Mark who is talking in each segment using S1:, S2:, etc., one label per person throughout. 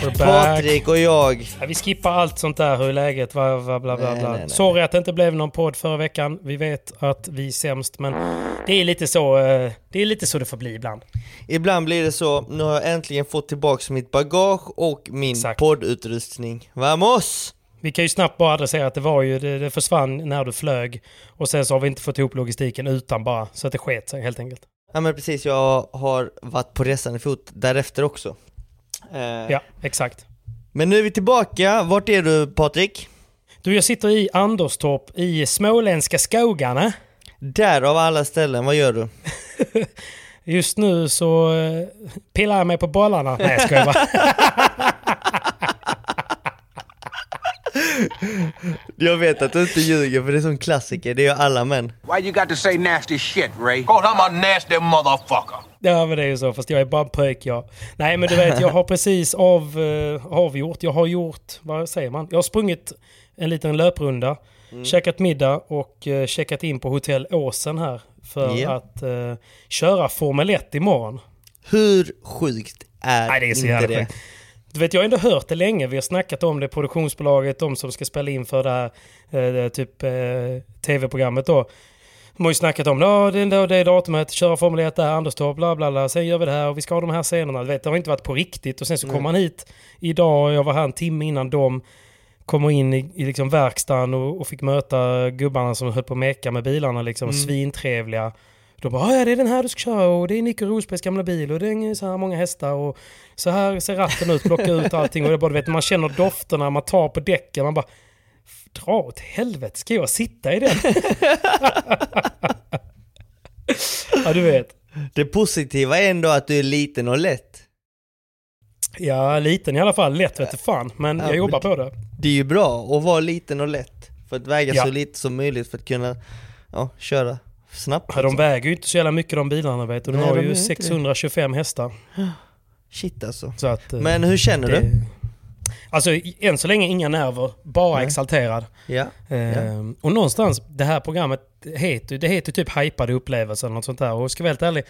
S1: We're.
S2: Patrik och jag.
S1: Ja, vi skippar allt sånt där, hur är läget, bla bla bla. bla,
S2: Nej,
S1: bla.
S2: nej, nej.
S1: Sorry att det inte blev någon podd förra veckan. Vi vet att vi är sämst, men det är lite så eh, det, är lite så det får bli ibland.
S2: Ibland blir det så, nu har jag äntligen fått tillbaks mitt bagage och min
S1: Exakt.
S2: poddutrustning. Vamos!
S1: Vi kan ju snabbt bara adressera att det var ju, det, det försvann när du flög. Och sen så har vi inte fått ihop logistiken utan bara, så att det sket sig helt enkelt.
S2: Ja men precis, jag har varit på resande fot därefter också. Eh,
S1: Ja, exakt.
S2: Men nu är vi tillbaka, vart är du Patrik?
S1: Du, jag sitter i Anderstorp i småländska skogarna.
S2: Där av alla ställen, vad gör du?
S1: Just nu så eh, pillar jag mig på bollarna. Nej, jag skojar bara.
S2: Jag vet att du inte ljuger för det är som klassiker, det gör alla män.
S3: Why you got to say nasty shit, Ray? Cause I'm a nasty motherfucker.
S1: Ja men det är ju så, fast jag är bara en pöjk jag. Nej men du vet, jag har precis av, eh, avgjort. Jag har gjort, vad säger man? Jag har sprungit en liten löprunda, käkat middag och uh, checkat in på hotell Åsen här. För
S2: Ja.
S1: att eh, köra Formel 1 imorgon.
S2: Hur sjukt är,
S1: Nej, det är så
S2: inte det?
S1: sjukt. Du vet, jag har ändå hört det länge. Vi har snackat om det, produktionsbolaget, de som ska spela in för det här eh, typ eh, tv-programmet då. De har ju snackat om ja, det, det, det är datumet, köra Formel 1 där, Anderstorp, bla bla bla. Sen gör vi det här och vi ska ha de här scenerna. Du vet, det har inte varit på riktigt. Och sen så kom han hit idag, jag var här en timme innan de kommer in i, i liksom verkstaden och, och fick möta gubbarna som höll på att meka med bilarna. Liksom, Svintrevliga. De bara ja det är den här du ska köra och det är Nico Rosbergs gamla bil och det är så här många hästar och så här ser ratten ut, plocka ut allting och det bara, du vet, man känner dofterna, man tar på däcken, man bara dra åt helvete, ska jag sitta i den? ja du vet.
S2: Det positiva är ändå att du är liten och lätt.
S1: Ja, liten i alla fall, lätt vet du fan, men
S2: Ja,
S1: jag jobbar
S2: men-
S1: på det.
S2: Det är ju bra att vara liten och lätt. För att väga
S1: Ja.
S2: så lite som möjligt för att kunna ja, köra snabbt.
S1: Ja, de väger ju inte så jävla mycket de bilarna vet du. De
S2: Nej,
S1: har
S2: de
S1: ju
S2: gör inte det.
S1: 625 hästar.
S2: Shit alltså.
S1: Så att, eh,
S2: Men hur känner
S1: det-
S2: du?
S1: Alltså än så länge inga nerver, bara
S2: Nej.
S1: exalterad.
S2: Ja.
S1: Ehm, Och någonstans, det här programmet heter, det heter typ hypade upplevelser eller något sånt där. Och ska vara helt ärlig,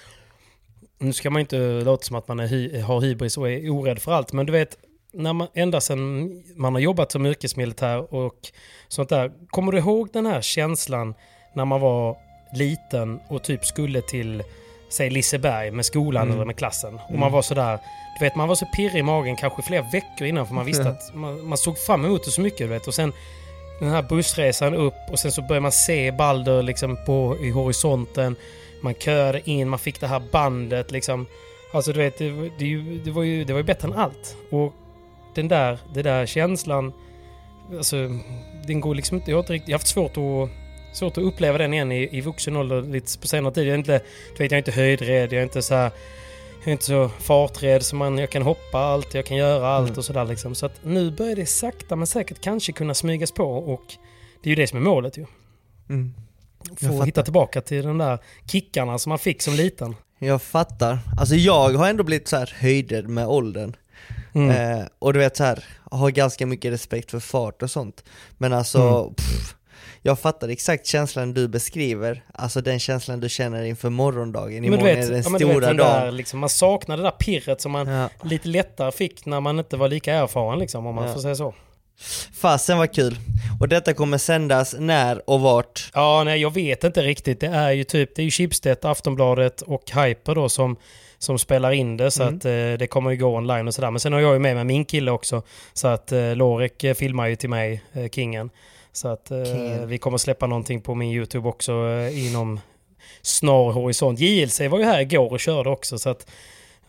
S1: nu ska man inte låta som att man är har hybris och är orädd för allt. Men du vet, när man, ända sedan man har jobbat som yrkesmilitär och sånt där. Kommer du ihåg den här känslan när man var liten och typ skulle till, säg Liseberg med skolan
S2: Mm.
S1: eller med klassen. Och man var sådär, du vet man var så pirrig i magen kanske flera veckor innan för man visste
S2: Ja.
S1: att man, man såg fram emot det så mycket du vet. Och sen den här bussresan upp och sen så börjar man se Balder liksom på, i horisonten. Man köade in, man fick det här bandet liksom. Alltså du vet, det, var- det, det, var, ju, det var ju bättre än allt. Och den där, den där känslan, alltså den går liksom inte, jag har inte riktigt, jag har haft svårt att Svårt att uppleva den igen i, i vuxen ålder lite på senare tid. Jag är inte, du vet, jag är inte höjdrädd, jag är inte så här, jag är inte så farträdd så man, jag kan hoppa allt, jag kan göra allt
S2: Mm.
S1: och sådär liksom. Så att nu börjar det sakta men säkert kanske kunna smygas på och det är ju det som är målet ju.
S2: Mm.
S1: Få hitta tillbaka till de där kickarna som man fick som liten.
S2: Jag fattar. Alltså jag har ändå blivit så här höjdrädd med åldern.
S1: Mm.
S2: Eh, och du vet så här, har ganska mycket respekt för fart och sånt. Men alltså,
S1: Mm.
S2: pff, jag fattar exakt känslan du beskriver. Alltså den känslan du känner inför morgondagen. Imorgon
S1: vet,
S2: är den
S1: ja, vet
S2: stora
S1: den
S2: dagen.
S1: där, liksom, man saknar det där pirret som man
S2: Ja.
S1: lite lättare fick när man inte var lika erfaren liksom, om man
S2: Ja.
S1: får säga så.
S2: Fasen var kul. Och detta kommer sändas när och vart?
S1: Ja, nej jag vet inte riktigt. Det är ju typ, det är ju Schibsted, Aftonbladet och Hyper då som, som spelar in det så
S2: Mm.
S1: att eh, det kommer ju gå online och sådär. Men sen har jag ju med mig min kille också. Så att eh, Lorek eh, filmar ju till mig, eh, Kingen. Så att eh,
S2: Kingen.
S1: vi kommer släppa någonting på min YouTube också eh, inom snar horisont. JLC var ju här igår och körde också så att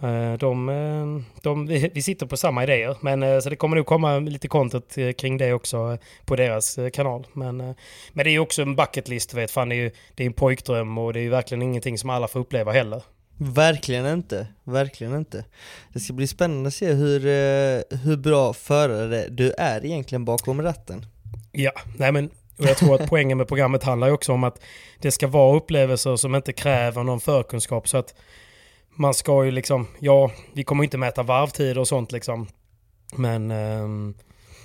S1: eh, de, eh, de, vi sitter på samma idéer. Men, eh, så det kommer nog komma lite content eh, kring det också eh, på deras eh, kanal. Men, eh, men det är ju också en bucket list, du vet. Fan, det är ju det är en pojkdröm och det är ju verkligen ingenting som alla får uppleva heller.
S2: Verkligen inte, verkligen inte. Det ska bli spännande att se hur, eh, hur bra förare du är egentligen bakom ratten.
S1: Ja, nej men och jag tror att poängen med programmet handlar ju också om att det ska vara upplevelser som inte kräver någon förkunskap. Så att man ska ju liksom, ja, vi kommer ju inte mäta varvtider och sånt liksom. Men ehm,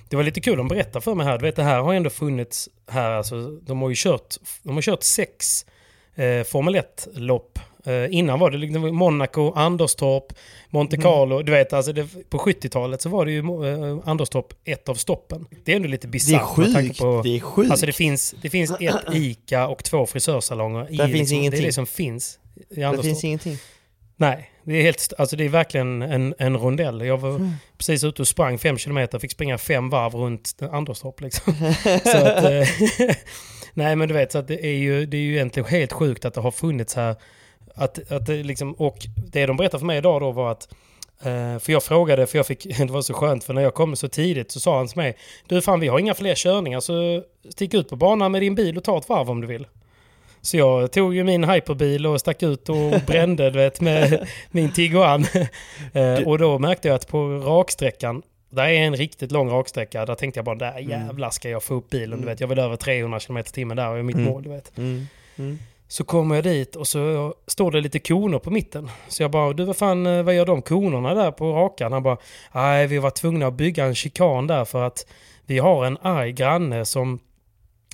S1: det var lite kul att berätta för mig här. Du vet, det här har ändå funnits här. Alltså, de har ju kört, de har kört sex eh, Formel 1-lopp. Eh, innan var det liksom Monaco, Anderstorp, Monte Carlo. Du vet, alltså det, på 70-talet så var det ju eh, Anderstorp ett av stoppen. Det är ändå lite
S2: Det är
S1: bisarrt med tanke
S2: sjukt,
S1: på...
S2: det är sjukt.
S1: Alltså det finns, det finns ett ICA och två frisörsalonger. I,
S2: Där finns
S1: liksom, Det är
S2: ingenting.
S1: det som finns i
S2: det
S1: Anderstorp.
S2: finns ingenting.
S1: Nej, det är, helt, alltså det är verkligen en, en rondell. Jag var
S2: Mm.
S1: precis ute och sprang fem kilometer, fick springa fem varv runt Anderstorp liksom. så att, eh, nej men du vet, så att det, är ju, det är ju egentligen helt sjukt att det har funnits här. Att, att det liksom, och det de berättade för mig idag då var att eh, för jag frågade, för jag fick, det var så skönt för när jag kom så tidigt så sa han till mig Du fan vi har inga fler körningar så stick ut på banan med din bil och ta ett varv om du vill. Så jag tog ju min hyperbil och stack ut och brände du vet, med min Tiguan. Eh, och då märkte jag att på raksträckan, där är en riktigt lång raksträcka, där tänkte jag bara där jävlar ska jag få upp bilen. Du vet, jag vill över 300 km h där och är mitt
S2: Mm.
S1: mål. Du vet.
S2: Mm. Mm.
S1: Så kommer jag dit och så står det lite koner på mitten. Så jag bara, du vad fan, eh, vad gör de konerna där på rakan? Han bara, nej vi var tvungna att bygga en chikan där för att vi har en arg granne som,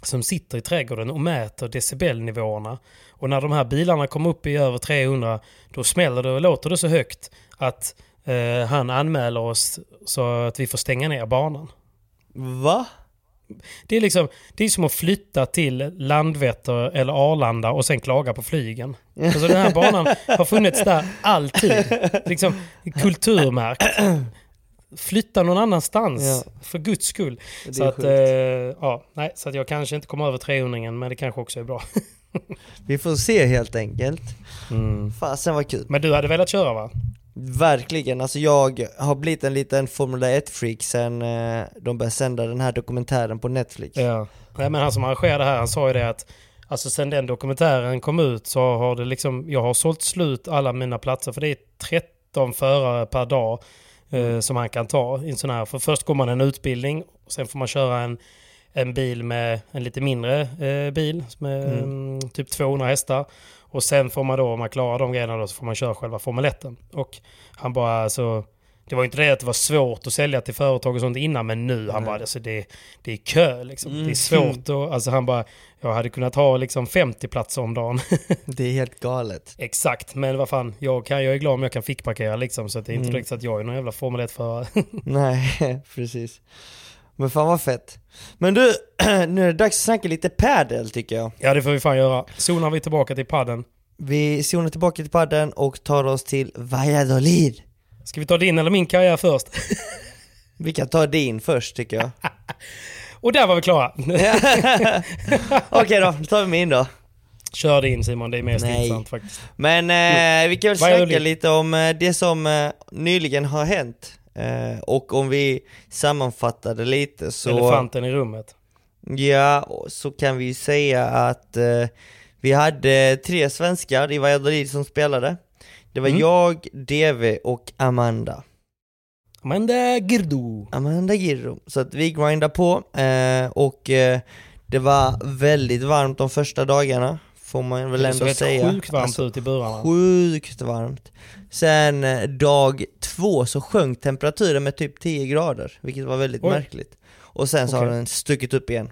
S1: som sitter i trädgården och mäter decibelnivåerna. Och när de här bilarna kommer upp i över 300 då smäller det och låter det så högt att eh, han anmäler oss så att vi får stänga ner banan.
S2: Va?
S1: Det är liksom, det är som att flytta till Landvetter eller Arlanda och sen klaga på flygen. Alltså den här banan har funnits där alltid. Liksom kulturmärkt. Flytta någon annanstans,
S2: Ja.
S1: för guds skull. Så att, eh, ja, nej, så att jag kanske inte kommer över 300 men det kanske också är bra.
S2: Vi får se helt enkelt.
S1: Mm.
S2: Fasen vad kul.
S1: Men du hade velat köra va?
S2: Verkligen, alltså jag har blivit en liten Formula 1-freak sen eh, de började sända den här dokumentären på Netflix.
S1: Ja. Nej, men han som arrangerade här, han sa ju det att Alltså sen den dokumentären kom ut så har det liksom, jag har sålt slut alla mina platser för det är 13 förare per dag eh, som han kan ta i en sån här. För först går man en utbildning, och sen får man köra en, en bil med en lite mindre eh, bil med
S2: Mm.
S1: mm, typ 200 hästar. Och sen får man då, om man klarar de grejerna då, så får man köra själva Formel 1. Och han bara alltså, det var inte det att det var svårt att sälja till företag och sånt innan, men nu, han
S2: Nej.
S1: bara, alltså det, det är kö liksom.
S2: Mm.
S1: Det är svårt och alltså han bara, jag hade kunnat ha liksom 50 platser om dagen.
S2: Det är helt galet.
S1: Exakt, men vad fan, jag, kan, jag är glad om jag kan fickparkera liksom, så att det är inte
S2: Mm.
S1: direkt så att jag är någon jävla Formel 1-förare.
S2: Nej, precis. Men fan vad fett. Men du, nu är det dags att snacka lite padel tycker jag.
S1: ja, det får vi fan göra. Zonar vi tillbaka till padden.
S2: Vi zonar tillbaka till padden och tar oss till Valladolid.
S1: Ska vi ta din eller min karriär först?
S2: Vi kan ta din först tycker jag.
S1: och där var vi klara.
S2: Okej då, då tar vi min då.
S1: Kör din Simon, det är mest
S2: Nej.
S1: intressant faktiskt.
S2: Men eh, vi kan väl snacka lite om eh, det som eh, nyligen har hänt. Eh, och om vi sammanfattar det lite så...
S1: Elefanten i rummet.
S2: Ja, så kan vi säga att eh, vi hade tre svenskar i Valladolid som spelade. Det var
S1: Mm.
S2: jag, DV och Amanda.
S1: Amanda Girdo.
S2: Amanda Girro. Så att vi grindade på eh, och eh, det var väldigt varmt de första dagarna, får man väl
S1: Det
S2: ändå
S1: helt
S2: säga.
S1: sjukt varmt
S2: Alltså,
S1: ut i burarna.
S2: Sjukt varmt. Sen eh, dag två så sjönk temperaturen med typ 10 grader, vilket var väldigt
S1: Oj.
S2: märkligt. Och sen så har
S1: Okej.
S2: den stuckit upp igen.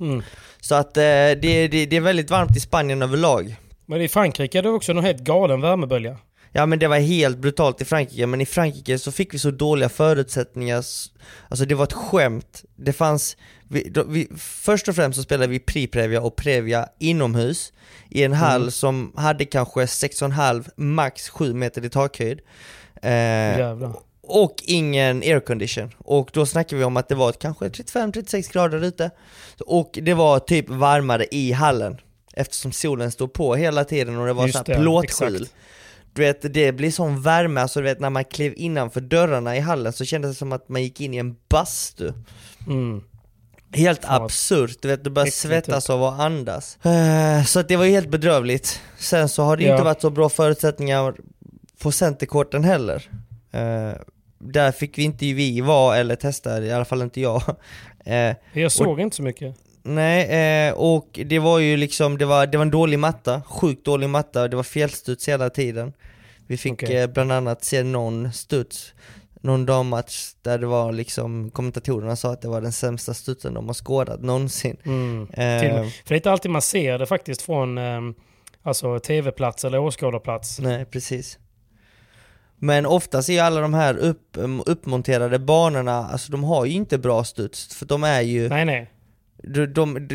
S1: Mm.
S2: Så att eh, det, det, det är väldigt varmt i Spanien överlag.
S1: Men i Frankrike är det också någon helt galen värmebölja.
S2: Ja men det var helt brutalt i Frankrike, men i Frankrike så fick vi så dåliga förutsättningar, alltså det var ett skämt. Det fanns, vi, då, vi, först och främst så spelade vi Pri-Previa och Previa inomhus i en hall
S1: Mm.
S2: som hade kanske 6,5 max 7 meter i takhöjd. Eh, och ingen aircondition. Och då snackar vi om att det var kanske 35-36 grader ute. Och det var typ varmare i hallen. Eftersom solen stod på hela tiden och det var
S1: Just
S2: så här plåtskjul. Du vet, det blir sån värme, alltså du vet när man klev innanför dörrarna i hallen så kändes det som att man gick in i en bastu.
S1: Mm.
S2: Helt
S1: Fan
S2: absurt, du vet du börjar svettas av att andas. Eh, Så att det var ju helt bedrövligt. Sen så har det
S1: Ja.
S2: inte varit så bra förutsättningar på centerkorten heller. Eh, Där fick vi inte vi vara eller testa, i alla fall inte jag. Eh,
S1: Jag såg inte så mycket.
S2: Nej, eh, och det var ju liksom, det var, det var en dålig matta, sjukt dålig matta, det var felstuds hela tiden. Vi fick
S1: Okej.
S2: eh, bland annat se någon studs, någon dammatch där det var liksom, kommentatorerna sa att det var den sämsta studsen de har skådat någonsin.
S1: Mm.
S2: Eh.
S1: För det är inte alltid man ser det faktiskt från ehm, alltså, tv-plats eller åskådarplats.
S2: Nej, precis. Men oftast är ju alla de här upp, uppmonterade banorna, alltså de har ju inte bra studs, för de är ju
S1: Nej, nej.
S2: De, de,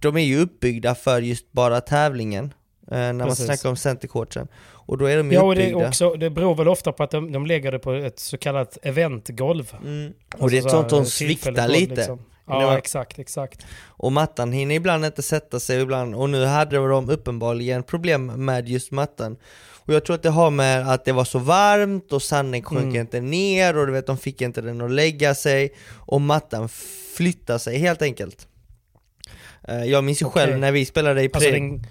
S2: de, är ju uppbyggda för just bara tävlingen. Eh, när man
S1: Precis.
S2: snackar om centercourten. Och då är de ju
S1: Ja, och det, är
S2: uppbyggda.
S1: också, det beror väl ofta på att de, de lägger det på ett så kallat eventgolv.
S2: Mm. Och
S1: Alltså
S2: det är ett
S1: så
S2: sånt som sviktar
S1: golv,
S2: lite.
S1: liksom.
S2: Det
S1: Ja,
S2: var-
S1: exakt, exakt.
S2: Och mattan hinner ibland inte sätta sig ibland. Och nu hade de uppenbarligen problem med just mattan. Och jag tror att det har med att det var så varmt och sanden sjönk
S1: Mm.
S2: inte ner och du vet de fick inte den att lägga sig. Och mattan flyttade sig helt enkelt. Eh, Jag minns ju
S1: Okej.
S2: själv när vi spelade i
S1: Alltså
S2: pre-
S1: den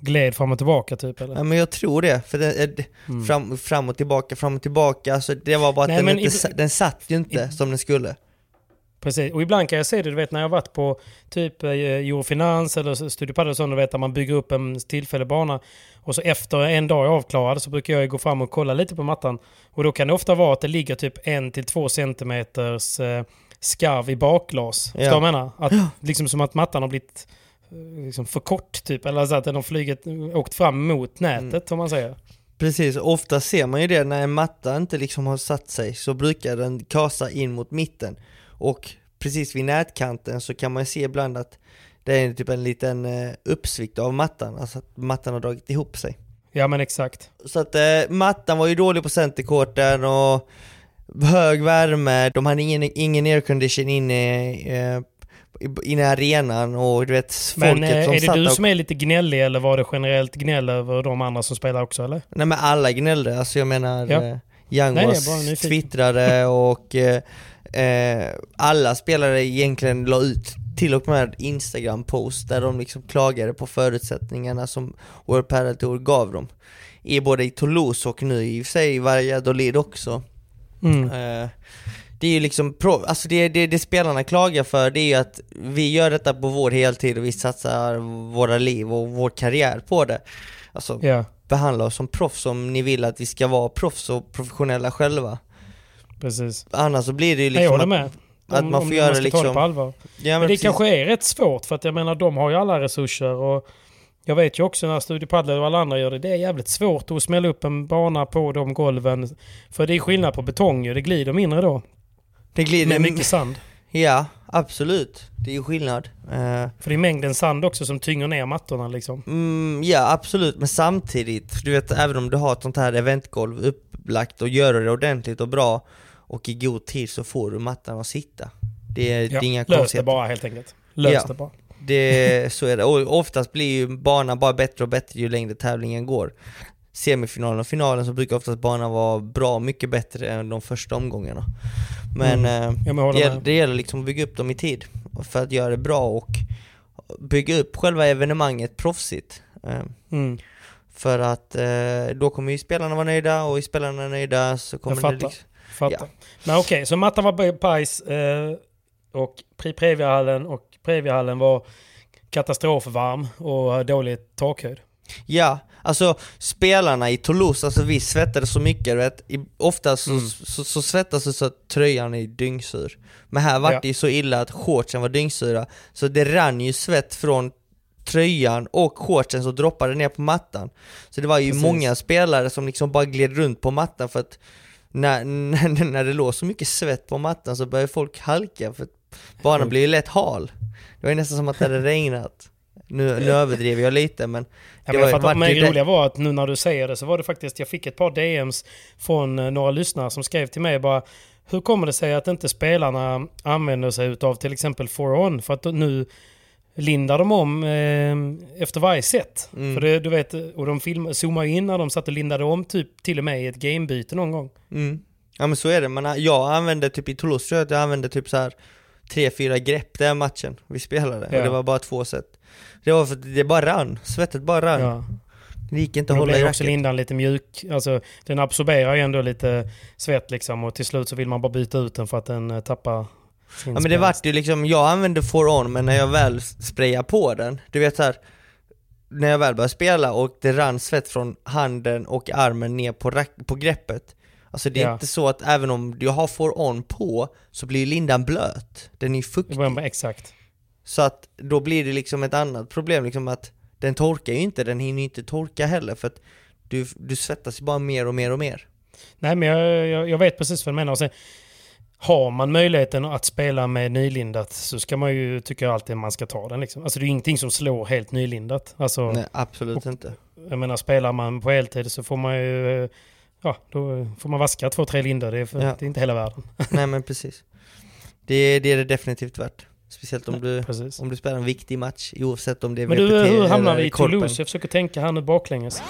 S1: gled fram och tillbaka typ eller?
S2: Ja men jag tror det, för det, det,
S1: Mm.
S2: fram, fram och tillbaka, fram och tillbaka, alltså det var bara att
S1: Nej,
S2: den,
S1: men
S2: inte, sa- den satt ju inte
S1: ib-
S2: som den skulle.
S1: Precis, och ibland kan jag se det, du vet när jag varit på typ eh, Eurofinans eller Studiopadel och sånt, du vet där man bygger upp en tillfällig bana och så efter en dag är avklarad så brukar jag gå fram och kolla lite på mattan. Och då kan det ofta vara att det ligger typ en till två centimeters eh, skarv i bakglas.
S2: Ja.
S1: Jag menar? Att, liksom som att mattan har blivit eh, liksom för kort typ, eller så att den har flugit, åkt fram mot nätet om man säger.
S2: Precis, ofta ser man ju det när en matta inte liksom har satt sig så brukar den kasa in mot mitten. Och precis vid nätkanten så kan man se ibland att det är typ en liten eh, uppsvikt av mattan, alltså att mattan har dragit ihop sig.
S1: Ja men exakt.
S2: Så att eh, mattan var ju dålig på centercourten och hög värme, de hade ingen, ingen aircondition inne, eh, inne i arenan och du vet
S1: Men
S2: folket
S1: eh,
S2: som
S1: är det du
S2: och,
S1: som är lite gnällig eller var det generellt gnäll över de andra som spelar också eller?
S2: Nej men alla gnällde, alltså jag menar
S1: Ja.
S2: eh, Young
S1: Nej,
S2: was twittrade och eh, eh, alla spelare egentligen la ut till och med Instagram-post där de liksom klagade på förutsättningarna som World Padel Tour gav dem. I både i Toulouse och nu i och för sig i Valladolid också.
S1: Mm.
S2: Eh, det är ju liksom, alltså det, det, det spelarna klagar för det är ju att vi gör detta på vår heltid och vi satsar våra liv och vår karriär på det. Alltså
S1: Ja,
S2: behandla oss som proffs om ni vill att vi ska vara proffs och professionella själva.
S1: precis.
S2: Annars så blir det ju
S1: Nej, jag
S2: liksom
S1: håller
S2: att,
S1: med.
S2: att man får göra
S1: man ska ta
S2: liksom-
S1: det på allvar.
S2: ja,
S1: Men det
S2: precis.
S1: kanske är rätt svårt för att jag menar de har ju alla resurser och jag vet ju också när Studio Padel och alla andra gör det, det är jävligt svårt att smälla upp en bana på de golven. För det är skillnad på betong ju, det glider mindre då.
S2: det glider
S1: Med mycket sand.
S2: Ja, absolut. Det är skillnad. Eh,
S1: För det är mängden sand också som tynger ner mattorna liksom.
S2: mm, ja, absolut. Men samtidigt, du vet, även om du har ett sånt här eventgolv upplagt och gör det ordentligt och bra och i god tid så får du mattan att sitta. Det är, det är inga
S1: lös det
S2: konstigheter.
S1: bara helt enkelt. Lös
S2: Ja.
S1: det bara.
S2: Det, så är det. Och oftast blir ju banan bara bättre och bättre ju längre tävlingen går. Semifinalen och finalen så brukar oftast banan vara bra mycket bättre än de första omgångarna. Men, eh,
S1: Ja, men jag
S2: det, det gäller liksom att bygga upp dem i tid. för att göra det bra och bygga upp själva evenemanget proffsigt. Eh,
S1: Mm.
S2: För att eh, då kommer ju spelarna vara nöjda och är spelarna nöjda så kommer
S1: fattar.
S2: det liksom...
S1: Fattar.
S2: Ja.
S1: Men okej, så mattan var bajs eh, och Pri- Previahallen och Previahallen var katastrofvarm och dålig takhöjd.
S2: Ja, alltså spelarna i Toulouse, alltså vi svettades så mycket, vet. Ofta så,
S1: Mm.
S2: så, så svettas det så att tröjan är dyngsur. Men här var
S1: Ja.
S2: det ju så illa att shortsen var dyngsura, så det rann ju svett från tröjan och shortsen som droppade ner på mattan. Så det var ju
S1: Precis.
S2: många spelare som liksom bara gled runt på mattan för att när, när, när det låg så mycket svett på mattan så började folk halka för att banan blir ju lätt hal. Det var ju nästan som att det hade regnat. Nu, nu överdriver jag lite men
S1: Ja, men att,
S2: vart
S1: men det roliga var att nu när du säger det så var det faktiskt, jag fick ett par DMs från eh, några lyssnare som skrev till mig bara hur kommer det sig att inte spelarna använder sig utav till exempel for on för att nu lindar de om eh, efter varje set.
S2: Mm.
S1: För det, du vet, och de film, zoomar in när de satt och lindade om typ till och med i ett gamebyte någon gång.
S2: Mm. Ja men så är det, men jag använde typ i Toulouse jag jag använde typ så här tre, fyra grepp den matchen vi spelade
S1: Ja.
S2: och det var bara två set. Det var för att det bara rann, svettet bara rann.
S1: Ja.
S2: Det gick inte att hålla i
S1: blir också
S2: racket.
S1: lindan lite mjuk. Alltså, den absorberar ju ändå lite svett liksom och till slut så vill man bara byta ut den för att den eh, tappar sin
S2: Ja men det vart ju liksom, jag använde for on men när jag väl sprayade på den, du vet här. När jag väl började spela och det rann svett från handen och armen ner på, på greppet Alltså det är
S1: Ja.
S2: inte så att även om jag har for on på så blir lindan blöt, den är fuktig
S1: bara exakt.
S2: Så att då blir det liksom ett annat problem liksom att den torkar ju inte, den hinner ju inte torka heller för att du, du svettas ju bara mer och mer och mer
S1: Nej men jag, jag, jag vet precis vad du menar. Och sen, har man möjligheten att spela med nylindat så ska man ju, tycker jag alltid man ska ta den liksom. Alltså det är ingenting som slår helt nylindat. Alltså,
S2: Nej absolut inte
S1: jag menar spelar man på heltid så får man ju, eh, ja då får man vaska två, tre lindar. Det är, för,
S2: Ja.
S1: det är inte hela världen.
S2: Nej men precis det, det är det definitivt värt Speciellt om du, om du spelar en viktig match oavsett om det är
S1: Men
S2: VPT
S1: du, hur hamnar vi i
S2: Korpen.
S1: Toulouse? Jag försöker tänka här nu baklänges.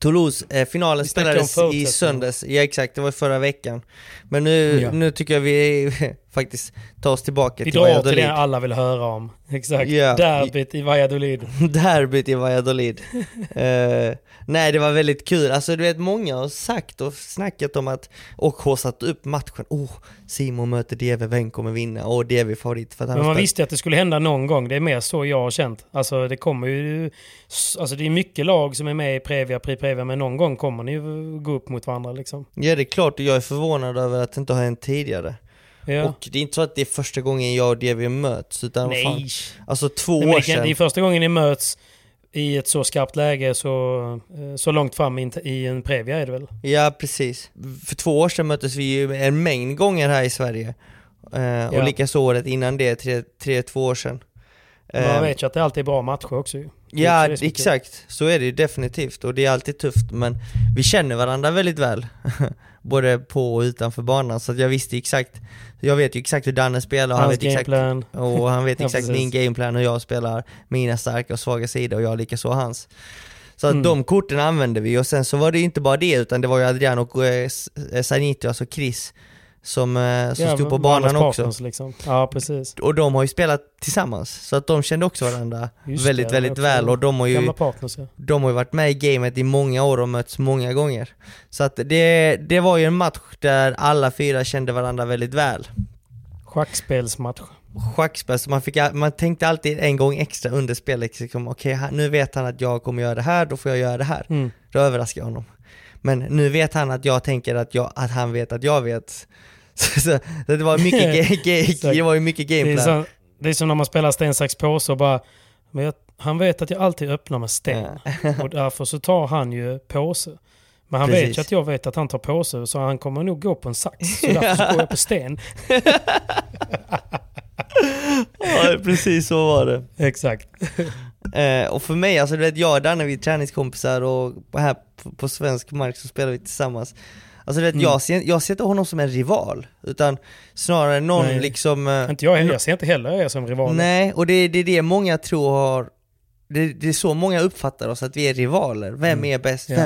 S2: Toulouse, eh, finalen spelades i söndags, ja exakt, det var förra veckan Men nu,
S1: Ja.
S2: nu tycker jag vi faktiskt tar oss tillbaka
S1: Vi
S2: till
S1: drar till
S2: Valladolid
S1: det alla vill höra om. Exakt.
S2: Ja.
S1: Derbyt i Valladolid.
S2: Derbyt i Valladolid. Eh, nej det var väldigt kul, alltså du vet många har sagt och snackat om att, och har satt upp matchen, oh Simon möter DV, vem kommer vinna? Och är favorit för att han
S1: Men man visste att det skulle hända någon gång. Det är mer så jag har känt. Alltså det kommer ju... Alltså det är mycket lag som är med i Previa, Pri Previa, men någon gång kommer ni ju gå upp mot varandra liksom.
S2: Ja det är klart, och jag är förvånad över att det inte har hänt tidigare.
S1: Ja.
S2: Och det är inte så att det är första gången jag och DV möts, utan vad fan,
S1: Nej.
S2: alltså två
S1: Nej,
S2: år
S1: det, kan, det är
S2: sedan.
S1: första gången ni möts i ett så skarpt läge så, eh, så långt fram i en, i en Previa är det väl?
S2: Ja precis. För två år sedan möttes vi ju en mängd gånger här i Sverige. Eh,
S1: Ja.
S2: Och likaså året innan det, tre, tre, två år sedan.
S1: Man
S2: Eh,
S1: vet ju att det alltid är bra matcher också ju.
S2: Ja, exakt. Så är det ju definitivt. Och det är alltid tufft. Men vi känner varandra väldigt väl. Både på och utanför banan. Så jag visste exakt, jag vet ju exakt hur Danne spelar och han
S1: Hans
S2: vet exakt,
S1: gameplan.
S2: och han vet
S1: Ja,
S2: exakt
S1: precis.
S2: min gameplan, hur jag spelar, mina starka och svaga sidor och jag likaså hans. Så
S1: Mm.
S2: de korten använde vi och sen så var det inte bara det utan det var ju Adrian och eh, eh, Sanito, alltså Chris, som, eh, som stod på banan också.
S1: partners, Liksom. Ja, precis.
S2: Och de har ju spelat tillsammans, så att de kände också varandra
S1: Just
S2: väldigt,
S1: det,
S2: väldigt
S1: också
S2: väl och de har ju
S1: partners ja.
S2: de har ju varit med i gamet i många år och mötts många gånger. Så att det, det var ju en match där alla fyra kände varandra väldigt väl.
S1: Schackspelsmatch.
S2: Schackspel, så man, fick, man tänkte alltid en gång extra under spelet, liksom, okej han- nu vet han att jag kommer göra det här, då får jag göra det här.
S1: Mm.
S2: Då överraskar jag honom. Men nu vet han att jag tänker att, jag, att han vet att jag vet. Så, så, det var mycket, det var ju mycket
S1: Det är,
S2: gameplan.
S1: som, det är som när man spelar sten, sax, påse och bara... Men jag, han vet att jag alltid öppnar med sten. och därför så tar han ju påse. Men han vet
S2: Precis.
S1: ju att jag vet att han tar påse så han kommer nog gå på en sax. Så därför så går jag på sten.
S2: Ja, precis så var det.
S1: Exakt.
S2: Eh, och för mig, alltså du vet, jag och Danne vi är träningskompisar och här på, på svensk mark så spelar vi tillsammans. Alltså du vet,
S1: Mm.
S2: jag, ser, jag ser inte honom som en rival, utan snarare någon
S1: Nej.
S2: liksom... eh,
S1: Inte jag heller. Jag ser inte heller er som rivaler.
S2: Nej, och det, det är det många tror har... Det, det är så många uppfattar oss, att vi är rivaler. Vem
S1: Mm.
S2: är bäst?
S1: Ja.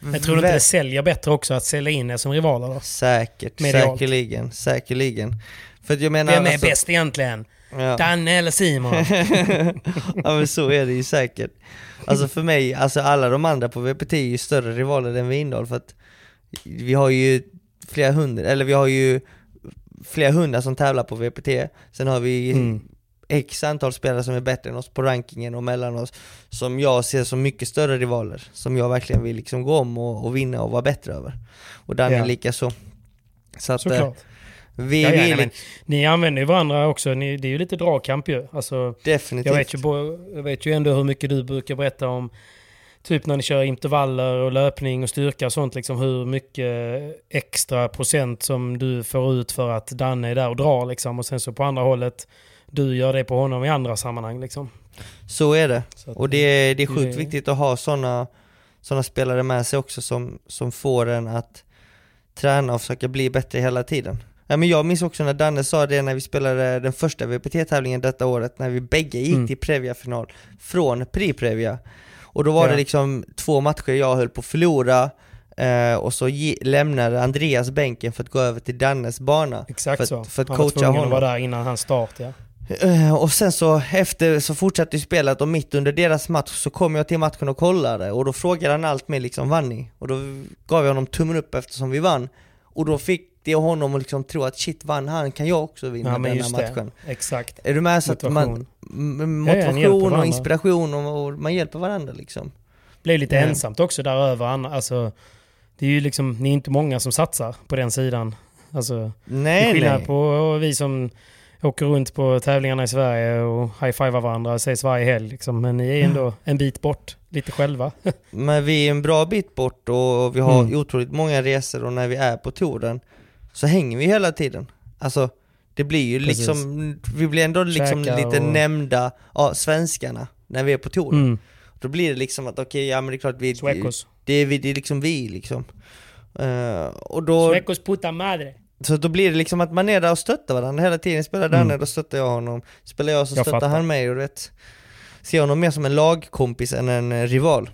S2: Vem,
S1: Jag tror inte
S2: vem-
S1: det säljer bättre också att sälja in er som rivaler. Då.
S2: Säkert,
S1: Medialt.
S2: säkerligen, säkerligen. För att jag menar,
S1: Vem är
S2: alltså-
S1: bäst egentligen?
S2: Ja.
S1: Danne eller Simon?
S2: ja men så är det ju säkert. Alltså för mig, alltså alla de andra på VPT är ju större rivaler än Vindal för att vi har ju flera hundra, eller vi har ju flera hundra som tävlar på VPT, sen har vi
S1: Mm.
S2: x antal spelare som är bättre än oss på rankingen och mellan oss som jag ser som mycket större rivaler, som jag verkligen vill liksom gå om och, och vinna och vara bättre över. Och Danne
S1: Ja.
S2: lika så. Så att eh,
S1: Såklart.
S2: vi,
S1: Ja, ja, nej, men, ni använder ju varandra också. Ni, det är ju lite dragkamp ju. Alltså,
S2: definitivt.
S1: jag, vet ju, jag vet ju ändå hur mycket du brukar berätta om Typ när ni kör intervaller och löpning och styrka och sånt. Liksom hur mycket extra procent som du får ut för att Danne är där och drar. Liksom. Och sen så på andra hållet, du gör det på honom i andra sammanhang. Liksom.
S2: Så är det.
S1: Så
S2: Och det är, det är sjukt
S1: det-
S2: viktigt att ha sådana såna spelare med sig också som, som får en att träna och försöka bli bättre hela tiden. Ja, men jag minns också när Danne sa det när vi spelade den första VPT-tävlingen detta året, när vi bägge gick
S1: Mm.
S2: till Previa-final från Pri-Previa. Och då var
S1: Ja.
S2: det liksom två matcher jag höll på att förlora, eh, och så lämnade Andreas bänken för att gå över till Dannes bana.
S1: Exakt
S2: för,
S1: så.
S2: för att
S1: Han var
S2: coacha honom.
S1: att vara där innan hans start. Ja.
S2: Eh, Och sen så efter så fortsatte ju spelet och mitt under deras match så kom jag till matchen och kollade och då frågade han allt med liksom vann ni? Och då gav jag honom tummen upp eftersom vi vann och då fick det honom att liksom tro att shit vann han kan jag också vinna
S1: Ja,
S2: denna
S1: just
S2: matchen.
S1: det. Exakt.
S2: Är du med? Så att man,
S1: Motivation.
S2: motivation och inspiration och, och man hjälper varandra liksom.
S1: Blev lite
S2: Mm.
S1: ensamt också där över. Alltså, det är ju liksom, ni är inte många som satsar på den sidan. Alltså,
S2: Nej
S1: skillnad
S2: nej.
S1: på vi som åker runt på tävlingarna i Sverige och high-fivar varandra och ses varje helg. Liksom. Men ni är ändå en bit bort, lite själva.
S2: Men vi är en bra bit bort och vi har
S1: Mm.
S2: otroligt många resor och när vi är på touren så hänger vi hela tiden. Alltså det blir ju
S1: Precis.
S2: liksom, vi blir ändå liksom
S1: Käkar
S2: lite
S1: och-
S2: nämnda av svenskarna när vi är på touren.
S1: Mm.
S2: Då blir det liksom att okej, ja men det är klart vi,
S1: Suecos.
S2: det är, vi, det är liksom vi liksom. Eh, och då,
S1: Suecos puta madre.
S2: så då blir det liksom att man är där och stöttar varandra hela tiden. Spelar Danne,
S1: Mm.
S2: då stöttar jag honom. Spelar jag så
S1: Jag
S2: stöttar
S1: fattar.
S2: han mig och du vet, ser honom mer som en lagkompis än en rival.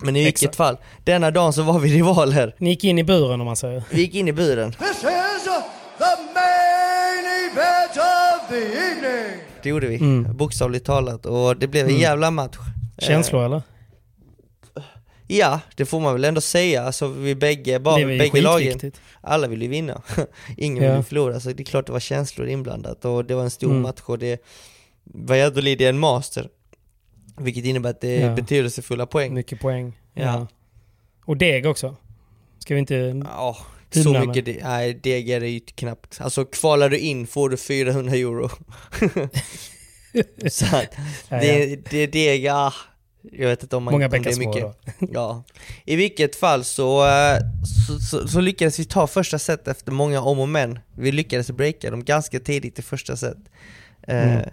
S2: Men i vilket
S1: Exakt.
S2: fall, denna dagen så var vi rivaler.
S1: Ni gick in i buren om man säger.
S2: Vi gick in i buren.
S4: This is the main event of the evening.
S2: Det gjorde vi,
S1: Mm.
S2: bokstavligt talat. Och det blev en
S1: Mm.
S2: jävla match.
S1: Känslor eller?
S2: Eh, ja, det får man väl ändå säga. Alltså vi bägge, bara, bägge lagen, alla ville ju vinna. Ingen
S1: Ja.
S2: ville förlora, så det är klart det var känslor inblandat. Och det var en stor
S1: Mm.
S2: match och det Valladolid är en master. Vilket innebär att det är
S1: Ja.
S2: betydelsefulla poäng.
S1: Mycket poäng. Ja.
S2: Ja.
S1: Och deg också. Ska vi inte...
S2: Ja, så mycket, det, nej det är det ju knappt. Alltså kvalar du in får du 400 euro. så att,
S1: Ja,
S2: det, det är deg, ja, jag vet inte om man
S1: Många bäckar små
S2: mycket.
S1: då.
S2: Ja. I vilket fall så, eh, så, så, så lyckades vi ta första set efter många om och men. Vi lyckades breaka dem ganska tidigt i första set. Eh,
S1: Mm.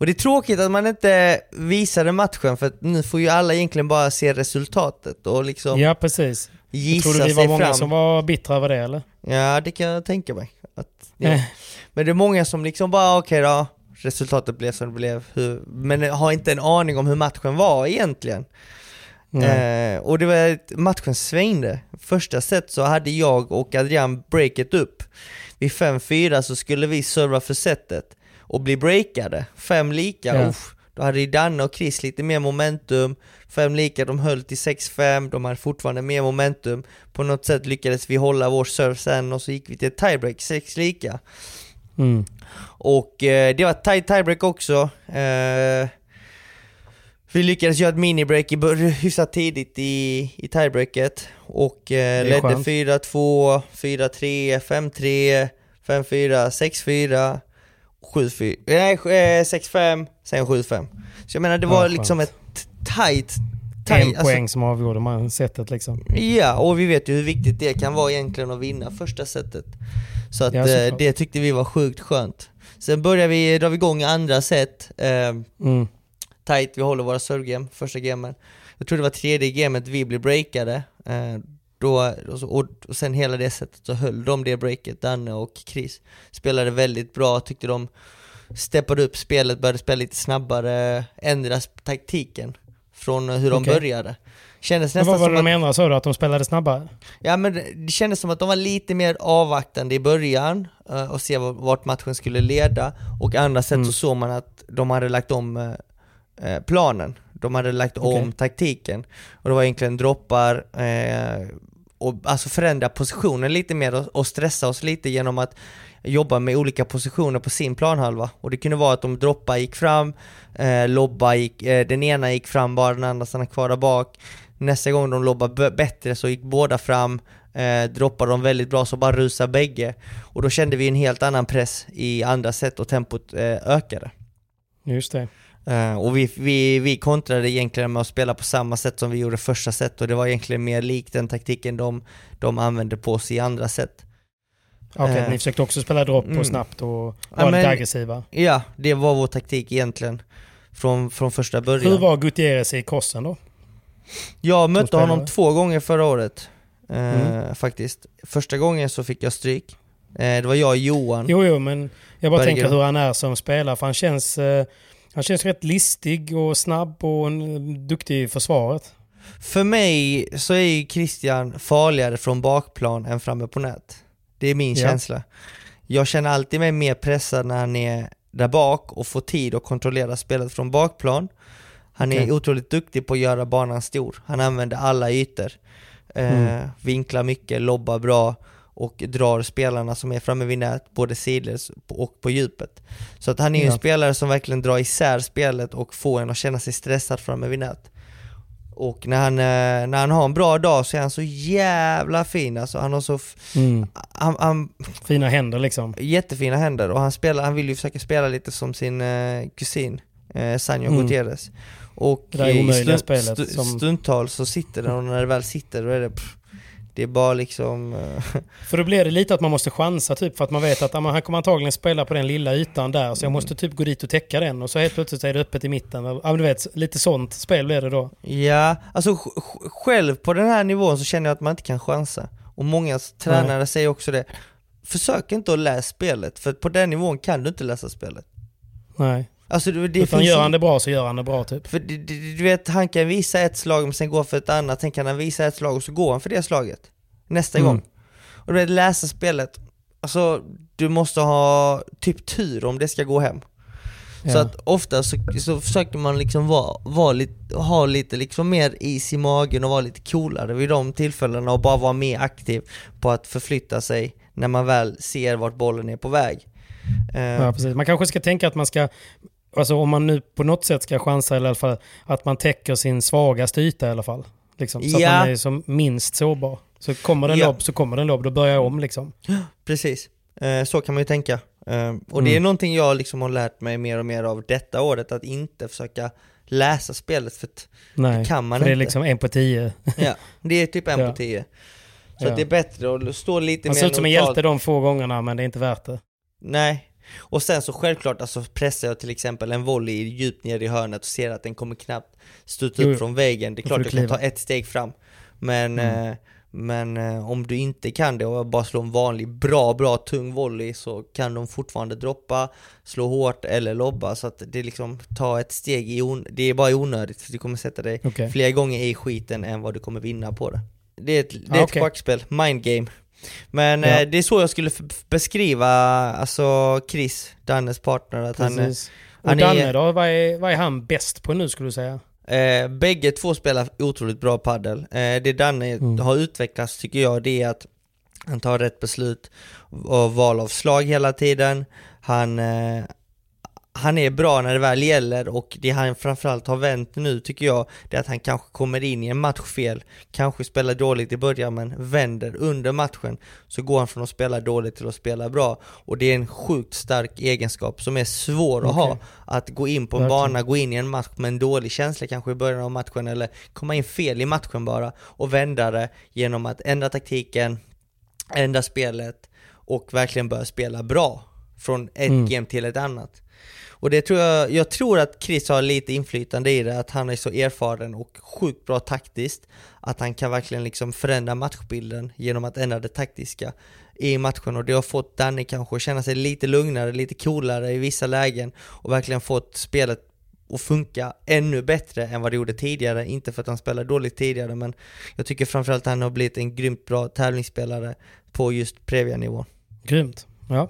S2: Och det är tråkigt att man inte visade matchen för nu får ju alla egentligen bara se resultatet och liksom
S1: Ja, precis.
S2: gissa
S1: Tror du vi var
S2: sig
S1: många
S2: fram.
S1: som var bittra över det eller?
S2: Ja, det kan jag tänka mig. Att, ja.
S1: Eh.
S2: Men det är många som liksom bara, okej då, resultatet blev som det blev, hur, men har inte en aning om hur matchen var egentligen. Eh, och det var, matchen svängde. Första set så hade jag och Adrian breaket upp. Vid 5-4 så skulle vi serva för setet och bli breakade. Fem lika,
S1: Ja.
S2: uff. Då hade ju Danne och Chris lite mer momentum, fem lika, de höll till 6-5, de hade fortfarande mer momentum. På något sätt lyckades vi hålla vår serve sen och så gick vi till tiebreak, sex lika.
S1: Mm.
S2: Och eh, det var ett tight tiebreak också. Eh, vi lyckades göra ett minibreak i hyfsat tidigt i, i tiebreaket och eh, ledde
S1: skönt.
S2: 4-2, 4-3, 5-3, 5-4, 6-4, 7-4, nej eh, 6-5, sen 7-5. Så jag menar det var
S1: Ja,
S2: liksom ett tight,
S1: En
S2: alltså,
S1: poäng som avgjorde man sättet liksom.
S2: Ja, och vi vet ju hur viktigt det kan vara egentligen att vinna första setet. Så att
S1: Ja,
S2: eh, det tyckte vi var sjukt skönt. Sen börjar vi, drar vi igång andra set, eh,
S1: Mm.
S2: tight, vi håller våra servegame, första gamen. Jag tror det var tredje gamet vi blev breakade. Eh, då, och, så, och, och sen hela det sättet så höll de det breaket, Danne och Chris. Spelade väldigt bra, tyckte de steppade upp spelet, började spela lite snabbare, ändrade taktiken från hur de
S1: Okej.
S2: började. Kändes
S1: Men
S2: nästan
S1: vad var
S2: som
S1: det
S2: att,
S1: de ändrade sa du? Att de spelade snabbare?
S2: ja, men det kändes som att de var lite mer avvaktande i början eh, och se var- vart matchen skulle leda och andra sätt
S1: Mm.
S2: så såg man att de hade lagt om eh, eh, planen. De hade lagt om
S1: Okej.
S2: taktiken och det var egentligen droppar eh, och alltså förändra positionen lite mer och, och stressa oss lite genom att jobba med olika positioner på sin planhalva. Och det kunde vara att de droppa gick fram, eh, lobba gick, eh, den ena gick fram bara den andra stannade kvar där bak. Nästa gång de lobbade bättre så gick båda fram, eh, droppade de väldigt bra så bara rusade bägge. Och då kände vi en helt annan press i andra set och tempot eh, ökade.
S1: Just det.
S2: Eh, och vi, vi, vi kontrade egentligen med att spela på samma sätt som vi gjorde första set och det var egentligen mer likt den taktiken de, de använde på oss i andra set.
S1: Okej,
S2: Eh,
S1: ni försökte också spela dropp
S2: mm.
S1: och snabbt och
S2: Ja,
S1: vara lite
S2: men-
S1: aggressiva.
S2: Ja, det var vår taktik egentligen från, från första början.
S1: Hur var Gutierrez i crossen då?
S2: Jag mötte honom två gånger förra året, eh,
S1: Mm.
S2: faktiskt. Första gången så fick jag stryk. Det var jag och Johan.
S1: Jo, jo, men jag bara
S2: Berger.
S1: tänker hur han är som spelare. För han känns, han känns rätt listig och snabb och eh, duktig i försvaret.
S2: För mig så är Christian farligare från bakplan än framme på nät. Det är min
S1: Ja.
S2: känsla. Jag känner alltid mig mer pressad när han är där bak och får tid att kontrollera spelet från bakplan. Han är
S1: Okej.
S2: otroligt duktig på att göra banan stor. Han använder alla ytor. Eh,
S1: Mm.
S2: Vinklar mycket, lobbar bra och drar spelarna som är framme vid nät, både sidledes och på djupet. Så att han är ju en
S1: Ja.
S2: spelare som verkligen drar isär spelet och får en att känna sig stressad framme vid nät. Och när han, eh, när han har en bra dag så är han så jävla fin alltså. Han har så, f- han, han,
S1: Fina händer liksom.
S2: jättefina händer och han, spelar, han vill ju försöka spela lite som sin eh, kusin, eh, Sanjo
S1: Mm.
S2: Gutierrez. Och
S1: Det
S2: i stund-
S1: spelet som-
S2: stundtals så sitter den och när det väl sitter då är det pff, det är bara liksom... eh,
S1: För då blir det lite att man måste chansa typ för att man vet att men han kommer antagligen spela på den lilla ytan där så jag måste typ gå dit och täcka den och så helt plötsligt är det öppet i mitten. Ja men du vet, lite sånt spel blir det då.
S2: Ja, alltså sj- sj- själv på den här nivån så känner jag att man inte kan chansa. Och många tränare säger också det. Försök inte att läsa spelet, för på den nivån kan du inte läsa spelet.
S1: Nej.
S2: Alltså det, det
S1: Utan gör han det bra så gör han det bra typ.
S2: För det, du vet, han kan visa ett slag men sen gå för ett annat, sen kan han visa ett slag och så går han för det slaget. Nästa
S1: Mm.
S2: gång. Och du vet, läsa spelet, alltså du måste ha typ tur om det ska gå hem. Så
S1: Ja.
S2: att ofta så, så försöker man liksom vara, vara lite, ha lite liksom mer is i magen och vara lite coolare vid de tillfällena och bara vara mer aktiv på att förflytta sig när man väl ser vart bollen är på väg. Eh,
S1: Ja, precis. Man kanske ska tänka att man ska, alltså om man nu på något sätt ska chansa eller i alla fall att man täcker sin svagaste yta i alla fall. Liksom, så
S2: Ja.
S1: att man är som minst sårbar. Så kommer det en
S2: Ja.
S1: lobb så kommer det en lobb, då börjar jag om liksom.
S2: Precis, eh, så kan man ju tänka. Eh, och det är
S1: Mm.
S2: någonting jag liksom har lärt mig mer och mer av detta året, att inte försöka läsa spelet för
S1: Nej,
S2: det kan man
S1: för det är
S2: inte.
S1: liksom en på tio.
S2: ja, det är typ en
S1: Ja.
S2: på tio. Så
S1: Ja.
S2: det är bättre att stå lite
S1: Man
S2: mer
S1: ser ut som en hjälte de få gångerna men det är inte värt det.
S2: Nej. Och sen så självklart alltså pressar jag till exempel en volley djupt ner i hörnet och ser att den kommer knappt studsa
S1: Jo,
S2: upp från väggen. Det är klart
S1: du
S2: du kan ta ett steg fram. Men,
S1: Mm.
S2: eh, men eh, om du inte kan det och bara slå en vanlig bra, bra tung volley så kan de fortfarande droppa, slå hårt eller lobba. Så att det liksom tar ett steg i on- det är bara onödigt för du kommer sätta dig
S1: Okej.
S2: fler gånger i skiten än vad du kommer vinna på det. Det är ett, det
S1: Ah,
S2: är ett
S1: okej.
S2: schackspel, mind game. Men
S1: Ja.
S2: eh, det är så jag skulle beskriva alltså Chris, Dannes partner, att han.
S1: Och
S2: han är-
S1: Danne då, vad är, vad är han bäst på nu skulle du säga?
S2: eh, bägge två spelar otroligt bra paddel. Eh, det Danne
S1: Mm.
S2: har utvecklats tycker jag, det är att han tar rätt beslut och val av slag hela tiden. Han, eh, han är bra när det väl gäller och det han framförallt har vänt nu tycker jag, det är att han kanske kommer in i en match fel, kanske spelar dåligt i början men vänder under matchen så går han från att spela dåligt till att spela bra och det är en sjukt stark egenskap som är svår att ha, att gå in på en
S1: Verkligen.
S2: bana, gå in i en match med en dålig känsla kanske i början av matchen eller komma in fel i matchen bara och vända det genom att ändra taktiken, ändra spelet och verkligen börja spela bra från ett
S1: Mm.
S2: game till ett annat. Och det tror jag, jag tror att Chris har lite inflytande i det, att han är så erfaren och sjukt bra taktiskt, att han kan verkligen liksom förändra matchbilden genom att ändra det taktiska i matchen och det har fått Danny kanske att känna sig lite lugnare, lite coolare i vissa lägen och verkligen fått spelet att funka ännu bättre än vad det gjorde tidigare. Inte för att han spelade dåligt tidigare, men jag tycker framförallt att han har blivit en grymt bra tävlingsspelare på just Previa-nivå.
S1: Grymt. Ja.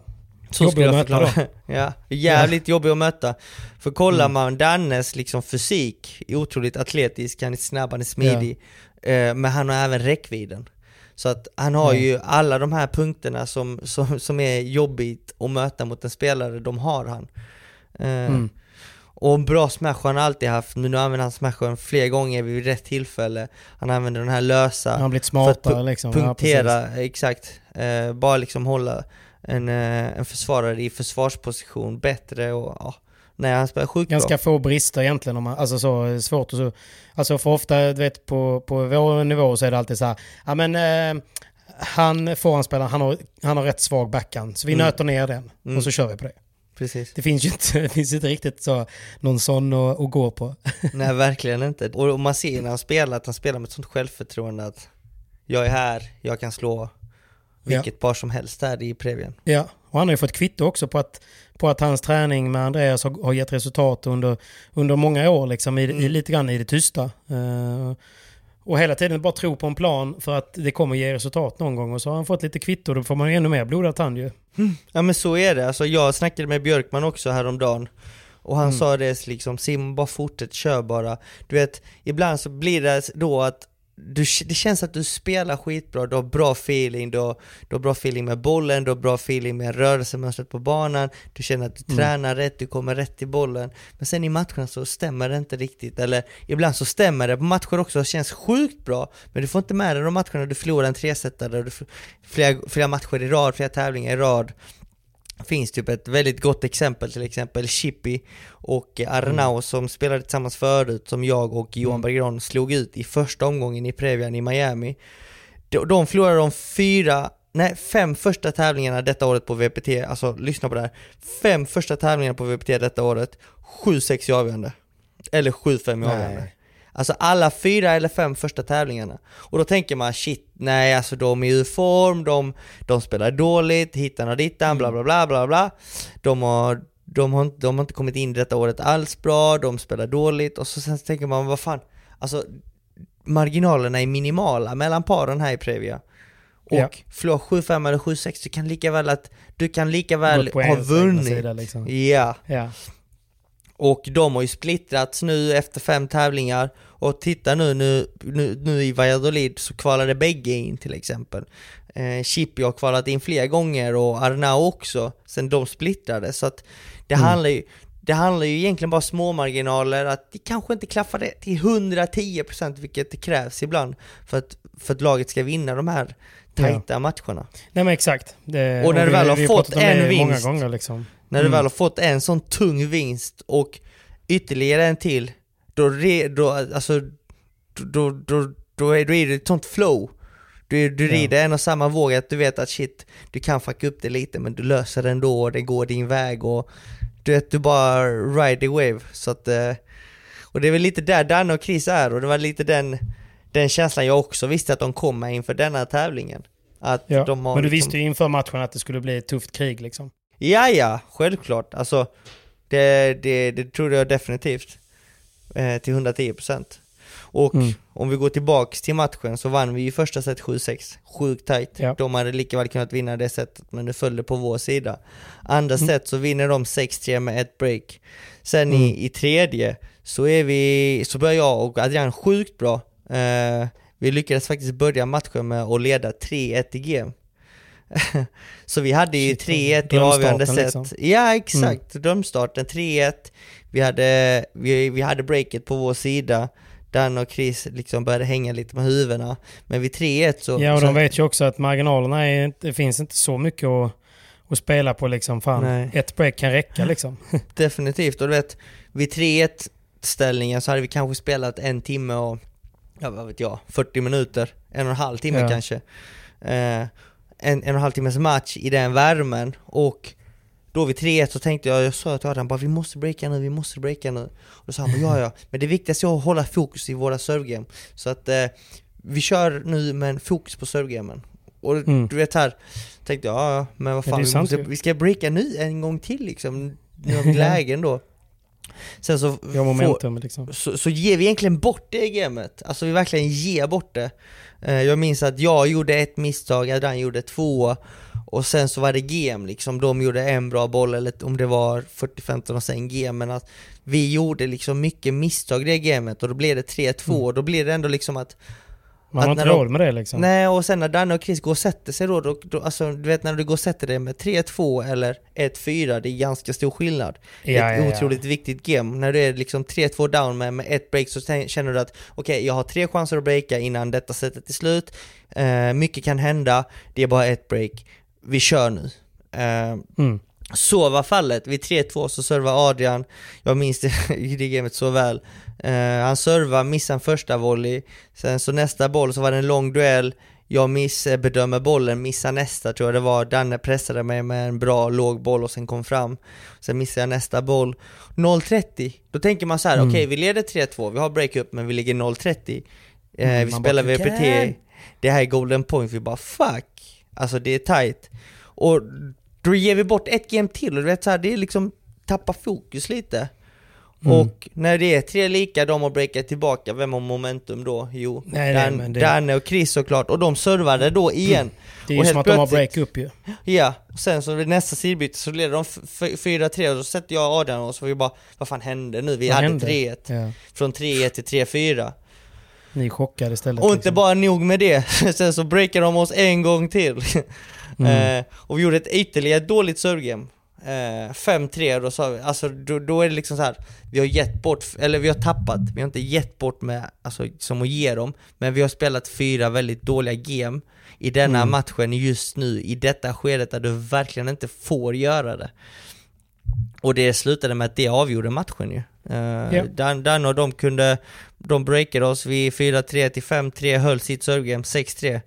S2: Så
S1: Jobbig
S2: skulle jag
S1: möta
S2: förklara. Ja, jävligt jobbig att möta. För kollar man Dannes liksom fysik, otroligt atletisk, han är snabb, han är smidig. Eh, men han har även räckvidden. Så att han har
S1: Mm.
S2: ju alla de här punkterna som, som, som är jobbigt att möta mot en spelare, de har han. Eh,
S1: Mm.
S2: Och en bra smash har han alltid haft, nu använder han smashen fler gånger vid rätt tillfälle. Han använder den här lösa
S1: Han har blivit smartare liksom. Ja,
S2: punktera,
S1: precis.
S2: exakt. Eh, bara liksom hålla en, eh, en försvarare i försvarsposition bättre och ja, nej han spelar sjukt
S1: Ganska
S2: bra.
S1: få brister egentligen. Om man, alltså så svårt och så. Alltså för ofta, du vet på, på vår nivå så är det alltid så här. Ja men eh, han, forehandspelaren, han har, han har rätt svag backhand. Så vi
S2: Mm.
S1: nöter ner den.
S2: Mm.
S1: Och så kör vi på det.
S2: Precis.
S1: Det finns ju inte, det finns inte riktigt så, någon sån att, att gå på.
S2: nej verkligen inte. Och, och man ser när han spelar att han spelar med ett sånt självförtroende att jag är här, jag kan slå vilket par som helst här i Previen.
S1: Ja, och han har ju fått kvitto också på att, på att hans träning med Andreas har, har gett resultat under, under många år, liksom, i, i, lite grann i det tysta. Eh, och hela tiden bara tro på en plan för att det kommer ge resultat någon gång. Och så har han fått lite kvitto, då får man ju ännu mer blodad tand ju.
S2: Ja men så är det, alltså jag snackade med Björkman också häromdagen och han sa det liksom, Simon bara fortsätt, kör bara. Du vet, ibland så blir det då att du, det känns att du spelar skitbra, du har bra feeling, du har, du har bra feeling med bollen, du har bra feeling med rörelsemönstret på banan, du känner att du tränar rätt, du kommer rätt till bollen. Men sen i matcherna så stämmer det inte riktigt, eller ibland så stämmer det. På matcher också och känns sjukt bra, men du får inte med dig de matcherna du förlorar en tresetare, du, flera, flera matcher i rad, flera tävlingar i rad finns typ ett väldigt gott exempel, till exempel Chippy och Arnau som spelade tillsammans förut, som jag och Johan Bergeron slog ut i första omgången i Previan i Miami. De, de förlorade de fyra, nej fem första tävlingarna detta året på VPT, alltså lyssna på det här. Fem första tävlingarna på VPT detta året, 7-6 i avgörande. Eller 7-5 i avgörande. Alltså alla fyra eller fem första tävlingarna. Och då tänker man shit, nej alltså de är ur form, de, de spelar dåligt, hittan och dittan, bla bla bla bla bla. De har, de, har, inte- de har inte kommit in detta året alls bra, de spelar dåligt och så sen tänker man vad fan, alltså marginalerna är minimala mellan paren här i Previa. Och
S1: Ja.
S2: förlora 7-5 eller 7-6, du kan lika väl att du kan lika väl ha vunnit.
S1: sida, liksom.
S2: Ja,
S1: Ja.
S2: Och de har ju splittrats nu efter fem tävlingar och titta nu, nu, nu, nu i Valladolid så kvalade bägge in till exempel. Eh, Chippy har kvalat in flera gånger och Arnau också sen de splittrade så att det handlar ju det handlar ju egentligen bara små marginaler, att det kanske inte klaffar det till 110% vilket det krävs ibland för att, för att laget ska vinna de här tajta matcherna.
S1: Nej men exakt. Det,
S2: Och när du väl har fått en
S1: Många
S2: vinst.
S1: gånger liksom.
S2: När du väl har fått en sån tung vinst och ytterligare en till, då, re, då, alltså, då, då, då, är, då är det ett sånt flow. Du, du
S1: Ja.
S2: rider en och samma våg, att du vet att shit, du kan fucka upp det lite men du löser det ändå och det går din väg och du vet, du bara ride the wave. Så att, eh, och det är väl lite där Danne och Chris är och det var lite den, den känslan jag också visste att de kom med inför denna tävlingen. Att
S1: Ja.
S2: de har
S1: Men du
S2: liksom-
S1: visste ju inför matchen att det skulle bli ett tufft krig liksom.
S2: Ja, ja, självklart. Alltså, det, det, det trodde jag definitivt. Eh, till 110%. Och
S1: Mm.
S2: om vi går tillbaks till matchen så vann vi i första set 7-6. Sjukt tight.
S1: Ja.
S2: De hade lika väl kunnat vinna det setet, men det följde på vår sida. Andra
S1: Mm.
S2: set så vinner de 6-3 med ett break. Sen
S1: Mm.
S2: i, i tredje så är vi, så börjar jag och Adrian sjukt bra. Eh, vi lyckades faktiskt börja matchen med att leda 3-1 i game. Så vi hade ju
S1: Shit,
S2: 3-1 i avgörande set.
S1: liksom.
S2: Ja exakt, drömstarten 3-1. Vi hade, vi, vi hade breaket på vår sida. Dan och Chris liksom började hänga lite med huvudena. Men vid 3-1 så...
S1: Ja, och
S2: så,
S1: de vet ju också att marginalerna är det finns inte så mycket att, att spela på liksom. Fan,
S2: Nej.
S1: ett break kan räcka liksom.
S2: Definitivt, och du vet, vid 3-1 ställningen så hade vi kanske spelat en timme och, ja vad vet jag, 40 minuter, en och en halv timme
S1: Ja.
S2: kanske. Eh, en, en och en halv timmes match i den värmen och då vid 3-1 så tänkte jag, jag sa till Adam bara vi måste breaka nu, vi måste breaka nu. Och då sa han ja ja, men det viktigaste är att hålla fokus i våra servegame. Så att eh, vi kör nu med en fokus på servegamen. Och
S1: Mm.
S2: du vet här, tänkte jag, ja ja, men vad
S1: Ja,
S2: fan,
S1: är
S2: vi, måste, vi ska breaka nu en gång till liksom. Vi lägen då. Sen så,
S1: Vi
S2: får,
S1: momentum liksom.
S2: så, så ger vi egentligen bort det gamet. Alltså vi verkligen ger bort det. Eh, Jag minns att jag gjorde ett misstag, Adrian gjorde två och sen så var det GM liksom, de gjorde en bra boll eller om det var 40-15 och sen GM men att vi gjorde liksom mycket misstag i det gamet och då blev det 3-2 och då blir det ändå liksom att
S1: Man har inte råd med det liksom.
S2: Nej och sen när Danne och Chris går och sätter sig då, då, då alltså du vet när du går och sätter dig med 3-2 eller 1-4, det är ganska stor skillnad. Det
S1: Ja,
S2: är ett
S1: ja, ja.
S2: otroligt viktigt game. När du är liksom 3-2 down med, med ett break så känner du att okej, jag har tre chanser att breaka innan detta setet är slut. Eh, mycket kan hända, det är bara ett break. Vi kör nu. Eh,
S1: Mm.
S2: så var fallet, vid 3-2 så servar Adrian, jag minns det i det gamet så väl. Eh, han servar, missar en första volley, sen så nästa boll så var det en lång duell, jag missbedömer bollen, missar nästa tror jag det var, Danne pressade mig med en bra låg boll och sen kom fram. Sen missar jag nästa boll. 0-30, då tänker man så här:
S1: Mm.
S2: okej vi leder 3-2, vi har breakup men vi ligger 0-30. Eh,
S1: Mm,
S2: vi spelar
S1: bara,
S2: VPT,
S1: "Kan?"
S2: det här är golden point, vi bara fuck! Alltså det är tight. Och då ger vi bort ett game till och du vet så här, det är liksom tappa fokus lite.
S1: Mm.
S2: Och när det är tre lika, de har breakat tillbaka, vem har momentum då? Jo,
S1: Nej, nej,
S2: Dan,
S1: men det-
S2: Danne och Chris såklart, och de servade då igen.
S1: Det är
S2: Och
S1: ju som att de har
S2: plötsligt-
S1: break-up ju.
S2: Ja, och sen så vid nästa sidbyte så leder de f- f- 4-3 och då sätter jag Adrian och så vi bara, vad fan hände nu? Vi
S1: Vad
S2: hade
S1: hände?
S2: 3-1,
S1: Ja.
S2: från 3-1 till 3-4.
S1: Ni chockade istället.
S2: Och inte
S1: liksom.
S2: bara nog med det, sen så breakade de oss en gång till.
S1: Mm.
S2: eh, och vi gjorde ett ytterligare dåligt servegame. Eh, 5-3, då sa vi, alltså då, då är det liksom så här. vi har gett bort, eller vi har tappat, vi har inte gett bort med, alltså som att ge dem, men vi har spelat fyra väldigt dåliga game i denna
S1: Mm.
S2: matchen just nu, i detta skedet där du verkligen inte får göra det. Och det slutade med att det avgjorde matchen ju. Uh,
S1: Ja.
S2: Dan, Dan och de kunde, de breakade oss vid 4-3 till 5-3, höll sitt servegame 6-3.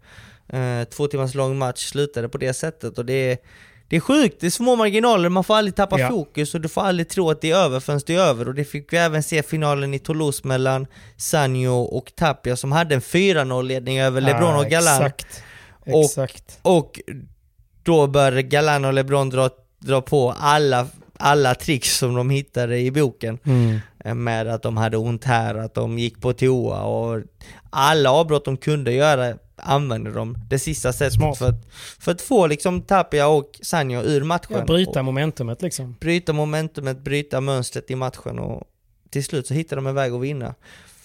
S2: Uh, två timmars lång match slutade på det sättet och det är, det är sjukt, det är små marginaler, man får aldrig tappa
S1: Ja.
S2: fokus och du får aldrig tro att det är över förrän det är över och det fick vi även se finalen i Toulouse mellan Sanjo och Tapia som hade en 4-0-ledning över LeBron och Galan.
S1: Exakt.
S2: Och-
S1: Exakt.
S2: Och då började Galan och LeBron dra, dra på alla, alla tricks som de hittade i boken.
S1: Mm.
S2: Eh, Med att de hade ont här, att de gick på toa och alla avbrott de kunde göra använde de det sista sättet
S1: Smart.
S2: för att, för att få liksom Tapia och Sanjo ur matchen.
S1: Ja, bryta
S2: Och
S1: momentumet liksom.
S2: bryta momentumet, bryta mönstret i matchen och till slut så hittade de en väg att vinna.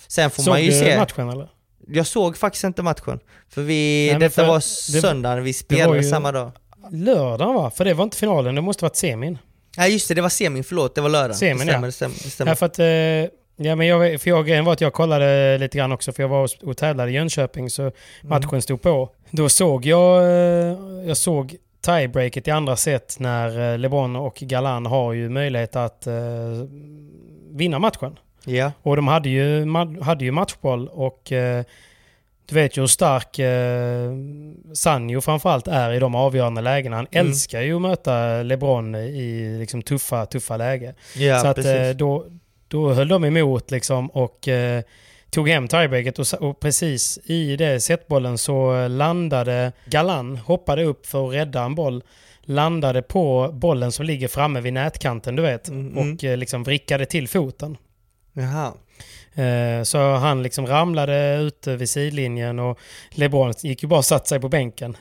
S2: Sen får
S1: Såg
S2: man ju
S1: du
S2: se,
S1: matchen eller?
S2: jag såg faktiskt inte matchen. För vi,
S1: Nej,
S2: detta
S1: för
S2: var söndagen, vi spelade samma dag.
S1: Lördagen va? För det var inte finalen, det måste varit semin.
S2: Nej just det, det var semin, förlåt, det var lördag.
S1: Semin,
S2: det stämmer,
S1: ja.
S2: det stämmer. Det stämmer.
S1: Ja, för att, eh, ja, men jag, för jag, grejen var att jag kollade lite grann också, för jag var och, tävlade i Jönköping, så matchen stod på. Då såg jag, eh, jag såg tiebreaket i andra set när eh, LeBron och Galan har ju möjlighet att eh, vinna matchen.
S2: Ja,
S1: Och de hade ju, hade ju matchboll och eh, du vet ju hur stark eh, Sanjo framförallt är i de avgörande lägena. Han
S2: Mm.
S1: älskar ju att möta LeBron i liksom tuffa, tuffa läge.
S2: ja
S1: så att eh, då, då höll de emot liksom och eh, tog hem tiebreaket och, och precis i det setbollen så landade Galan, hoppade upp för att rädda en boll, landade på bollen som ligger framme vid nätkanten du vet
S2: Mm, mm.
S1: och eh, liksom vrickade till foten.
S2: Jaha.
S1: Eh, Så han liksom ramlade ute vid sidlinjen och LeBron gick ju bara och satt sig på bänken.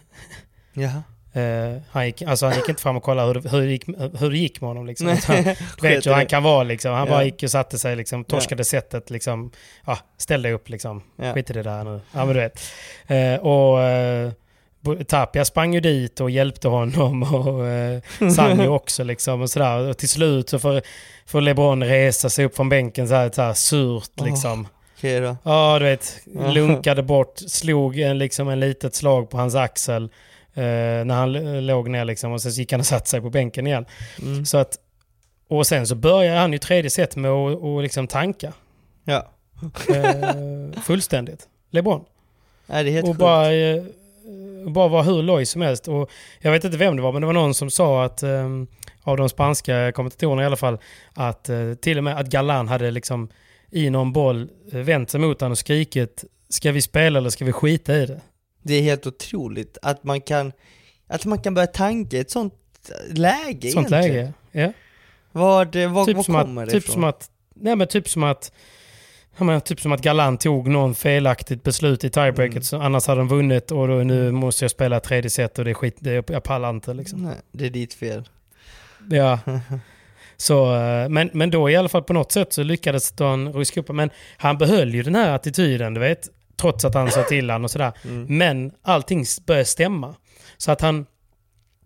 S2: Jaha.
S1: Eh, Han gick, alltså han gick inte fram och kollade hur det, hur det, gick, hur det gick med honom. Liksom.
S2: Nej,
S1: du vet hur han kan vara liksom. Han
S2: Ja.
S1: bara gick och satte sig liksom, torskade sättet liksom. Ja, ställ dig upp liksom.
S2: Ja.
S1: Skit i det där nu. Ja men du vet. Eh, och Tapia sprang ju dit och hjälpte honom och eh, Sanjo också liksom och sådär. Och till slut så får, får LeBron resa sig upp från bänken så här, så här surt liksom.
S2: Okej då.
S1: Ja, du vet. Lunkade bort, slog en, liksom en litet slag på hans axel eh, när han låg ner liksom och sen gick han och satte sig på bänken igen.
S2: Mm.
S1: Så att, och sen så började han ju tredje set med att och liksom tanka.
S2: Ja.
S1: Eh, fullständigt. LeBron.
S2: Nej, det är helt
S1: Och
S2: sjukt.
S1: bara, eh, bara var hur loj som helst. Och jag vet inte vem det var, men det var någon som sa att, eh, av de spanska kommentatorerna i alla fall, att eh, till och med att Galan hade liksom i någon boll eh, vänt sig mot honom och skrikit Ska vi spela eller ska vi skita i det?
S2: Det är helt otroligt att man kan, att man kan börja tanka ett sånt läge
S1: Sånt
S2: egentligen.
S1: läge. Ja.
S2: Vad, eh, vad,
S1: typ
S2: vad
S1: som
S2: kommer
S1: att,
S2: det
S1: typ
S2: ifrån?
S1: som att, nej men typ som att jag menar, typ som att Galan tog någon felaktigt beslut i tiebreaket,
S2: Mm.
S1: annars hade de vunnit och då, nu måste jag spela tredje set och det är skit, det, jag pallar inte liksom.
S2: Nej, det är ditt fel.
S1: Ja. Så, eh, men, men då i alla fall på något sätt så lyckades han ruska upp Men han behöll ju den här attityden, du vet. Trots att han sa till han och sådär.
S2: Mm.
S1: Men allting började stämma. Så att han,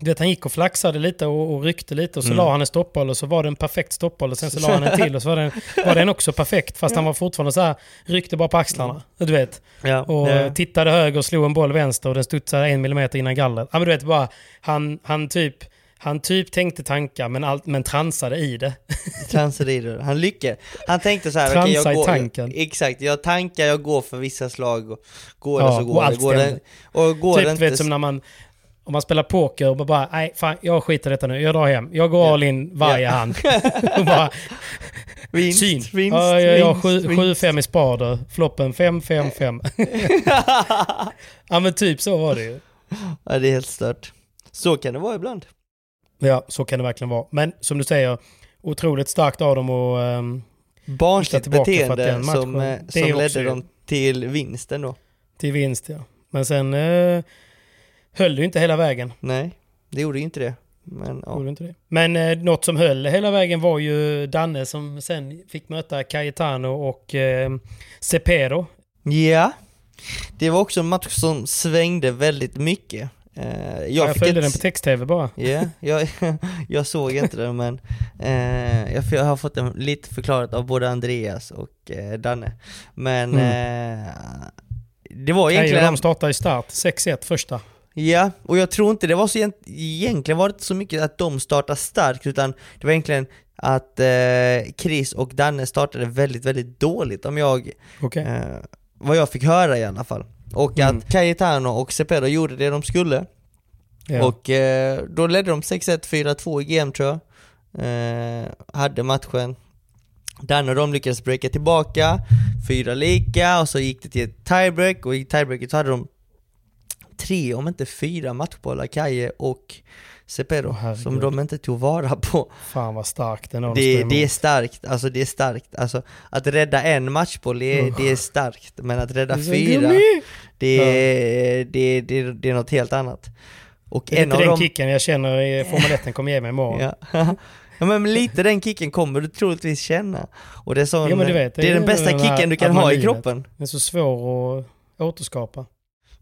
S1: vet, han gick och flaxade lite och, och ryckte lite och så
S2: Mm.
S1: la han en stoppboll och så var det en perfekt stoppboll och sen så la han en till och så var den, var den också perfekt. Fast han var fortfarande så här, ryckte bara på axlarna. Du vet.
S2: Ja,
S1: Och
S2: ja.
S1: tittade höger och slog en boll vänster och den studsade en millimeter innan gallret. Ja men du vet bara, han, han typ han typ tänkte tankar men, allt, men transade i det.
S2: Transade i det. Han lyckades. Han tänkte så här,
S1: Transa
S2: okej, jag
S1: i
S2: går,
S1: tanken.
S2: Exakt, jag tankar, jag går för vissa slag och går
S1: Ja,
S2: det så
S1: och
S2: går det.
S1: allt
S2: Går det
S1: stämde.
S2: och går
S1: typ
S2: det
S1: du vet
S2: inte
S1: som när man, om man spelar poker och bara nej fan jag skiter i detta nu, jag drar hem. Jag går all in varje
S2: Ja.
S1: hand. och bara,
S2: vinst,
S1: syn.
S2: vinst,
S1: ja, jag jag
S2: vinst, vinst.
S1: 7-5 i spader, floppen 5-5-5. ja men typ så var det ju.
S2: Ja, det är helt stört. Så kan det vara ibland.
S1: Ja, så kan det verkligen vara. Men som du säger, otroligt starkt av dem och um,
S2: Barnsligt
S1: för att
S2: beteende
S1: matchen-
S2: som, eh, som ledde dem till vinsten då.
S1: till vinst ja. Men sen uh, höll ju inte hela vägen.
S2: Nej, det gjorde ju inte det. Men ja.
S1: Inte det. Men eh, något som höll hela vägen var ju Danne som sen fick möta Cayetano och eh, Cepero.
S2: Ja, det var också en match som svängde väldigt mycket. Eh,
S1: Jag,
S2: jag,
S1: följde
S2: ett-
S1: den på text-tv bara.
S2: Ja, jag, jag såg inte den men eh, jag, jag har fått den lite förklarat av både Andreas och eh, Danne. Men eh, det var
S1: Egentligen
S2: egentligen,
S1: de startade i start, 6-1 första.
S2: Ja, och jag tror inte det var så egent, egentligen var det inte så mycket att de startade starkt utan det var egentligen att eh, Chris och Danne startade väldigt, väldigt dåligt om jag
S1: Okej.
S2: Eh, vad jag fick höra i alla fall. Och
S1: Mm.
S2: att Cayetano och Cepero gjorde det de skulle.
S1: Ja.
S2: Och eh, då ledde de 6-1, 4-2 i GM tror jag. Eh, hade matchen. Danne och de lyckades breaka tillbaka, fyra lika och så gick det till ett tiebreak och i tiebreaket så hade de tre, om inte fyra matchbollar, Kaje och Cepero,
S1: Åh, herregud.
S2: som de inte tog vara på.
S1: Fan vad starkt den har
S2: Det,
S1: de
S2: det är starkt, alltså det är starkt. Alltså att rädda en matchboll, det är,
S1: Usch.
S2: det är starkt. Men att rädda
S1: Det
S2: fyra, det är, det, det, det är något helt annat. Och
S1: Det är
S2: en
S1: inte
S2: av
S1: den
S2: dem...
S1: kicken jag känner i Formel 1 kommer ge mig imorgon.
S2: Ja. ja men lite den kicken kommer du troligtvis känna. Och det är, sån,
S1: Ja, vet,
S2: det är den bästa kicken du kan ha i kroppen.
S1: Den är så svår att återskapa.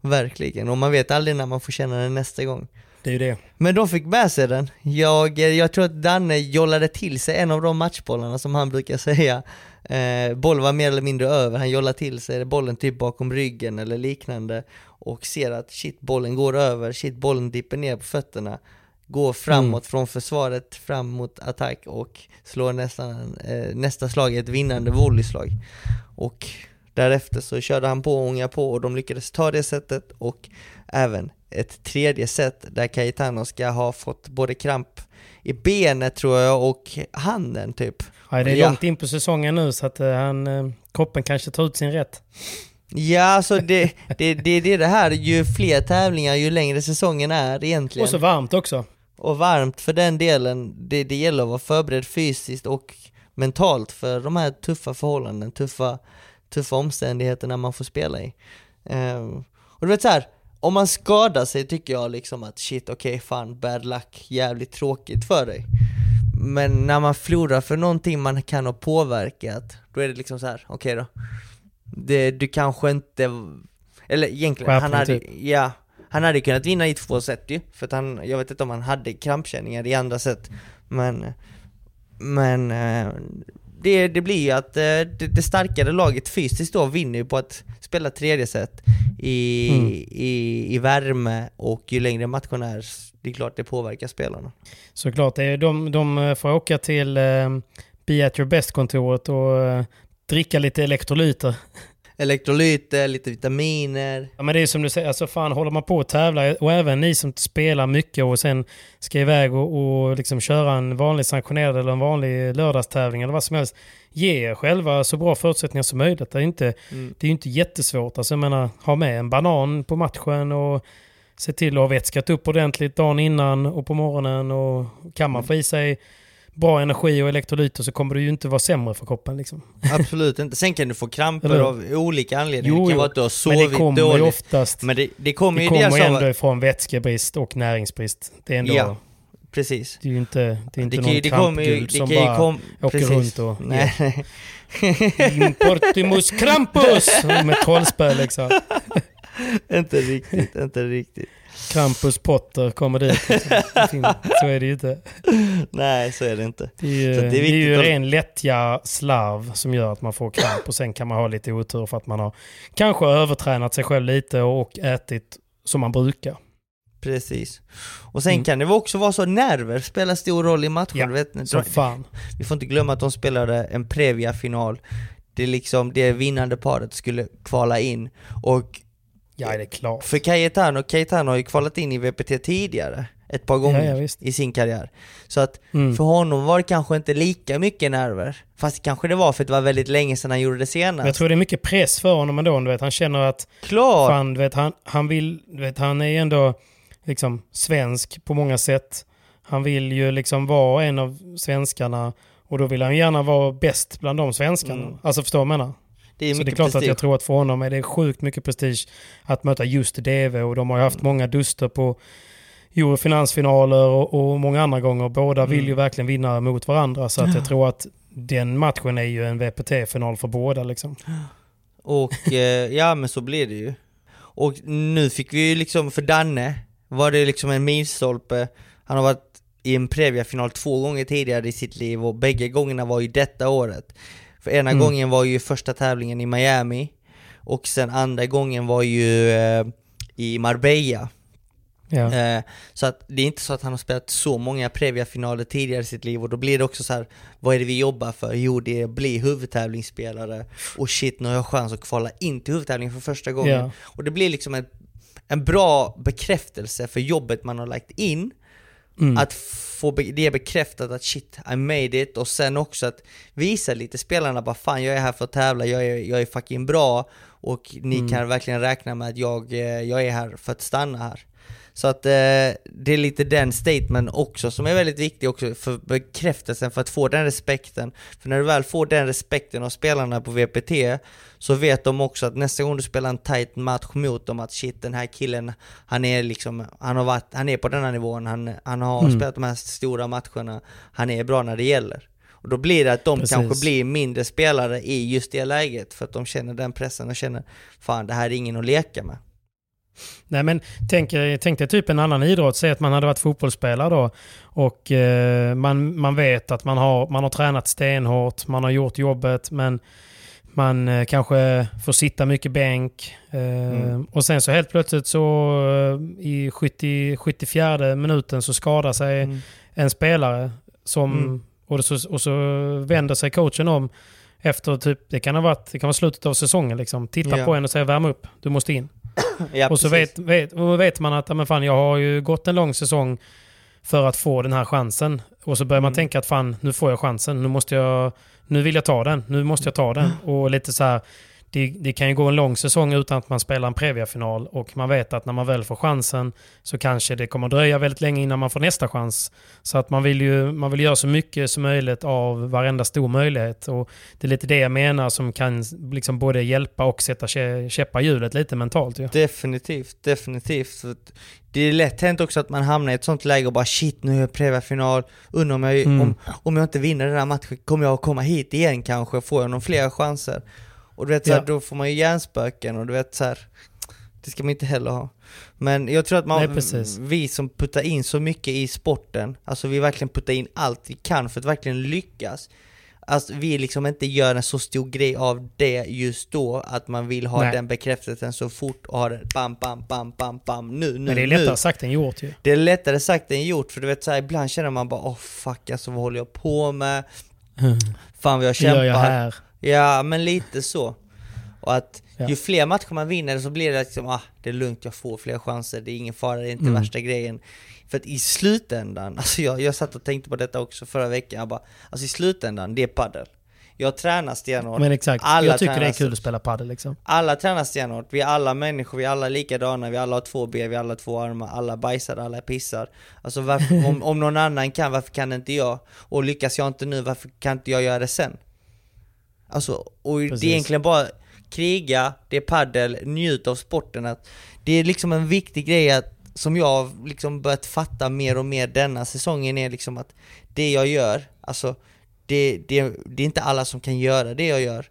S2: Verkligen, och man vet aldrig när man får känna den nästa gång.
S1: Det är ju det.
S2: Men de fick med sig den. Jag, jag tror att Danne jollade till sig en av de matchbollarna som han brukar säga. Eh, bollen var mer eller mindre över, han jollade till sig bollen typ bakom ryggen eller liknande. Och ser att shit, bollen går över, shit, bollen dipper ner på fötterna. Går framåt från försvaret fram mot attack och slår nästan, eh, nästa slag ett vinnande volleyslag. Och därefter så körde han på och ångade på och de lyckades ta det sättet och även ett tredje set där Cayetano ska ha fått både kramp i benet tror jag och handen typ.
S1: Ja, det är
S2: Ja.
S1: långt in på säsongen nu så att eh, han, eh, kroppen kanske tar ut sin rätt.
S2: Ja, alltså det, det, det, det är det här, ju fler tävlingar ju längre säsongen är egentligen.
S1: Och så varmt också.
S2: Och varmt för den delen, det, det gäller att vara förberedd fysiskt och mentalt för de här tuffa förhållanden, tuffa, tuffa omständigheterna man får spela i. Ehm, och du vet så här, om man skadar sig tycker jag liksom att shit okej fan bad luck, jävligt tråkigt för dig. Men när man förlorar för någonting man kan ha påverkat, då är det liksom så här, okej då. Det, du kanske inte, eller egentligen, han hade,
S1: typ.
S2: ja, han hade kunnat vinna i två set ju, för att han, jag vet inte om han hade krampkänningar i andra set, men, men eh, det, det blir ju att eh, det, det starkare laget fysiskt då vinner ju på att spela tredje set i,
S1: Mm.
S2: i, i värme och ju längre matchen är, det är klart det påverkar spelarna.
S1: Såklart. De, de får åka till eh, Be at your best-kontoret och eh, dricka lite elektrolyter.
S2: Elektrolyter, lite vitaminer,
S1: Ja, men det är som du säger, alltså fan håller man på att tävla och även ni som spelar mycket och sen ska iväg och, och liksom köra en vanlig sanktionerad eller en vanlig lördagstävling eller vad som helst. Ge er själva så bra förutsättningar som möjligt. Det är ju inte,
S2: Mm.
S1: det är ju inte jättesvårt. Alltså, jag menar, ha med en banan på matchen och se till att ha vätskat upp ordentligt dagen innan och på morgonen. Och kan man få i sig bra energi och elektrolyter så kommer du ju inte vara sämre för kroppen liksom.
S2: Absolut inte. Sen kan du få kramper av olika anledningar.
S1: Jo,
S2: det kan vara att du har
S1: Men
S2: sovit
S1: det kommer ju
S2: dåligt.
S1: oftast...
S2: Men det, det kommer
S1: Det
S2: ju
S1: kommer
S2: dels av...
S1: ändå ifrån vätskebrist och näringsbrist. Det är ändå...
S2: Ja, precis.
S1: Det är ju inte, det är inte
S2: Det
S1: någon
S2: det
S1: som bara
S2: kom,
S1: åker
S2: precis.
S1: runt och...
S2: Nej, nej.
S1: Importimus Krampus! Med trollspö liksom.
S2: inte riktigt, inte riktigt.
S1: Krampus Potter kommer dit. Så är det ju inte.
S2: Nej, så är det inte.
S1: Det är ju,
S2: Så det är
S1: det är ju
S2: att-
S1: ren lättja slarv som gör att man får kramp och sen kan man ha lite otur för att man har kanske övertränat sig själv lite och ätit som man brukar.
S2: Precis. Och sen
S1: Mm.
S2: kan det också vara så nerver spelar stor roll i matchen.
S1: Ja,
S2: vet,
S1: Som fan.
S2: vi får inte glömma att de spelade en Previa-final. Det är liksom det vinnande paret skulle kvala in. Och
S1: Ja, det är klart.
S2: för Cayetano, Cayetano har ju kvalat in i VPT tidigare. Ett par gånger
S1: Ja, ja,
S2: i sin karriär. Så att
S1: Mm.
S2: för honom var det kanske inte lika mycket nerver. Fast kanske det var för att det var väldigt länge sedan han gjorde det senast.
S1: Men Jag tror det är mycket press för honom ändå. Du vet. Han känner att
S2: Klart!
S1: fan, du vet, han, han vill, du vet, han är ju ändå liksom svensk på många sätt. Han vill ju liksom vara en av svenskarna och då vill han gärna vara bäst bland de svenskarna.
S2: Mm.
S1: Alltså förstår du vad jag menar?
S2: Det är
S1: Så det är klart att
S2: prestige.
S1: jag tror att för honom är det sjukt mycket prestige att möta just DV och de har ju haft många duster på Eurofinansfinaler och, och många andra gånger. Båda vill ju verkligen vinna mot varandra så att jag tror att den matchen är ju en VPT-final för båda liksom.
S2: Och eh, ja men så blir det ju. Och nu fick vi ju liksom, för Danne var det liksom en milstolpe. Han har varit i en Previa-final två gånger tidigare i sitt liv och bägge gångerna var ju detta året. För ena
S1: Mm.
S2: gången var ju första tävlingen i Miami och sen andra gången var ju eh, i Marbella.
S1: Ja.
S2: Eh, så att det är inte så att han har spelat så många Previa-finaler tidigare i sitt liv och då blir det också så här, vad är det vi jobbar för? Jo det är att bli huvudtävlingsspelare och shit nu har jag chans att kvala in till huvudtävlingen för första gången.
S1: Ja.
S2: Och det blir liksom en, en bra bekräftelse för jobbet man har lagt in
S1: Mm.
S2: att få det bekräftat att shit, I made it och sen också att visa lite spelarna bara fan jag är här för att tävla, jag är, jag är fucking bra och ni
S1: Mm.
S2: kan verkligen räkna med att jag, eh, jag är här för att stanna här. Så att eh, det är lite den statement också som är väldigt viktig också för bekräftelsen, för att få den respekten. För när du väl får den respekten av spelarna på VPT så vet de också att nästa gång du spelar en tight match mot dem att shit den här killen, han är liksom, han har varit, han är på denna nivån, han, han har
S1: Mm.
S2: spelat de här stora matcherna, han är bra när det gäller. Och då blir det att de
S1: Precis.
S2: kanske blir mindre spelare i just det läget för att de känner den pressen och känner fan det här är ingen att leka med.
S1: Nej men tänk, tänk dig typ en annan idrott. Säg att man hade varit fotbollsspelare då. Och eh, man, man vet att man har, man har tränat stenhårt, man har gjort jobbet men man eh, kanske får sitta mycket bänk. Eh,
S2: Mm.
S1: Och sen så helt plötsligt så eh, i 70, 74 minuten så skadar sig
S2: Mm.
S1: en spelare som,
S2: Mm.
S1: och, så, och så vänder sig coachen om efter typ, det kan ha varit, det kan vara slutet av säsongen liksom. Tittar
S2: Ja.
S1: på en och säger värm upp, du måste in.
S2: Ja,
S1: Och så vet, vet, och vet man att men fan, jag har ju gått en lång säsong för att få den här chansen. Och så börjar man
S2: Mm.
S1: tänka att fan, nu får jag chansen. Nu, måste jag, nu vill jag ta den. Nu måste jag ta den. Och lite så här, det, det kan ju gå en lång säsong utan att man spelar en Previa-final. Och man vet att när man väl får chansen så kanske det kommer dröja väldigt länge innan man får nästa chans. Så att man vill ju man vill göra så mycket som möjligt av varenda stor möjlighet. Och det är lite det jag menar som kan liksom både hjälpa och sätta kä- käppar hjulet lite mentalt. Ju.
S2: Definitivt, definitivt. Det är lätt hänt också att man hamnar i ett sånt läge och bara shit nu är jag Previa-final, undrar om jag,
S1: Mm.
S2: om, om jag inte vinner den här matchen, kommer jag att komma hit igen kanske? Får jag någon fler chanser? Och du vet så här,
S1: Ja.
S2: då får man ju hjärnspöken och du vet så här, det ska man inte heller ha. Men jag tror att man,
S1: Nej,
S2: vi som puttar in så mycket i sporten, alltså vi verkligen puttar in allt vi kan för att verkligen lyckas. Alltså vi liksom inte gör en så stor grej av det just då, att man vill ha
S1: Nej.
S2: den bekräftelsen så fort och ha det bam, bam, bam, bam, bam, nu, nu,
S1: Men det är
S2: nu.
S1: lättare sagt än gjort ju.
S2: Det är lättare sagt än gjort, för du vet så här, ibland känner man bara åh fuck alltså vad håller jag på med? Fan vad jag kämpar.
S1: gör jag här?
S2: Ja, men lite så. Och att
S1: Ja.
S2: ju fler matcher man vinner så blir det liksom, ah, det är lugnt, jag får fler chanser, det är ingen fara, det är inte
S1: Mm.
S2: värsta grejen. För att i slutändan, alltså jag, jag satt och tänkte på detta också förra veckan, jag bara, alltså i slutändan, det är paddel. Jag tränar stenhårt.
S1: Men exakt,
S2: Alla
S1: jag tycker det är kul att spela padel liksom.
S2: Alla tränar stenhårt, vi är alla människor, vi är alla likadana, vi alla har två ben, vi har alla två armar, alla bajsar, alla pissar Alltså varför, om, om någon annan kan, varför kan inte jag? Och lyckas jag inte nu, varför kan inte jag göra det sen? Alltså, och
S1: Precis.
S2: det är egentligen bara kriga, det är paddel, njut av sporten att Det är liksom en viktig grej att, som jag liksom börjat fatta mer och mer denna säsongen är liksom att Det jag gör, alltså det, det, det är inte alla som kan göra det jag gör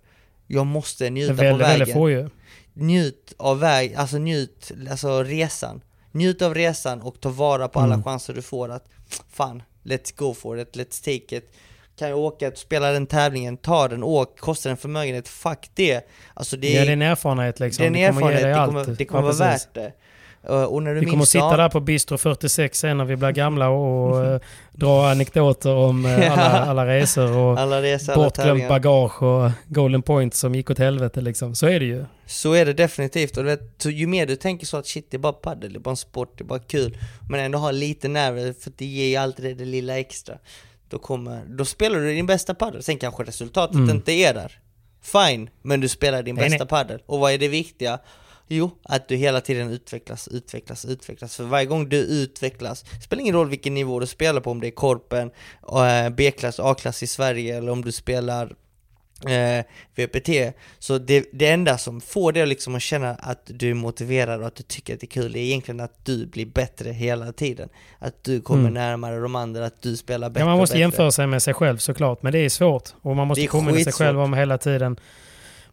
S2: Jag måste njuta på
S1: Väldigt,
S2: vägen
S1: väldigt få ju.
S2: njut av väg, alltså njut, alltså resan Njut av resan och ta vara på alla
S1: Mm.
S2: chanser du får att Fan, let's go for it, let's take it Kan jag åka och spela den tävlingen, ta den, åk, kostar en förmögenhet, fuck det. Alltså det
S1: Ja,
S2: är,
S1: det är en erfarenhet liksom.
S2: det är en erfarenhet, det kommer, det kommer
S1: Ja,
S2: vara värt det. Och när du
S1: Vi kommer att sitta där på Bistro 46 sen när vi blir gamla och eh, dra anekdoter om eh, alla, alla resor och
S2: alla resor, alla
S1: bortglömt
S2: tävlingar.
S1: bagage och golden point som gick åt helvete liksom. Så är det ju.
S2: Så är det definitivt, och du vet, ju mer du tänker så att shit det är bara padel, det är bara en sport, det är bara kul. Men ändå ha lite nerver för det ger ju alltid det, det lilla extra Då kommer, då spelar du din bästa padel, sen kanske resultatet
S1: Mm.
S2: inte är där Fine, men du spelar din
S1: Nej,
S2: bästa
S1: nej.
S2: padel, och vad är det viktiga? Jo, att du hela tiden utvecklas, utvecklas, utvecklas. För varje gång du utvecklas, spelar ingen roll vilken nivå du spelar på, om det är korpen, eh, B-klass, A-klass i Sverige eller om du spelar eh, VPT. Så det, det enda som får dig liksom att känna att du är motiverad och att du tycker att det är kul, är egentligen att du blir bättre hela tiden. Att du kommer
S1: Mm.
S2: närmare de andra, att du spelar bättre
S1: Ja, man måste
S2: bättre.
S1: jämföra sig med sig själv såklart. Men det är svårt. Och man måste
S2: är
S1: påminna sig själv om hela tiden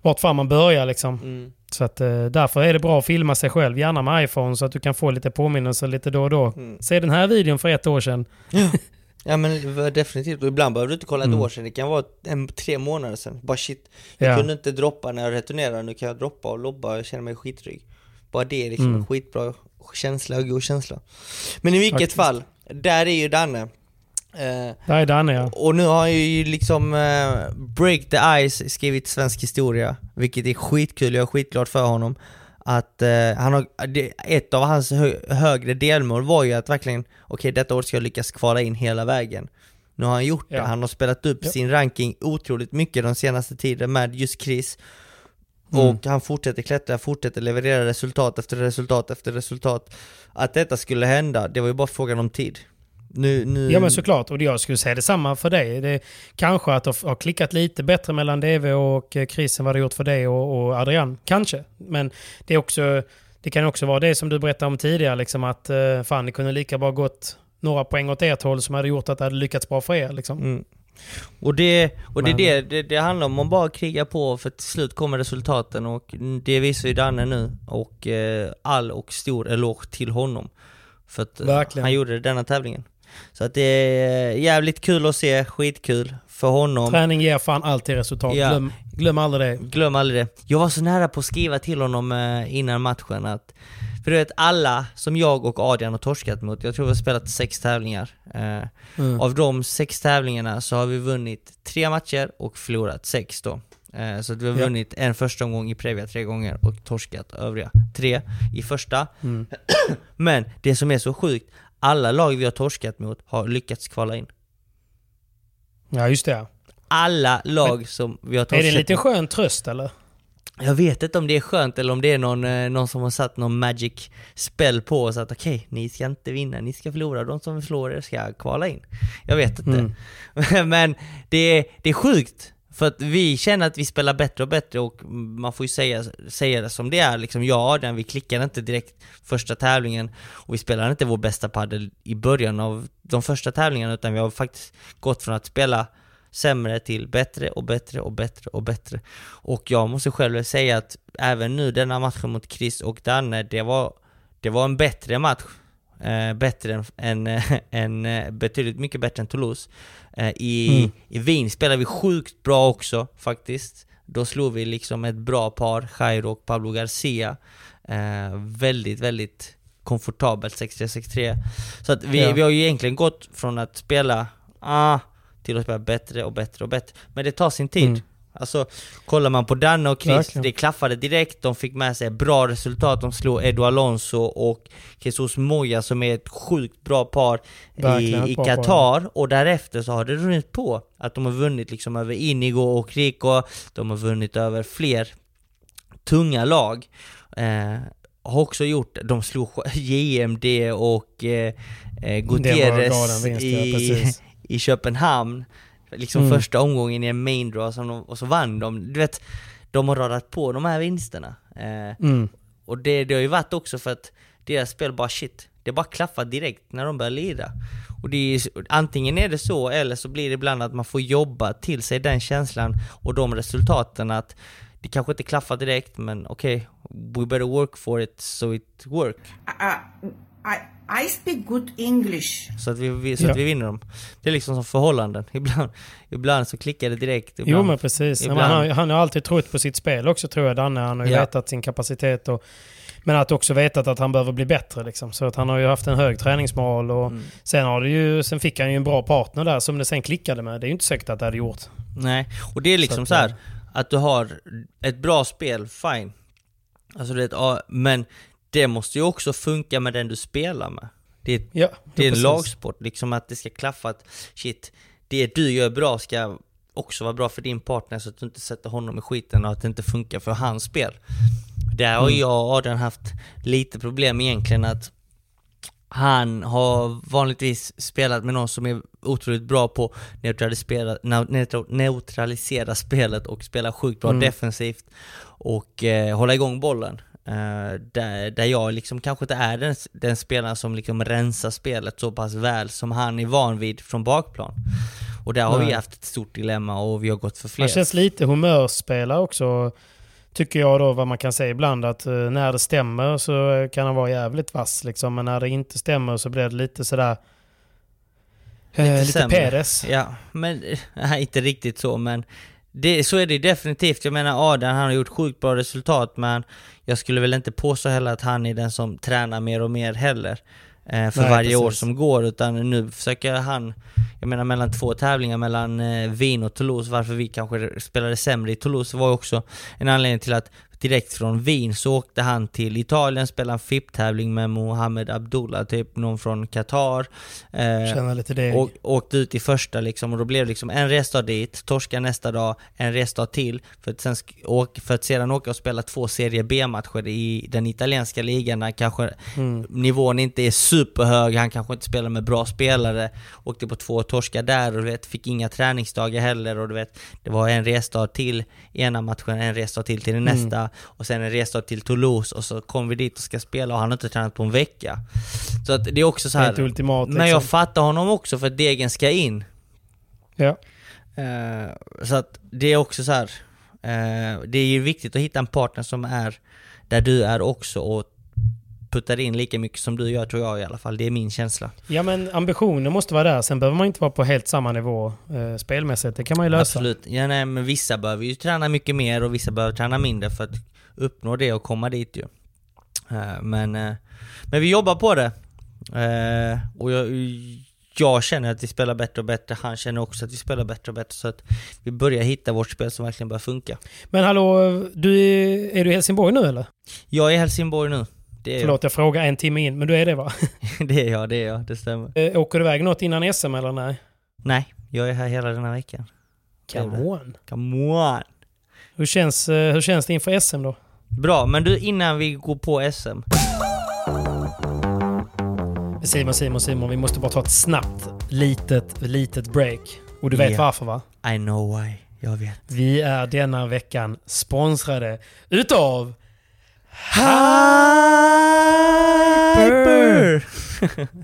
S1: vart fan man börjar liksom.
S2: Mm.
S1: Så att eh, därför är det bra att filma sig själv, gärna med iPhone så att du kan få lite påminnelser lite då och då.
S2: Mm.
S1: Se den här videon för ett år sedan.
S2: Ja men det var definitivt, och ibland behöver du inte kolla ett
S1: Mm.
S2: år sedan, det kan vara en, tre månader sedan. Bara shit, jag
S1: Ja.
S2: kunde inte droppa när jag returnerade, nu kan jag droppa och lobba och känner mig skittrygg. Bara det är liksom
S1: Mm.
S2: en skitbra känsla och god känsla. Men i vilket
S1: Faktiskt.
S2: fall, där är ju Danne. Eh,
S1: Där är Danne ja.
S2: och nu har jag ju liksom eh, Break the Ice skrivit svensk historia, vilket är skitkul, jag är skitglad för honom. Att eh, han har, det, ett av hans hö, högre delmål var ju att verkligen, okej detta år ska jag lyckas kvala in hela vägen. Nu har han gjort det,
S1: Ja.
S2: han har spelat upp
S1: Ja.
S2: sin ranking otroligt mycket de senaste tiden med just Chris.
S1: Mm.
S2: Och han fortsätter klättra, fortsätter leverera resultat efter resultat efter resultat. Att detta skulle hända, det var ju bara frågan om tid. Nu, nu...
S1: Ja men såklart, och jag skulle säga detsamma för dig. Det kanske att det har klickat lite bättre mellan DV och eh, Chris än vad det gjort för dig och, och Adrian. Kanske. Men det, är också, det kan också vara det som du berättade om tidigare, liksom att eh, fan det kunde lika bra gått några poäng åt ert håll som hade gjort att det hade lyckats bra för er. Liksom.
S2: Mm. Och, det, och det, det, det, det handlar om att bara kriga på för till slut kommer resultaten och det visar ju Danne nu och eh, all och stor eloge till honom. För att
S1: Verkligen.
S2: han gjorde denna tävlingen. Så att det är jävligt kul att se, skitkul för honom.
S1: Träning ger fan alltid resultat.
S2: Ja.
S1: Glöm, glöm aldrig det.
S2: Glöm aldrig det. Jag var så nära på att skriva till honom eh, innan matchen att för du vet alla som jag och Adrian har torskat mot, jag tror vi har spelat sex tävlingar. Eh,
S1: Mm.
S2: Av de sex tävlingarna så har vi vunnit tre matcher och förlorat sex då. Eh, Så vi har vunnit en första omgång i Previa tre gånger och torskat övriga tre i första.
S1: Mm.
S2: Men det som är så sjukt, alla lag vi har torskat mot har lyckats kvala in.
S1: Ja just det.
S2: Alla lag som vi har
S1: Är
S2: torskat
S1: det en liten
S2: mot.
S1: skön tröst eller?
S2: Jag vet inte om det är skönt eller om det är någon, eh, någon som har satt någon magic spell på oss att okej, ni ska inte vinna, ni ska förlora, de som slår er ska kvala in. Jag vet inte.
S1: Mm.
S2: Men det är, det är sjukt. För att vi känner att vi spelar bättre och bättre och man får ju säga, säga det som det är liksom. Ja, den, vi klickade inte direkt första tävlingen och vi spelade inte vår bästa padel i början av de första tävlingarna utan vi har faktiskt gått från att spela sämre till bättre och bättre och bättre och bättre. Och jag måste själv säga att även nu denna matchen mot Chris och Danne, det var, det var en bättre match. Eh, bättre än, än, eh, än, eh, betydligt mycket bättre än Toulouse. Eh, i,
S1: Mm.
S2: I Wien spelade vi sjukt bra också faktiskt. Då slog vi liksom ett bra par, Jairo och Pablo Garcia. Eh, väldigt, väldigt komfortabelt 6-3-6-3. Så att vi,
S1: Ja.
S2: vi har ju egentligen gått från att spela ah, till att spela bättre och bättre och bättre. Men det tar sin tid.
S1: Mm.
S2: Alltså, kollar man på Danne och Chris,
S1: Verkligen.
S2: det klaffade direkt, de fick med sig bra resultat, de slog Edu Alonso och Jesus Moya som är ett sjukt bra par
S1: Verkligen
S2: i, Qatar, och därefter så har det runnit på. Att de har vunnit liksom över Inigo och Rico, de har vunnit över fler tunga lag. Eh, har också gjort, de slog JMD och eh, eh, Gutierrez
S1: ja,
S2: i,
S1: precis.
S2: i Köpenhamn. Liksom
S1: Mm.
S2: första omgången i en main draw som de, och så vann de. Du vet, de har radat på de här vinsterna. Eh,
S1: Mm.
S2: och det, det har ju varit också för att deras spel bara shit, det bara klaffar direkt när de börjar lira. Och det är, antingen är det så, eller så blir det ibland att man får jobba till sig den känslan och de resultaten att det kanske inte klaffar direkt, men okej, we better work for it so it work.
S5: Uh, I, I speak good English.
S2: Så att vi, vi, så
S1: Ja.
S2: att vi vinner dem. Det är liksom som förhållanden. Ibland, ibland så klickar det direkt. Ibland,
S1: Jo men precis.
S2: Ibland-
S1: han, han har alltid trott på sitt spel också tror jag, Danne. Han har ju
S2: Ja.
S1: vetat sin kapacitet och men att också vetat att han behöver bli bättre liksom. Så att han har ju haft en hög träningsmål och
S2: Mm.
S1: sen, har det ju, sen fick han ju en bra partner där som det sen klickade med. Det är ju inte säkert att det hade gjort.
S2: Nej, och det är liksom
S1: Så att,
S2: så, här att du har ett bra spel, fine. Alltså det är ett, ja, men det måste ju också funka med den du spelar med. Det är,
S1: Ja,
S2: det är en
S1: precis.
S2: lagsport, liksom att det ska klaffa att shit, det du gör bra ska också vara bra för din partner så att du inte sätter honom i skiten och att det inte funkar för hans spel. Där har
S1: Mm.
S2: jag och Adrian haft lite problem egentligen att han har vanligtvis spelat med någon som är otroligt bra på neutralisera, neutral- neutralisera spelet och spela sjukt bra
S1: Mm.
S2: defensivt och eh, hålla igång bollen. Eh, där, där jag liksom kanske inte är den, den spelaren som liksom rensar spelet så pass väl som han är van vid från bakplan. Och där har
S1: Nej.
S2: vi haft ett stort dilemma och vi har gått för fler.
S1: Han känns lite humörspelare också. Tycker jag då vad man kan säga ibland att eh, när det stämmer så kan han vara jävligt vass liksom. Men när det inte stämmer så blir det lite sådär... eh, Lite. Peres.
S2: Ja, men eh, nej, inte riktigt så men det, så är det definitivt. Jag menar Adam han har gjort sjukt bra resultat men jag skulle väl inte påstå heller att han är den som tränar mer och mer heller. Eh, för
S1: Nej,
S2: varje år
S1: precis.
S2: som går utan nu försöker han, jag menar mellan två tävlingar mellan eh, Wien och Toulouse, varför vi kanske spelade sämre i Toulouse var ju också en anledning till att direkt från Wien så åkte han till Italien, spelade en FIP-tävling med Mohamed Abdullah, typ någon från Qatar. Eh,
S1: lite det.
S2: och åkte ut i första liksom och då blev det liksom en resdag dit, torska nästa dag, en resdag till för att, sen åka, för att sedan åka och spela två serie B-matcher i den italienska ligan där kanske
S1: Mm.
S2: nivån inte är superhög, han kanske inte spelar med bra spelare, åkte på två torskar där och du vet, fick inga träningsdagar heller och du vet, det var en resdag till ena matchen, en resdag till till den
S1: Mm.
S2: nästa och sen en resdag till Toulouse och så kom vi dit och ska spela och han har inte tränat på en vecka. Så att det är också så här.
S1: Ultimat
S2: Men jag
S1: liksom.
S2: fattar honom också för att degen ska in.
S1: Ja.
S2: Eh, så att det är också så här. eh, det är ju viktigt att hitta en partner som är där du är också och puttar in lika mycket som du gör tror jag i alla fall. Det är min känsla.
S1: ja men ambitionen måste vara där. Sen behöver man inte vara på helt samma nivå eh, spelmässigt. Det kan man ju lösa.
S2: Absolut. Ja, nej, men vissa behöver ju träna mycket mer och vissa behöver träna mindre för att uppnå det och komma dit ju. Eh, men, eh, men vi jobbar på det. Eh, och jag, jag känner att vi spelar bättre och bättre. Han känner också att vi spelar bättre och bättre. Så att vi börjar hitta vårt spel som verkligen börjar funka.
S1: Men hallå, du är, är du i Helsingborg nu eller?
S2: Jag är i Helsingborg nu. Det är
S1: Förlåt, jag frågar en timme in, men du är det va?
S2: jag. Det är jag, det är jag. Det stämmer.
S1: Eh, Åker du iväg något innan SM eller nej?
S2: Nej, jag är här hela den här veckan.
S1: Come on.
S2: Come on!
S1: Hur känns, eh, hur känns det inför SM då?
S2: Bra, men du innan vi går på SM.
S1: Simon, Simon, Simon, vi måste bara ta ett snabbt litet, litet break. Och du vet
S2: Ja.
S1: varför va?
S2: I know why. Jag vet.
S1: Vi är denna veckan sponsrade utav
S2: Hyper!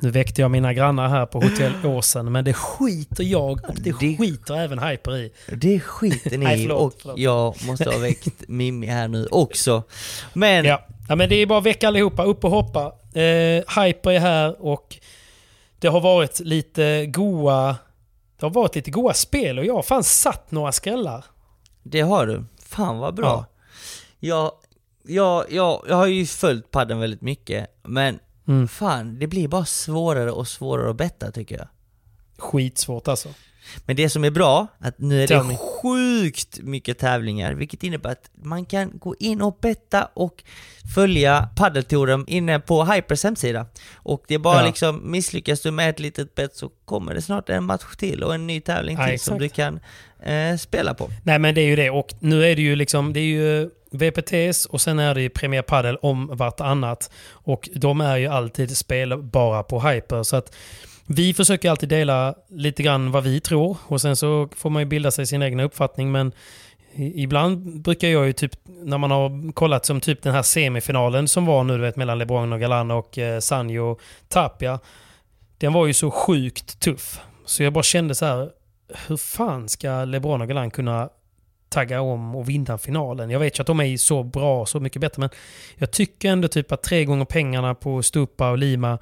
S1: Nu väckte jag mina grannar här på Hotell Åsen, men det skiter jag och det
S2: Det-
S1: skiter även Hyper i.
S2: Det skiter ni
S1: Nej,
S2: i
S1: förlåt,
S2: och
S1: förlåt.
S2: jag måste ha väckt Mimmi här nu också. Men
S1: Ja. ja, men det är bara att väcka allihopa, upp och hoppa. Eh, Hyper är här och det har varit lite goa det har varit lite goa spel och jag har fan satt några skrällar.
S2: det har du. Fan vad bra.
S1: Ja.
S2: Jag, jag, jag, jag har ju följt padden väldigt mycket, men
S1: Mm.
S2: fan, det blir bara svårare och svårare att betta tycker jag.
S1: Skitsvårt alltså.
S2: Men det som är bra, att nu är det
S1: me.
S2: sjukt mycket tävlingar, vilket innebär att man kan gå in och betta och följa paddeltouren inne på Hypers hemsida. Och det är bara
S1: Ja.
S2: liksom, misslyckas du med ett litet bett så kommer det snart en match till och en ny tävling
S1: Ja,
S2: till som
S1: exakt.
S2: du kan eh, spela på.
S1: Nej men det är ju det och nu är det ju liksom, det är ju VPTs och sen är det ju Premier Padel om vartannat. Och de är ju alltid spelbara på Hyper så att vi försöker alltid dela lite grann vad vi tror och sen så får man ju bilda sig sin egna uppfattning men Ibland brukar jag ju typ, när man har kollat som typ den här semifinalen som var nu du vet mellan LeBron och Galan och eh, Sanjo Tapia. Den var ju så sjukt tuff. Så jag bara kände så här, hur fan ska LeBron och Galan kunna tagga om och vinna finalen? Jag vet ju att de är så bra, så mycket bättre, men jag tycker ändå typ att tre gånger pengarna på Stupa och Lima,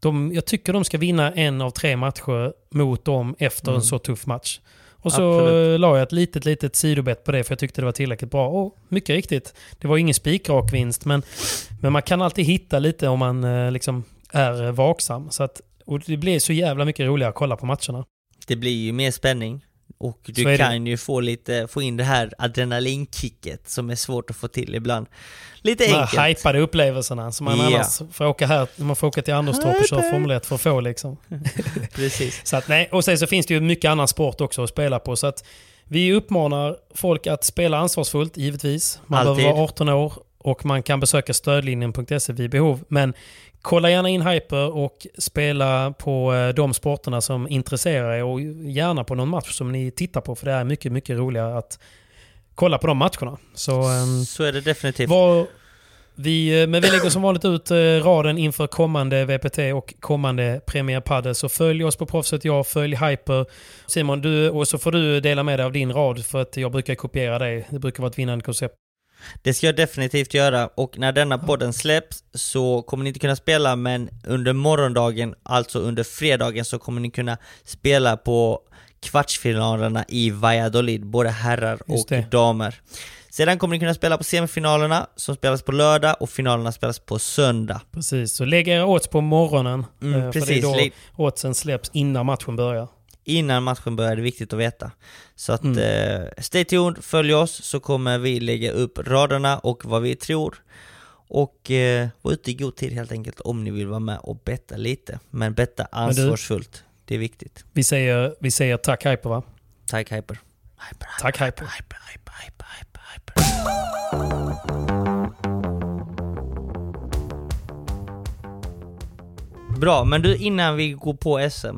S1: de, jag tycker de ska vinna en av tre matcher mot dem efter en så tuff match. Och så
S2: Absolut.
S1: la jag ett litet, litet sidobett på det för jag tyckte det var tillräckligt bra. Och mycket riktigt, det var ingen spikrak vinst, men, men man kan alltid hitta lite om man eh, liksom är vaksam. Så att, och det blir så jävla mycket roligare att kolla på matcherna.
S2: Det blir ju mer spänning och du
S1: det.
S2: kan ju få lite, få in det här adrenalinkicket som är svårt att få till ibland. Lite
S1: De
S2: enkelt.
S1: här hypade upplevelserna som man
S2: Ja.
S1: annars får åka här, man får åka till Anderstorp och köra Formel 1 för att få liksom.
S2: Precis.
S1: Så att, nej, och sen så finns det ju mycket annan sport också att spela på. Så att vi uppmanar folk att spela ansvarsfullt, givetvis. Man
S2: Alltid.
S1: behöver vara 18 år och man kan besöka stödlinjen.se vid behov. Men kolla gärna in Hyper och spela på eh, de sporterna som intresserar er och gärna på någon match som ni tittar på för det är mycket, mycket roligare att kolla på de matcherna. Så, ehm,
S2: Så är det definitivt.
S1: vad vi, eh, men vi lägger som vanligt ut eh, raden inför kommande VPT och kommande Premier Padel. Så följ oss på Proffset Jag, följ Hyper. Simon, du, och så får du dela med dig av din rad för att jag brukar kopiera dig. Det brukar vara ett vinnande koncept.
S2: Det ska jag definitivt göra och när denna podden släpps så kommer ni inte kunna spela men under morgondagen, alltså under fredagen så kommer ni kunna spela på kvartsfinalerna i Valladolid, både herrar och damer. Sedan kommer ni kunna spela på semifinalerna som spelas på lördag och finalerna spelas på söndag.
S1: Precis, så lägg era odds på morgonen.
S2: Mm,
S1: eh, För
S2: precis.
S1: det är då oddsen släpps innan matchen börjar.
S2: Innan matchen börjar är det viktigt att veta. Så att
S1: Mm.
S2: eh, stay tuned, följ oss så kommer vi lägga upp raderna och vad vi tror. Och eh, var ute i god tid helt enkelt om ni vill vara med och betta lite. Men betta
S1: du-
S2: ansvarsfullt. Det är viktigt.
S1: Vi säger, vi säger tack Hyper va?
S2: Tack Hyper. Hyper,
S1: Tack Hyper.
S2: hyper, hyper, hyper, hyper, hyper. Bra, men du innan vi går på SM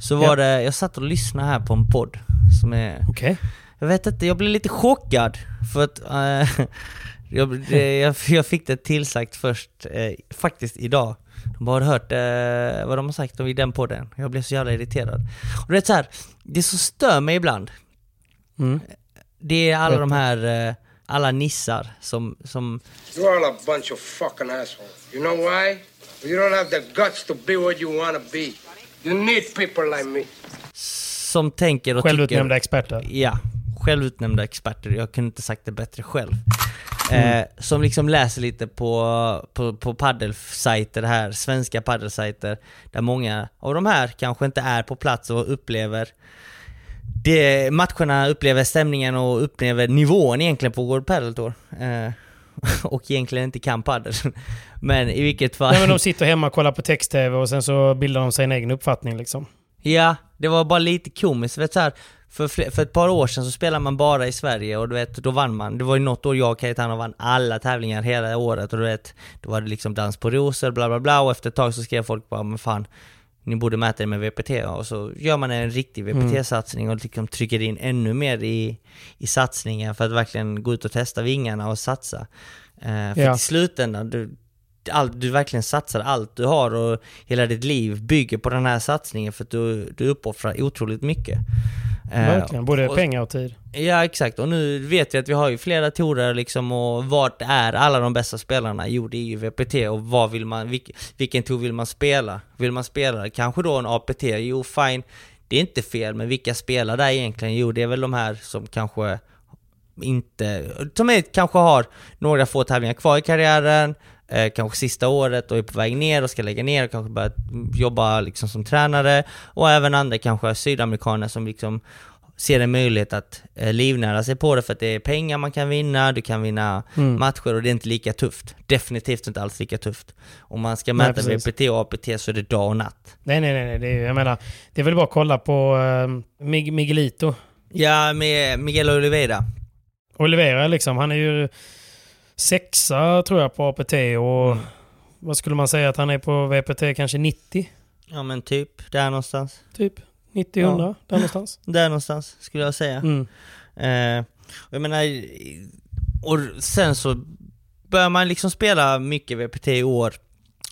S2: så var
S1: Ja.
S2: det, jag satt och lyssnade här på en podd som är
S1: Okej.
S2: Jag vet inte, jag blev lite chockad för att eh, jag, det, jag, jag fick det tillsagt först, eh, faktiskt idag. De bara har hört eh, vad de har sagt om i den podden. Jag blev så jävla irriterad. Och det är så här, det som stör mig ibland,
S1: Mm.
S2: det är alla de här, alla nissar som, som
S6: You're all a bunch of fucking assholes. You know why? You don't have the guts to be what you want to be. You need people like me.
S2: som tänker och
S1: Självutnämnda
S2: tycker...
S1: experter.
S2: Ja, självutnämnda experter. Jag kunde inte sagt det bättre själv. Eh, som liksom läser lite på, på, på paddelsajter här, svenska paddelsajter, där många av de här kanske inte är på plats och upplever det, matcherna, upplever stämningen och upplever nivån egentligen på World Padel Tour. Eh, och egentligen inte kan paddel. Men i vilket fall...
S1: Nej, men de sitter hemma och kollar på text-tv och sen så bildar de sig en egen uppfattning liksom.
S2: Ja, det var bara lite komiskt. Vet, så här, för, för ett par år sedan så spelade man bara i Sverige och du vet, då vann man. Det var ju något år jag och Cayetano vann alla tävlingar hela året och du vet, då var det liksom dans på rosor, bla bla bla och efter ett tag så skrev folk bara men fan, ni borde mäta det med VPT och så gör man en riktig VPT-satsning och liksom trycker in ännu mer i, i satsningen för att verkligen gå ut och testa vingarna och satsa. Eh, för
S1: Ja.
S2: till slutändan, du, allt, du verkligen satsar allt du har och hela ditt liv bygger på den här satsningen för att du, du uppoffrar otroligt mycket. Eh,
S1: Verkligen, både
S2: och-
S1: pengar och tid.
S2: Ja exakt, och nu vet vi att vi har ju flera torer liksom och vart är alla de bästa spelarna? Jo det är ju VPT och vad vill man, vilk, vilken tour vill man spela? Vill man spela kanske då en APT? Jo fine, det är inte fel, men vilka spelar där egentligen? Jo det är väl de här som kanske inte, som är, kanske har några få tävlingar kvar i karriären, eh, kanske sista året och är på väg ner och ska lägga ner och kanske börja jobba liksom som tränare och även andra kanske sydamerikaner som liksom ser en möjlighet att eh, livnära sig på det för att det är pengar man kan vinna, du kan vinna
S1: Mm.
S2: matcher och det är inte lika tufft. Definitivt inte alls lika tufft. Om man ska
S1: Nej,
S2: mäta
S1: precis.
S2: VPT och APT så är det dag och natt.
S1: Nej, nej, nej. nej. Det är, jag menar, det är väl bara att kolla på Mig- Miguelito.
S2: Ja, med Miguel Oliveira.
S1: Olivera liksom, han är ju sexa tror jag på APT och
S2: Mm.
S1: vad skulle man säga att han är på VPT kanske 90?
S2: Ja men typ, där någonstans.
S1: Typ 90-100 där någonstans.
S2: Där någonstans skulle jag säga.
S1: Mm.
S2: Eh, och jag menar, och sen så börjar man liksom spela mycket VPT i år.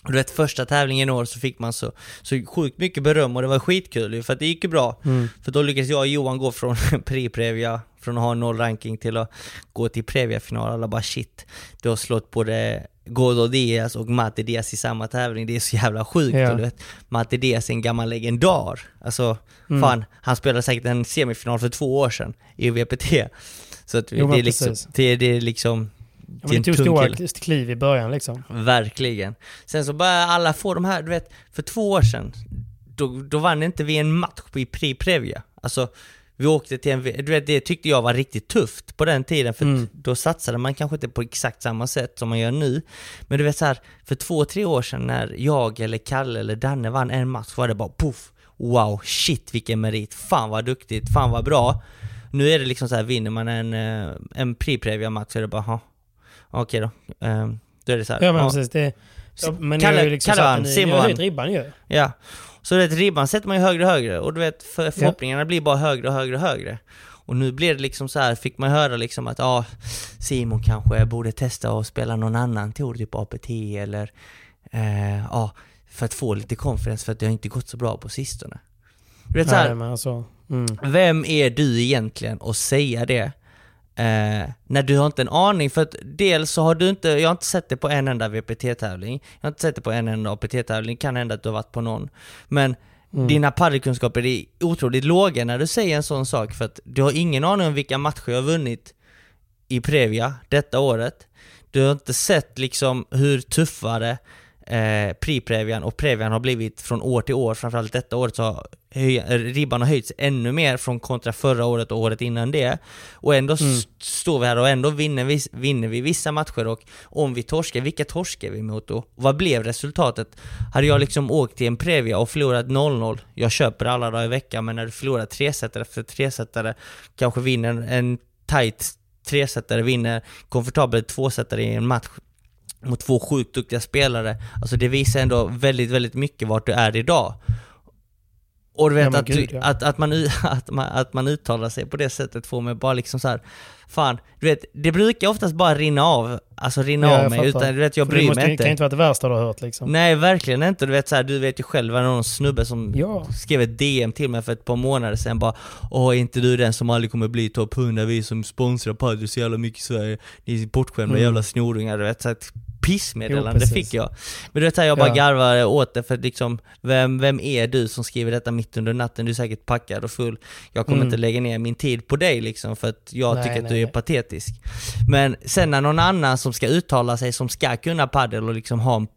S2: Du vet första tävlingen i år så fick man så, så sjukt mycket beröm och det var skitkul ju, för att det gick ju bra.
S1: Mm.
S2: För då lyckades jag och Johan gå från pre-previa, från att ha noll ranking till att gå till previa-final. Alla bara shit, du har slått både Gordo Diaz och Matti Diaz i samma tävling, det är så jävla sjukt.
S1: Ja.
S2: Du vet, Matti Diaz är en gammal legendar. Alltså,
S1: Mm.
S2: fan, han spelade säkert en semifinal för två år sedan i VPT. Så att
S1: Jo,
S2: det, är liksom, det, det är liksom,
S1: Ja, men
S2: en
S1: det tog stora kliv i början liksom.
S2: Verkligen. Sen så börjar alla få de här, du vet, för två år sedan, då, då vann inte vi en match i Pri Previa. Alltså, vi åkte till en, du vet det tyckte jag var riktigt tufft på den tiden för
S1: Mm.
S2: då satsade man kanske inte på exakt samma sätt som man gör nu. Men du vet så här, för två, tre år sedan när jag eller Kalle eller Danne vann en match var det bara poff, wow, shit vilken merit, fan vad duktigt, fan vad bra. Nu är det liksom så här, vinner man en, eh, en Pri-Previa match så är det bara, "Ha, okej då. Ehm, Då är det så här,
S1: Ja men
S2: ja.
S1: precis. Det, ja, men
S2: Kalle-
S1: ju liksom
S2: Kalle vann, Simon vann.
S1: ribban ju.
S2: Ja. Så du vet, ribban sätter man ju högre och högre och du vet, för, förhoppningarna blir bara högre och högre och högre. Och nu blir det liksom så här, fick man höra liksom att ja, Simon kanske borde testa att spela någon annan tour, typ APT eller eh, ja, för att få lite confidence för att det har inte gått så bra på sistone. Du vet så
S1: Nej,
S2: här,
S1: men alltså, mm.
S2: vem är du egentligen att säga det? Eh, när du har inte en aning, för att dels så har du inte, jag har inte sett det på en enda VPT-tävling, jag har inte sett det på en enda APT-tävling, kan hända att du har varit på någon. Men
S1: Mm.
S2: dina paddelkunskaper är otroligt låga när du säger en sån sak, för att du har ingen aning om vilka matcher jag har vunnit i Previa detta året. Du har inte sett liksom hur tuffare eh, Pri-Previan och Previan har blivit från år till år, framförallt detta året så har höj, eh, ribban har höjts ännu mer från kontra förra året och året innan det. Och ändå
S1: Mm.
S2: s- står vi här och ändå vinner vi, vinner vi vissa matcher och om vi torskar, vilka torskar vi mot då? Vad blev resultatet? Hade jag liksom åkt till en Previa och förlorat 0-0, jag köper alla dagar i veckan, men när du förlorar tresetare efter tresetare, kanske vinner en tight tresetare, vinner komfortabelt tvåsetare i en match mot två sjukt duktiga spelare. Alltså det visar ändå väldigt, väldigt mycket vart du är idag. Och du vet
S1: Ja,
S2: att,
S1: gud,
S2: du,
S1: ja.
S2: att, att, man, att, man, att man uttalar sig på det sättet får mig bara liksom så här. Fan, du vet, det brukar oftast bara rinna av, alltså rinna
S1: Ja,
S2: av mig,
S1: fattar.
S2: utan du vet jag
S1: För det
S2: bryr
S1: måste,
S2: mig
S1: kan
S2: inte.
S1: inte vara det värsta du har hört liksom.
S2: Nej, verkligen inte. Du vet så här, du vet ju själv, det var någon snubbe som
S1: Ja.
S2: skrev ett DM till mig för ett par månader sedan bara Åh, är inte du den som aldrig kommer bli topp 100? Vi som sponsrar padel så jävla mycket i Sverige, ni är bortskämda
S1: Mm.
S2: jävla snorungar, du vet så att pissmeddelande
S1: Jo,
S2: fick jag. Men du vet jag bara
S1: Ja.
S2: garvar åt det för att liksom, vem, vem är du som skriver detta mitt under natten? Du är säkert packad och full. Jag kommer
S1: Mm.
S2: inte lägga ner min tid på dig liksom för att jag
S1: Nej,
S2: tycker att
S1: nej,
S2: du är
S1: nej.
S2: patetisk. Men sen när någon annan som ska uttala sig, som ska kunna paddel och liksom ha en,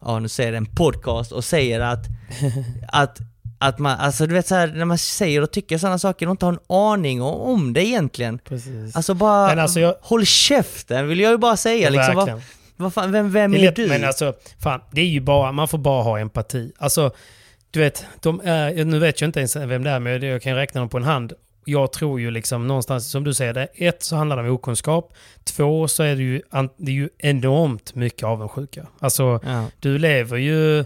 S2: ja nu säger det, en podcast och säger att, att att man, alltså du vet så här, när man säger och tycker sådana saker och inte har en aning om, det egentligen.
S1: Precis.
S2: Alltså bara,
S1: Men alltså jag-
S2: håll käften vill jag ju bara säga liksom. Vad,
S1: Verkligen.
S2: Vad fan, vem, vem
S1: Det
S2: är,
S1: är lätt,
S2: du?
S1: Men alltså, fan, det är ju bara, man får bara ha empati. Alltså, du vet, de är, nu vet jag inte ens vem det är, men jag kan räkna dem på en hand. Jag tror ju liksom någonstans, som du säger, det, ett så handlar det om okunskap. Två så är det ju, det är ju enormt mycket avundsjuka. Alltså,
S2: ja.
S1: du lever ju...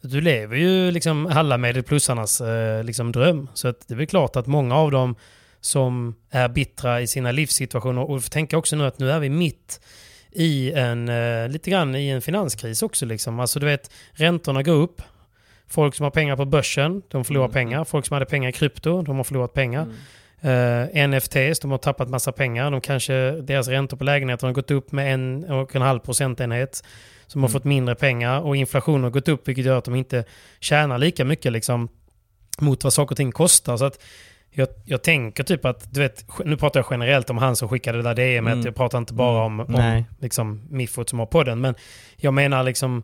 S1: Du lever ju liksom alla medelplussarnas eh, liksom dröm. Så att det är väl klart att många av dem som är bittra i sina livssituationer och får tänka också nu att nu är vi mitt i en, eh, lite grann i en finanskris också liksom. Alltså du vet, räntorna går upp. Folk som har pengar på börsen, de förlorar
S2: Mm.
S1: pengar. Folk som hade pengar i krypto, de har förlorat pengar.
S2: Mm.
S1: Eh, NFTs, de har tappat massa pengar. De kanske, deras räntor på lägenheter har gått upp med en och en halv procentenhet. Som har
S2: Mm.
S1: fått mindre pengar och inflationen har gått upp vilket gör att de inte tjänar lika mycket liksom mot vad saker och ting kostar. Så att jag, jag tänker typ att, du vet, nu pratar jag generellt om han som skickade det där DMet.
S2: Mm.
S1: Jag pratar inte bara om, om
S2: Nej.
S1: liksom, Miffot som har podden. Men jag menar liksom,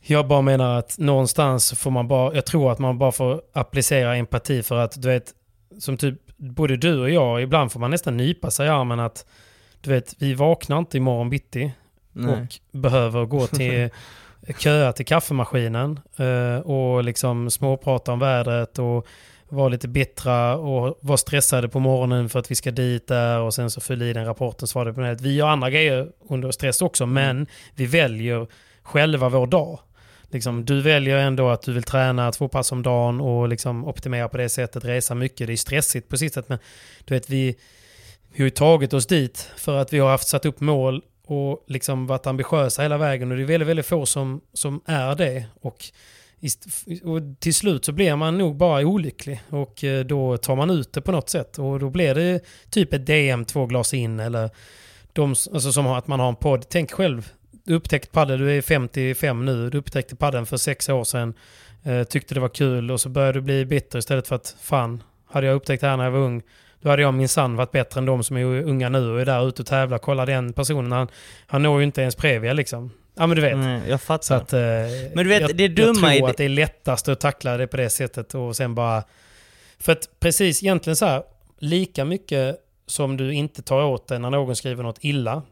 S1: jag bara menar att någonstans får man bara, jag tror att man bara får applicera empati för att du vet, som typ både du och jag, ibland får man nästan nypa sig i armen att du vet, vi vaknar inte imorgon bitti
S2: Nej.
S1: och behöver gå till köa till kaffemaskinen eh, och liksom småprata om vädret och vara lite bittra och vara stressade på morgonen för att vi ska dit där och sen så fylla i den rapporten så var det på nätet. Vi gör andra grejer under stress också men vi väljer själva vår dag. Liksom, du väljer ändå att du vill träna två pass om dagen och liksom optimera på det sättet, resa mycket. Det är stressigt på sitt sätt men du vet vi, vi har ju tagit oss dit för att vi har haft satt upp mål och liksom varit ambitiösa hela vägen och det är väldigt, väldigt få som, som är det. Och, och till slut så blir man nog bara olycklig och eh, då tar man ut det på något sätt och då blir det typ ett DM två glas in eller de, alltså som har, att man har en podd. Tänk själv, du upptäckte padel, du är 55 nu, du upptäckte padden för sex år sedan, eh, tyckte det var kul och så började du bli bitter istället för att fan, hade jag upptäckt det här när jag var ung då hade jag minsann varit bättre än de som är unga nu och är där ute och tävlar. Kolla den personen, han, han når ju inte ens Previa liksom. Ja men du vet.
S2: Nej, jag fattar.
S1: Så att, eh,
S2: Men du vet,
S1: jag,
S2: det dumma
S1: jag tror att det är lättast att tackla det på det sättet och sen bara... För att precis egentligen så här, lika mycket som du inte tar åt dig när någon skriver något illa,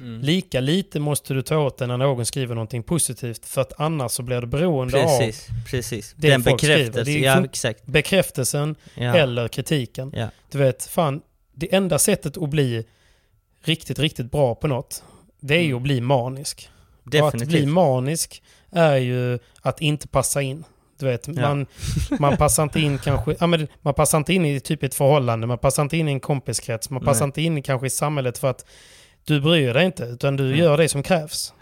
S2: Mm.
S1: lika lite måste du ta åt dig när någon skriver någonting positivt för att annars så blir du beroende
S2: Precis,
S1: av
S2: precis.
S1: det
S2: Den
S1: folk skriver.
S2: bekräftelsen,
S1: Det är
S2: ja exakt.
S1: bekräftelsen
S2: Ja.
S1: eller kritiken.
S2: Ja.
S1: Du vet, fan, det enda sättet att bli riktigt, riktigt bra på något, det är ju att bli manisk. Och att
S2: Definitivt.
S1: bli manisk är ju att inte passa in. Du vet,
S2: Ja.
S1: man, man passar inte in kanske, ja, men man passar inte in i typ ett förhållande, man passar inte in i en kompiskrets, man passar
S2: Nej.
S1: inte in kanske i samhället för att du bryr dig inte, utan du gör det som krävs.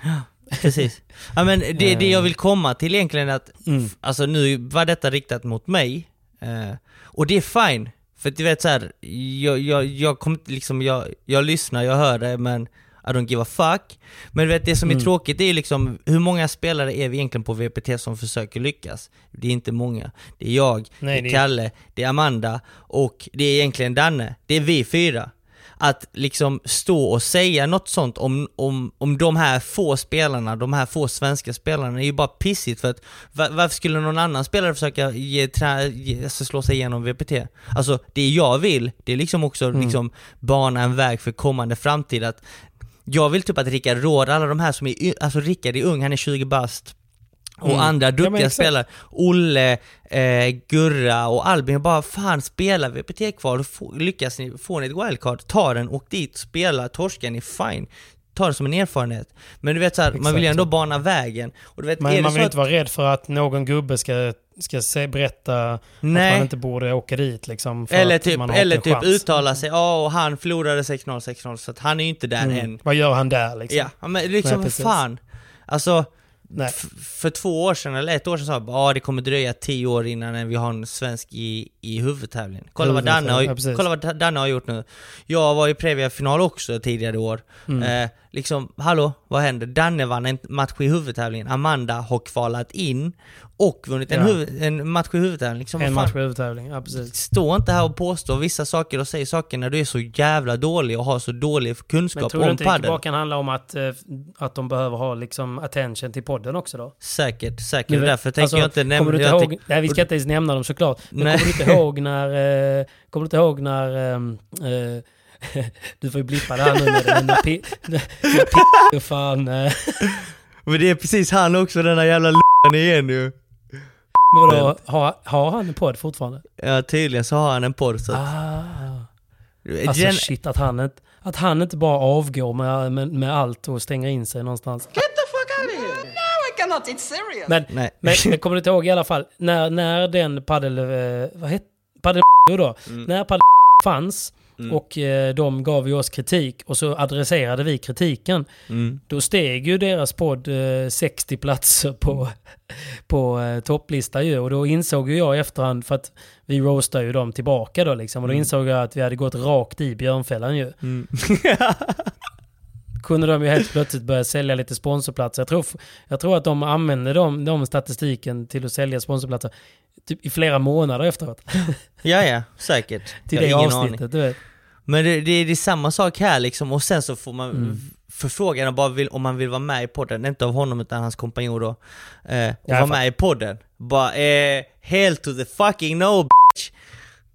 S2: Precis. Ja men det, det jag vill komma till egentligen är att,
S1: Mm.
S2: alltså nu var detta riktat mot mig, eh, och det är fine. För du vet så här, jag, jag, jag inte liksom, jag, jag lyssnar, jag hör det men I don't give a fuck. Men du vet det som är
S1: Mm.
S2: tråkigt är ju liksom, hur många spelare är vi egentligen på VPT som försöker lyckas? Det är inte många. Det är jag,
S1: Nej,
S2: det är Kalle, det är Amanda och det är egentligen Danne. Det är vi fyra. Att liksom stå och säga något sånt om, om, om de här få spelarna, de här få svenska spelarna, är ju bara pissigt för att va- varför skulle någon annan spelare försöka ge, trä, ge, alltså slå sig igenom VPT? Alltså det jag vill, det är liksom också
S1: Mm.
S2: liksom bana en väg för kommande framtid att jag vill typ att Rickard Råd, alla de här som är, alltså Rickard är ung, han är 20 bast och
S1: Mm.
S2: andra
S1: Ja,
S2: duktiga
S1: exakt.
S2: spelare, Olle, eh, Gurra och Albin, bara fan spela VPT-kval, lyckas ni, får ni ett wildcard, ta den, åk dit, spela, torska ni, fine. Ta det som en erfarenhet. Men du vet så här, man vill ju ändå bana vägen. Och du vet,
S1: Men man vill
S2: att,
S1: inte vara rädd för att någon gubbe ska, ska se, berätta att
S2: Nej.
S1: man inte borde åka dit liksom.
S2: Eller
S1: att
S2: typ, eller typ
S1: chans.
S2: uttala sig, ja och han förlorade 6-0, 6-0, så att han är ju inte där
S1: Mm.
S2: än.
S1: Vad gör han där liksom?
S2: Ja, ja, men liksom
S1: Nej,
S2: fan. Alltså, för två år sedan, eller ett år sedan sa jag ja det kommer dröja tio år innan vi har en svensk i, i huvudtävlingen. Kolla vad, Danne
S1: ja,
S2: har,
S1: precis.
S2: kolla vad Danne har gjort nu. Jag var i Previa-final också tidigare i år.
S1: Mm.
S2: Eh, liksom, hallå, vad händer? Danne vann en match i huvudtävlingen, Amanda har kvalat in och vunnit en,
S1: Ja.
S2: huvud, en match i huvudtävlingen. Liksom,
S1: En match i huvudtävling, ja precis.
S2: Stå inte här och påstå vissa saker och säg saker när du är så jävla dålig och har så dålig
S1: Men
S2: kunskap
S1: tror du
S2: om
S1: inte det
S2: padel.
S1: bara kan handla om att, eh, att de behöver ha liksom attention till podden också då?
S2: Säkert, säkert.
S1: Vet-
S2: Därför tänker
S1: alltså,
S2: jag inte
S1: du inte ihåg,
S2: tänk-
S1: nej vi ska inte ens nämna dem såklart. Men
S2: Nej.
S1: kommer du inte ihåg när, eh, kommer du inte ihåg när, ehm, eh, du får ju blippa det här nu med det, när, pi, pi, fan, eh,
S2: Men det är precis han också, den där jävla l***an igen ju.
S1: vadå, har, har han en podd fortfarande?
S2: Ja tydligen så har han en podd så att...
S1: Ah. Alltså
S2: Gen-
S1: shit, att han inte, att han inte bara avgår med, med, med allt och stänger in sig någonstans.
S7: I cannot, it's serious.
S1: Men,
S2: Nej.
S1: men, men kommer du inte ihåg i alla fall, när, när den paddel... Eh, vad hette... Paddel då?
S2: Mm.
S1: När paddel fanns och eh, de gav ju oss kritik och så adresserade vi kritiken.
S2: Mm.
S1: Då steg ju deras podd eh, 60 platser på, på eh, topplista ju. Och då insåg ju jag i efterhand, för att vi roastade ju dem tillbaka då liksom. Och då insåg jag att vi hade gått rakt i björnfällan ju.
S2: Mm.
S1: kunde de ju helt plötsligt börja sälja lite sponsorplatser. Jag tror, jag tror att de använde de, de statistiken till att sälja sponsorplatser typ i flera månader efteråt.
S2: Ja, ja, säkert.
S1: till det avsnittet,
S2: aning.
S1: du vet.
S2: Men det, det, det är samma sak här liksom, och sen så får man
S1: Mm.
S2: förfrågan och bara vill, om man vill vara med i podden, inte av honom utan hans kompanjon då, eh, och
S1: jag
S2: vara med i podden. Bara eh, hell to the fucking no bitch!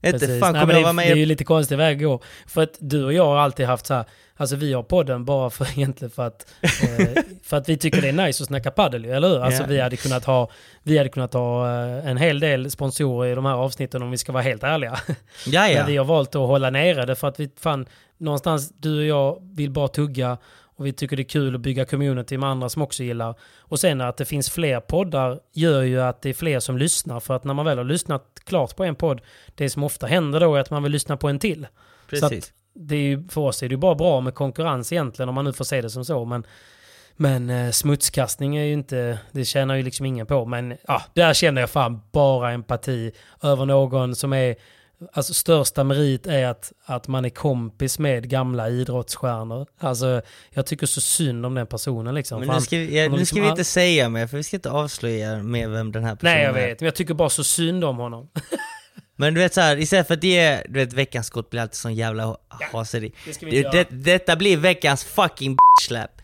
S2: Inte
S1: Precis.
S2: fan
S1: Nej,
S2: kommer jag vara
S1: det,
S2: med
S1: det är ju lite konstig väg att gå. För att du och jag har alltid haft så här, alltså vi har podden bara för egentligen för att, eh, för att vi tycker det är nice att snacka padel eller hur? Alltså
S2: Ja.
S1: vi hade kunnat ha, vi hade kunnat ha eh, en hel del sponsorer i de här avsnitten om vi ska vara helt ärliga.
S2: Ja, ja.
S1: Men vi har valt att hålla nere det för att vi fan, någonstans du och jag vill bara tugga och vi tycker det är kul att bygga community med andra som också gillar. Och sen att det finns fler poddar gör ju att det är fler som lyssnar. För att när man väl har lyssnat klart på en podd, det som ofta händer då är att man vill lyssna på en till. Så att
S2: Precis.
S1: det är ju, för oss är det ju bara bra med konkurrens egentligen om man nu får se det som så. Men, men eh, smutskastning är ju inte, det tjänar ju liksom ingen på. Men ja, där känner jag fan bara empati över någon som är Alltså största merit är att, att man är kompis med gamla idrottsstjärnor. Alltså jag tycker så synd om den personen liksom.
S2: Men nu ska, vi,
S1: han
S2: ja,
S1: har
S2: nu
S1: liksom
S2: ska vi inte säga mer, för vi ska inte avslöja mer vem den här personen
S1: Nej jag
S2: är.
S1: vet, men jag tycker bara så synd om honom.
S2: Men du vet så här, istället för att det du vet veckans skott blir alltid sån jävla haseri.
S1: vi
S2: Det, det, detta blir veckans fucking slap.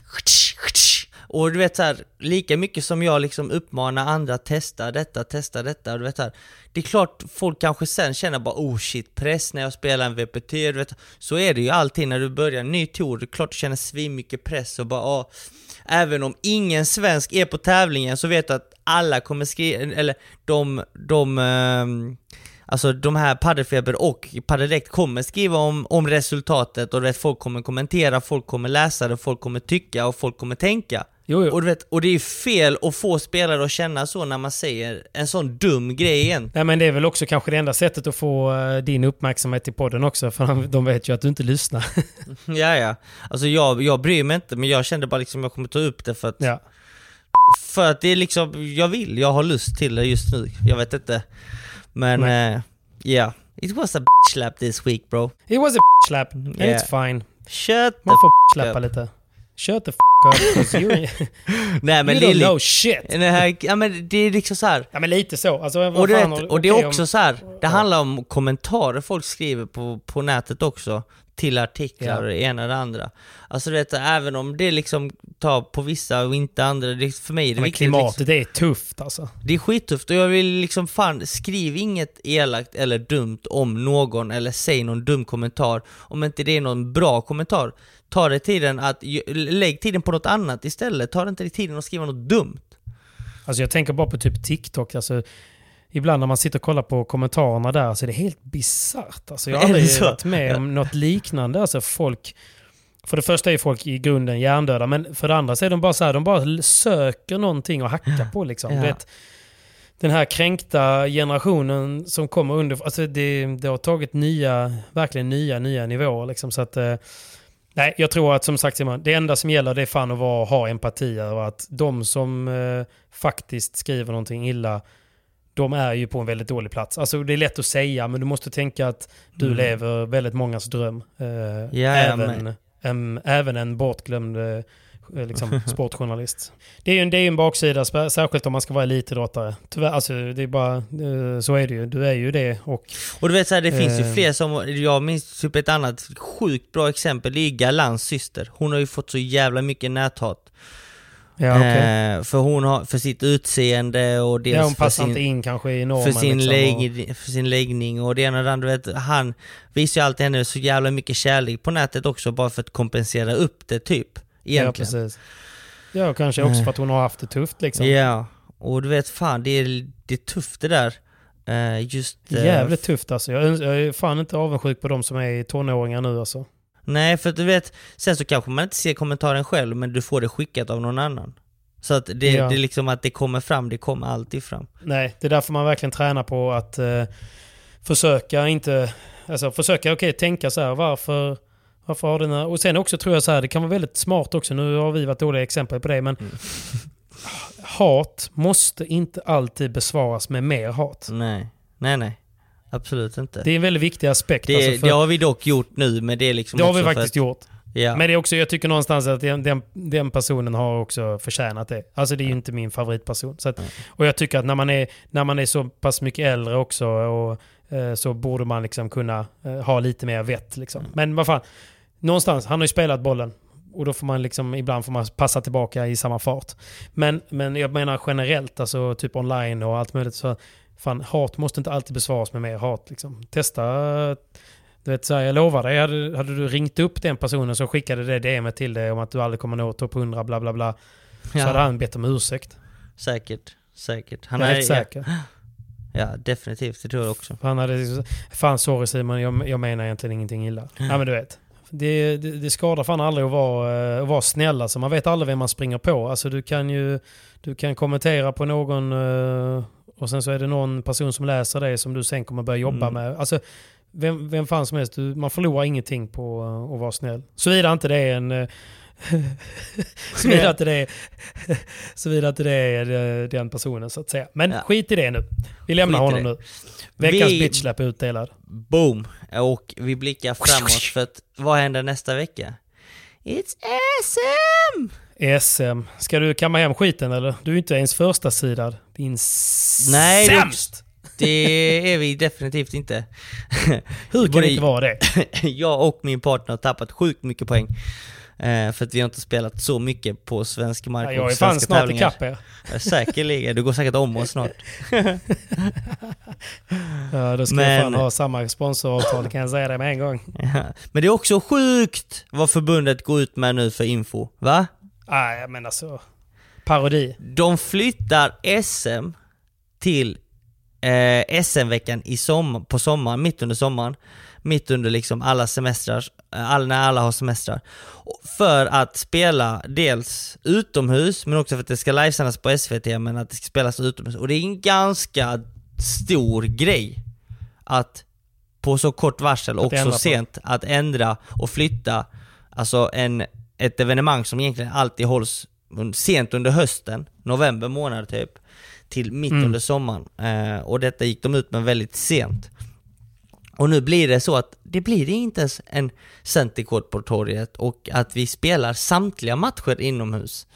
S2: Och du vet så här, lika mycket som jag liksom uppmanar andra att testa detta, testa detta, du vet så här, Det är klart folk kanske sen känner bara oh shit, press när jag spelar en VPT, du vet. Så är det ju alltid när du börjar en ny tour, det är klart du känner svin mycket press och bara ah, Även om ingen svensk är på tävlingen så vet du att alla kommer skriva, eller de, de um, Alltså de här Paddelfeber och Paddeldirekt kommer skriva om, om resultatet och vet, folk kommer kommentera, folk kommer läsa det, folk kommer tycka och folk kommer tänka.
S1: Jo, jo.
S2: Och, du vet, och det är fel att få spelare att känna så när man säger en sån dum grej igen.
S1: Nej men det är väl också kanske det enda sättet att få eh, din uppmärksamhet i podden också. För de- vet ju att du inte lyssnar.
S2: ja, ja. Alltså jag, jag bryr mig inte, men jag kände bara liksom jag kommer ta upp det för att...
S1: Ja.
S2: För att det är liksom, jag vill, jag har lust till det just nu. Jag vet inte. Men, ja.
S1: Nej.
S2: yeah. It was a bitch slap this week bro.
S1: It was a slap. And
S2: Yeah.
S1: it's fine.
S2: Shut
S1: Man får släppa
S2: up.
S1: lite. Shut the f up. 'cause You,
S2: Nej men
S1: you
S2: det
S1: don't know shit.
S2: Det ja men det är liksom så här.
S1: Ja men lite så. Alltså,
S2: Och, du
S1: fan
S2: vet,
S1: har-
S2: och det är också
S1: om-
S2: så här. det handlar om kommentarer folk skriver på, på nätet också, till artiklar
S1: Ja.
S2: och det ena och det andra. Alltså du vet, även om det liksom tar på vissa och inte andra, det, för mig är det
S1: Men
S2: viktigt
S1: klimatet
S2: liksom,
S1: är tufft alltså.
S2: Det är skittufft och jag vill liksom fan, skriv inget elakt eller dumt om någon eller säg någon dum kommentar om inte det är någon bra kommentar. Ta dig tiden att, lägg tiden på något annat istället, ta inte dig tiden att skriva något dumt.
S1: Alltså jag tänker bara på typ TikTok. Alltså, ibland när man sitter och kollar på kommentarerna där så är det helt bisarrt. Alltså, jag har aldrig
S2: så?
S1: varit med om något liknande. Alltså folk... För det första är folk i grunden hjärndöda, men för det andra så är de bara så här, de bara söker någonting att hacka på liksom.
S2: Ja.
S1: Vet, den här kränkta generationen som kommer under... Alltså det, det har tagit nya, verkligen nya, nya nivåer liksom. Så att... Nej, jag tror att som sagt Simon, det enda som gäller det är fan att vara, ha empati över att de som eh, faktiskt skriver någonting illa, de är ju på en väldigt dålig plats. Alltså det är lätt att säga, men du måste tänka att du
S2: Mm.
S1: lever väldigt mångas dröm. Eh,
S2: ja,
S1: även, en, även en bortglömd eh, liksom, sportjournalist. Det är ju en, det är en baksida, särskilt om man ska vara elitidrottare. Tyvärr, alltså det är bara, eh, så är det ju. Du är ju det och...
S2: Och du vet så här, det finns ju
S1: Eh.
S2: fler som, jag minns typ ett annat sjukt bra exempel, det är Galans syster. Hon har ju fått så jävla mycket näthat.
S1: Ja, okej.
S2: Eh, för hon har, för sitt utseende och dels
S1: Ja, hon
S2: för
S1: passar
S2: sin,
S1: inte in kanske i normen.
S2: för sin,
S1: liksom, och-
S2: lägg, för sin läggning och det ena och det andra. Vet, han visar ju alltid henne så jävla mycket kärlek på nätet också bara för att kompensera upp det typ.
S1: Ja,
S2: Egentligen.
S1: precis. Ja, och kanske också för att hon har haft det tufft liksom.
S2: Ja, och du vet fan det är, det är tufft det där. Eh, just... eh,
S1: Jävligt tufft alltså. Jag, är fan inte avundsjuk på de som är tonåringar nu alltså.
S2: Nej, för du vet, sen så kanske man inte ser kommentaren själv, men du får det skickat av någon annan. Så att det,
S1: Ja.
S2: det är liksom att det kommer fram, det kommer alltid fram.
S1: Nej, det är därför man verkligen tränar på att eh, försöka inte... Alltså försöka, okej, tänka så här, varför... Varför har den här... Och sen också tror jag så här, det kan vara väldigt smart också, nu har vi varit dåliga exempel på det, men
S2: Mm.
S1: hat måste inte alltid besvaras med mer hat.
S2: Nej, nej, nej. Absolut inte.
S1: Det är en väldigt viktig aspekt.
S2: Det,
S1: alltså, för-
S2: det har vi dock gjort nu, men det är liksom
S1: det har vi faktiskt
S2: att,
S1: gjort.
S2: Ja.
S1: Men det är också, jag tycker någonstans att den, den, den personen har också förtjänat det. Alltså det är ju inte min favoritperson. Så att, och jag tycker att när man, är, när man är så pass mycket äldre också och, eh, så borde man liksom kunna eh, ha lite mer vett. Liksom. Men vad fan, någonstans, han har ju spelat bollen. Och då får man liksom, ibland får man passa tillbaka i samma fart. Men, men jag menar generellt, alltså typ online och allt möjligt. Så fan, hat måste inte alltid besvaras med mer hat. Liksom. Testa, du vet, så här, jag lovar dig, hade, hade du ringt upp den personen som skickade det DMet till dig om att du aldrig kommer nå topp 100, bla bla bla. Så
S2: Ja.
S1: hade han bett om ursäkt.
S2: Säkert, säkert.
S1: jag är helt säker.
S2: Ja, ja, definitivt, det tror jag också.
S1: Han hade, fan sorry Simon, jag, jag menar egentligen ingenting illa. Ja men du vet. Det, det, det skadar fan aldrig att vara, eh, att vara snäll alltså. Man vet aldrig vem man springer på. Alltså du kan ju du kan kommentera på någon eh, och sen så är det någon person som läser det som du sen kommer börja jobba
S2: Mm.
S1: med. Alltså, vem, vem fan som helst, du, man förlorar ingenting på eh, att vara snäll. Såvida inte det är en... Såvida inte det är, såvida inte det är eh, den personen så att säga. Men
S2: Ja.
S1: skit i det nu. Vi lämnar
S2: Skit
S1: honom nu. Veckans
S2: Vi-
S1: bitchsläpp är utdelad.
S2: Boom! Och vi blickar framåt för att vad händer nästa vecka? It's SM!
S1: SM. Ska du kamma hem skiten eller? Du är ju inte ens första sidad. Din
S2: Nej,
S1: sämst!
S2: Det är vi definitivt inte.
S1: Hur kan
S2: Både
S1: det inte vara det?
S2: jag och min partner har tappat sjukt mycket poäng. Eh, för att vi har inte spelat så mycket på svensk mark
S1: Ja,
S2: och
S1: jag är fan snart ikapp er.
S2: Säkerligen, du går säkert om oss snart.
S1: Ja, då ska
S2: Men-
S1: jag fan ha samma sponsoravtal kan jag säga det med en gång.
S2: Ja. Men det är också sjukt vad förbundet går ut med nu för info, va?
S1: Nej, men alltså. Parodi.
S2: De flyttar SM till eh, SM-veckan i sommar, på sommaren, mitt under sommaren. Mitt under liksom alla semestrar, eh, all, när alla har semestrar. För att spela dels utomhus, men också för att det ska livesändas på SVT, men att det ska spelas utomhus. Och det är en ganska stor grej att på så kort varsel och så
S1: på.
S2: sent att ändra och flytta alltså en, ett evenemang som egentligen alltid hålls sent under hösten, november månad typ, till mitt
S1: Mm.
S2: under sommaren. Eh, och detta gick de ut med väldigt sent. Och nu blir det så att det blir inte ens en centerkort på torget och att vi spelar samtliga matcher inomhus.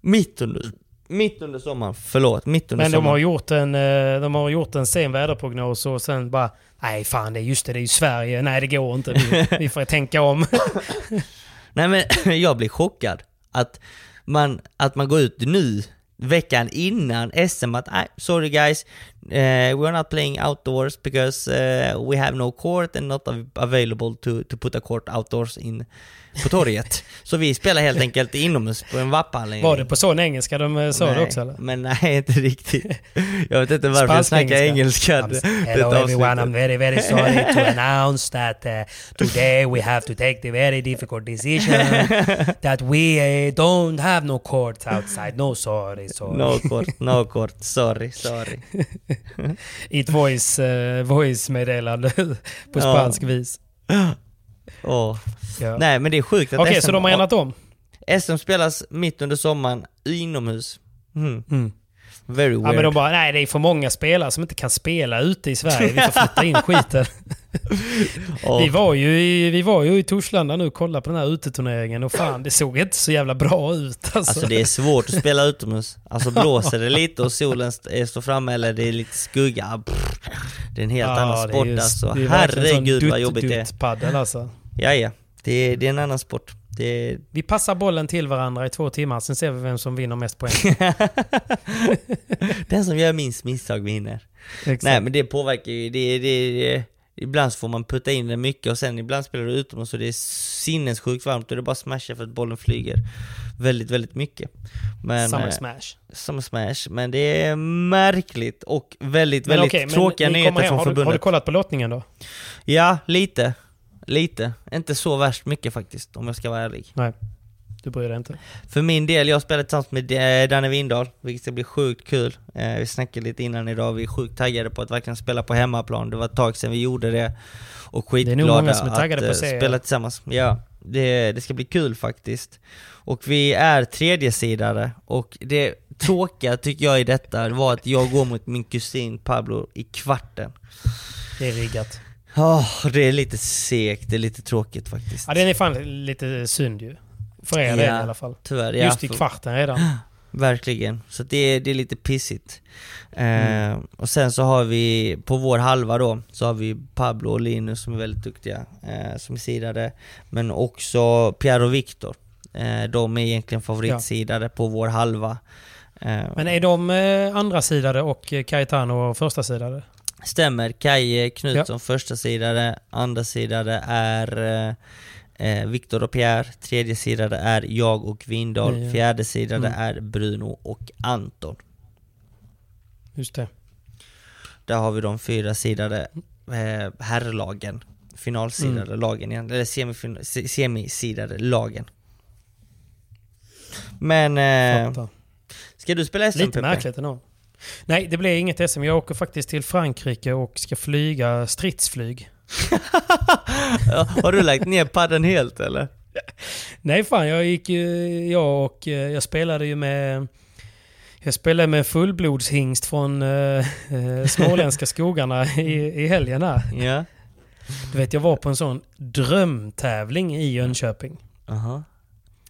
S2: Mitt under, mitt under sommaren, förlåt, mitt under
S1: Men de
S2: sommaren.
S1: har, gjort en, eh, de har gjort en sen väderprognos och sen bara Nej fan, det är just det, det är ju Sverige. Nej det går inte. Vi, vi får tänka om.
S2: Nej men jag blir chockad att man, att man går ut nu, veckan innan SM att "Nej, sorry guys, uh, we're not playing outdoors because uh, we have no court and not av- available to, to put a court outdoors in på torget. Så vi spelar helt enkelt inomhus på en vapphall.
S1: Var det på sån engelska de eh, sa det också eller?
S2: Men nej, inte riktigt. Jag vet inte varför jag snackar engelska. Det-
S1: Hello everyone. I'm very very sorry to announce that uh, today we have to take the very difficult decision that we uh, don't have no courts outside. No sorry, sorry.
S2: No court, no court, sorry, sorry.
S1: I ett voice, uh, voice-meddelande på
S2: Ja.
S1: spansk vis.
S2: Åh.
S1: Ja.
S2: Nej men det är sjukt att
S1: Okej,
S2: SM
S1: så de har ändrat om?
S2: SM spelas mitt under sommaren inomhus. Mm.
S1: Mm.
S2: Very weird.
S1: Ja men de bara, nej det är för många spelare som inte kan spela ute i Sverige. Vi får flytta in skiten. Vi var ju i, vi var ju i Torslanda nu och kollade på den här uteturneringen och fan det såg inte så jävla bra ut alltså.
S2: Alltså det är svårt att spela utomhus. Alltså blåser det lite och solen st- står framme eller det är lite skugga. Pff, det är en helt annan
S1: det är
S2: sport
S1: ju-
S2: alltså. Herregud vad
S1: dutt-
S2: jobbigt det är.
S1: dutt-paddel, alltså.
S2: Ja, ja. Det är, det är en annan sport. Det.
S1: Vi passar bollen till varandra i två timmar, sen ser vi vem som vinner mest poäng.
S2: Den som gör minst misstag vinner.
S1: Exakt.
S2: Nej men det påverkar ju, det, det, ibland så får man putta in det mycket och sen ibland spelar du utomhus och det är sinnessjukt varmt och det är bara smasha för att bollen flyger väldigt, väldigt mycket. Men,
S1: Summer
S2: eh,
S1: smash.
S2: Summer smash, men det är märkligt och väldigt,
S1: Men
S2: väldigt
S1: men
S2: tråkiga nyheter från
S1: har du, har du
S2: förbundet.
S1: kollat på lottningen då?
S2: Ja, lite. Lite. Inte så värst mycket faktiskt, om jag ska vara ärlig.
S1: Nej, du bryr dig inte.
S2: För min del, jag spelar tillsammans med eh, Danne Windahl, vilket ska bli sjukt kul. Eh, vi snackade lite innan idag, vi är sjukt taggade på att verkligen spela på hemmaplan. Det var ett tag sedan vi gjorde det. Och skitglada att
S1: på
S2: eh,
S1: att
S2: spela tillsammans. Ja, det, det ska bli kul faktiskt. Och vi är tredjesidare och det tråkiga tycker jag i detta var att jag går mot min kusin Pablo i kvarten.
S1: Det är riggat.
S2: Ja, det är lite segt, det är lite tråkigt faktiskt.
S1: Ja, den är fan lite synd ju. För er
S2: Ja,
S1: del i alla fall.
S2: tyvärr, ja.
S1: Just i kvarten redan.
S2: Verkligen, så det är, det är lite pissigt.
S1: Mm.
S2: Eh, och sen så har vi, på vår halva då, så har vi Pablo och Linus som är väldigt duktiga, eh, som är sidade. Men också Pierre och Viktor. Eh, de är egentligen favoritsidade på vår halva. Eh,
S1: Men är de eh, andra sidade och eh, Caetano första sidade?
S2: Stämmer, Kaje Knutsson första sidade, andra sidade är eh, Viktor och Pierre, tredje sidade är jag och Vindal,
S1: Ja, ja.
S2: fjärde sidade
S1: Mm.
S2: är Bruno och Anton.
S1: Just det.
S2: Där har vi de fyra sidade eh, herrlagen, finalsidade
S1: Mm.
S2: lagen igen, eller semifin- se- semisidade lagen. Men, eh,
S1: Fattar.
S2: ska du spela SM
S1: Lite märkligt ändå. Nej, det blir inget SM. Jag åker faktiskt till Frankrike och ska flyga stridsflyg.
S2: Har du lagt ner padden helt eller?
S1: Nej fan, jag gick ju... Jag och... eh, Jag spelade ju med... Jag spelade med fullblodshingst från eh, eh, småländska skogarna i, i helgen här.
S2: Ja.
S1: Du vet, jag var på en sån drömtävling i Jönköping.
S2: Aha.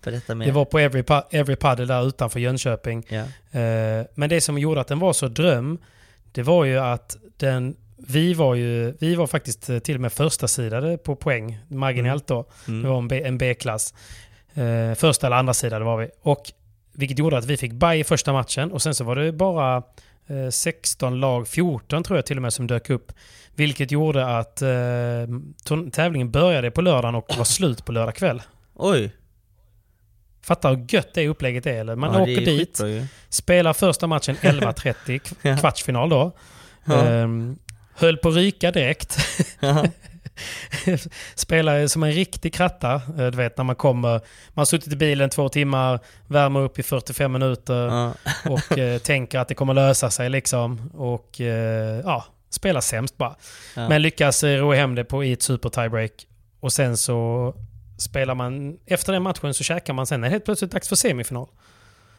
S2: Berätta mer.
S1: Det var på Every, Pa- Every Paddle där utanför Jönköping.
S2: Ja.
S1: Eh, Men det som gjorde att den var så dröm, det var ju att den... Vi var ju, vi var faktiskt eh, till och med första sidade på poäng, marginellt då.
S2: Mm.
S1: Det var en B-klass. Eh, första eller andra sidade var vi. Och vilket gjorde att vi fick baj i första matchen och sen så var det bara eh, 16 lag, 14 tror jag till och med som dök upp. Vilket gjorde att eh, tävlingen började på lördagen och var slut på lördag kväll.
S2: Oj!
S1: Fattar hur gött det upplägget är eller? Man
S2: Ja,
S1: åker dit,
S2: skitbra
S1: spelar första matchen 11.30, kv-
S2: Ja.
S1: kvartsfinal då.
S2: Ja.
S1: Ehm, höll på att ryka direkt. Spelar som en riktig kratta. Eh, Du vet när man kommer, man har suttit i bilen två timmar, värmer upp i 45 minuter
S2: Ja.
S1: och eh, tänker att det kommer lösa sig liksom. Och eh, ja, spelar sämst bara.
S2: Ja.
S1: Men lyckas eh, ro hem det på, i ett super tiebreak. Och sen så spelar man, efter den matchen så käkar man sen, är det helt plötsligt dags för semifinal.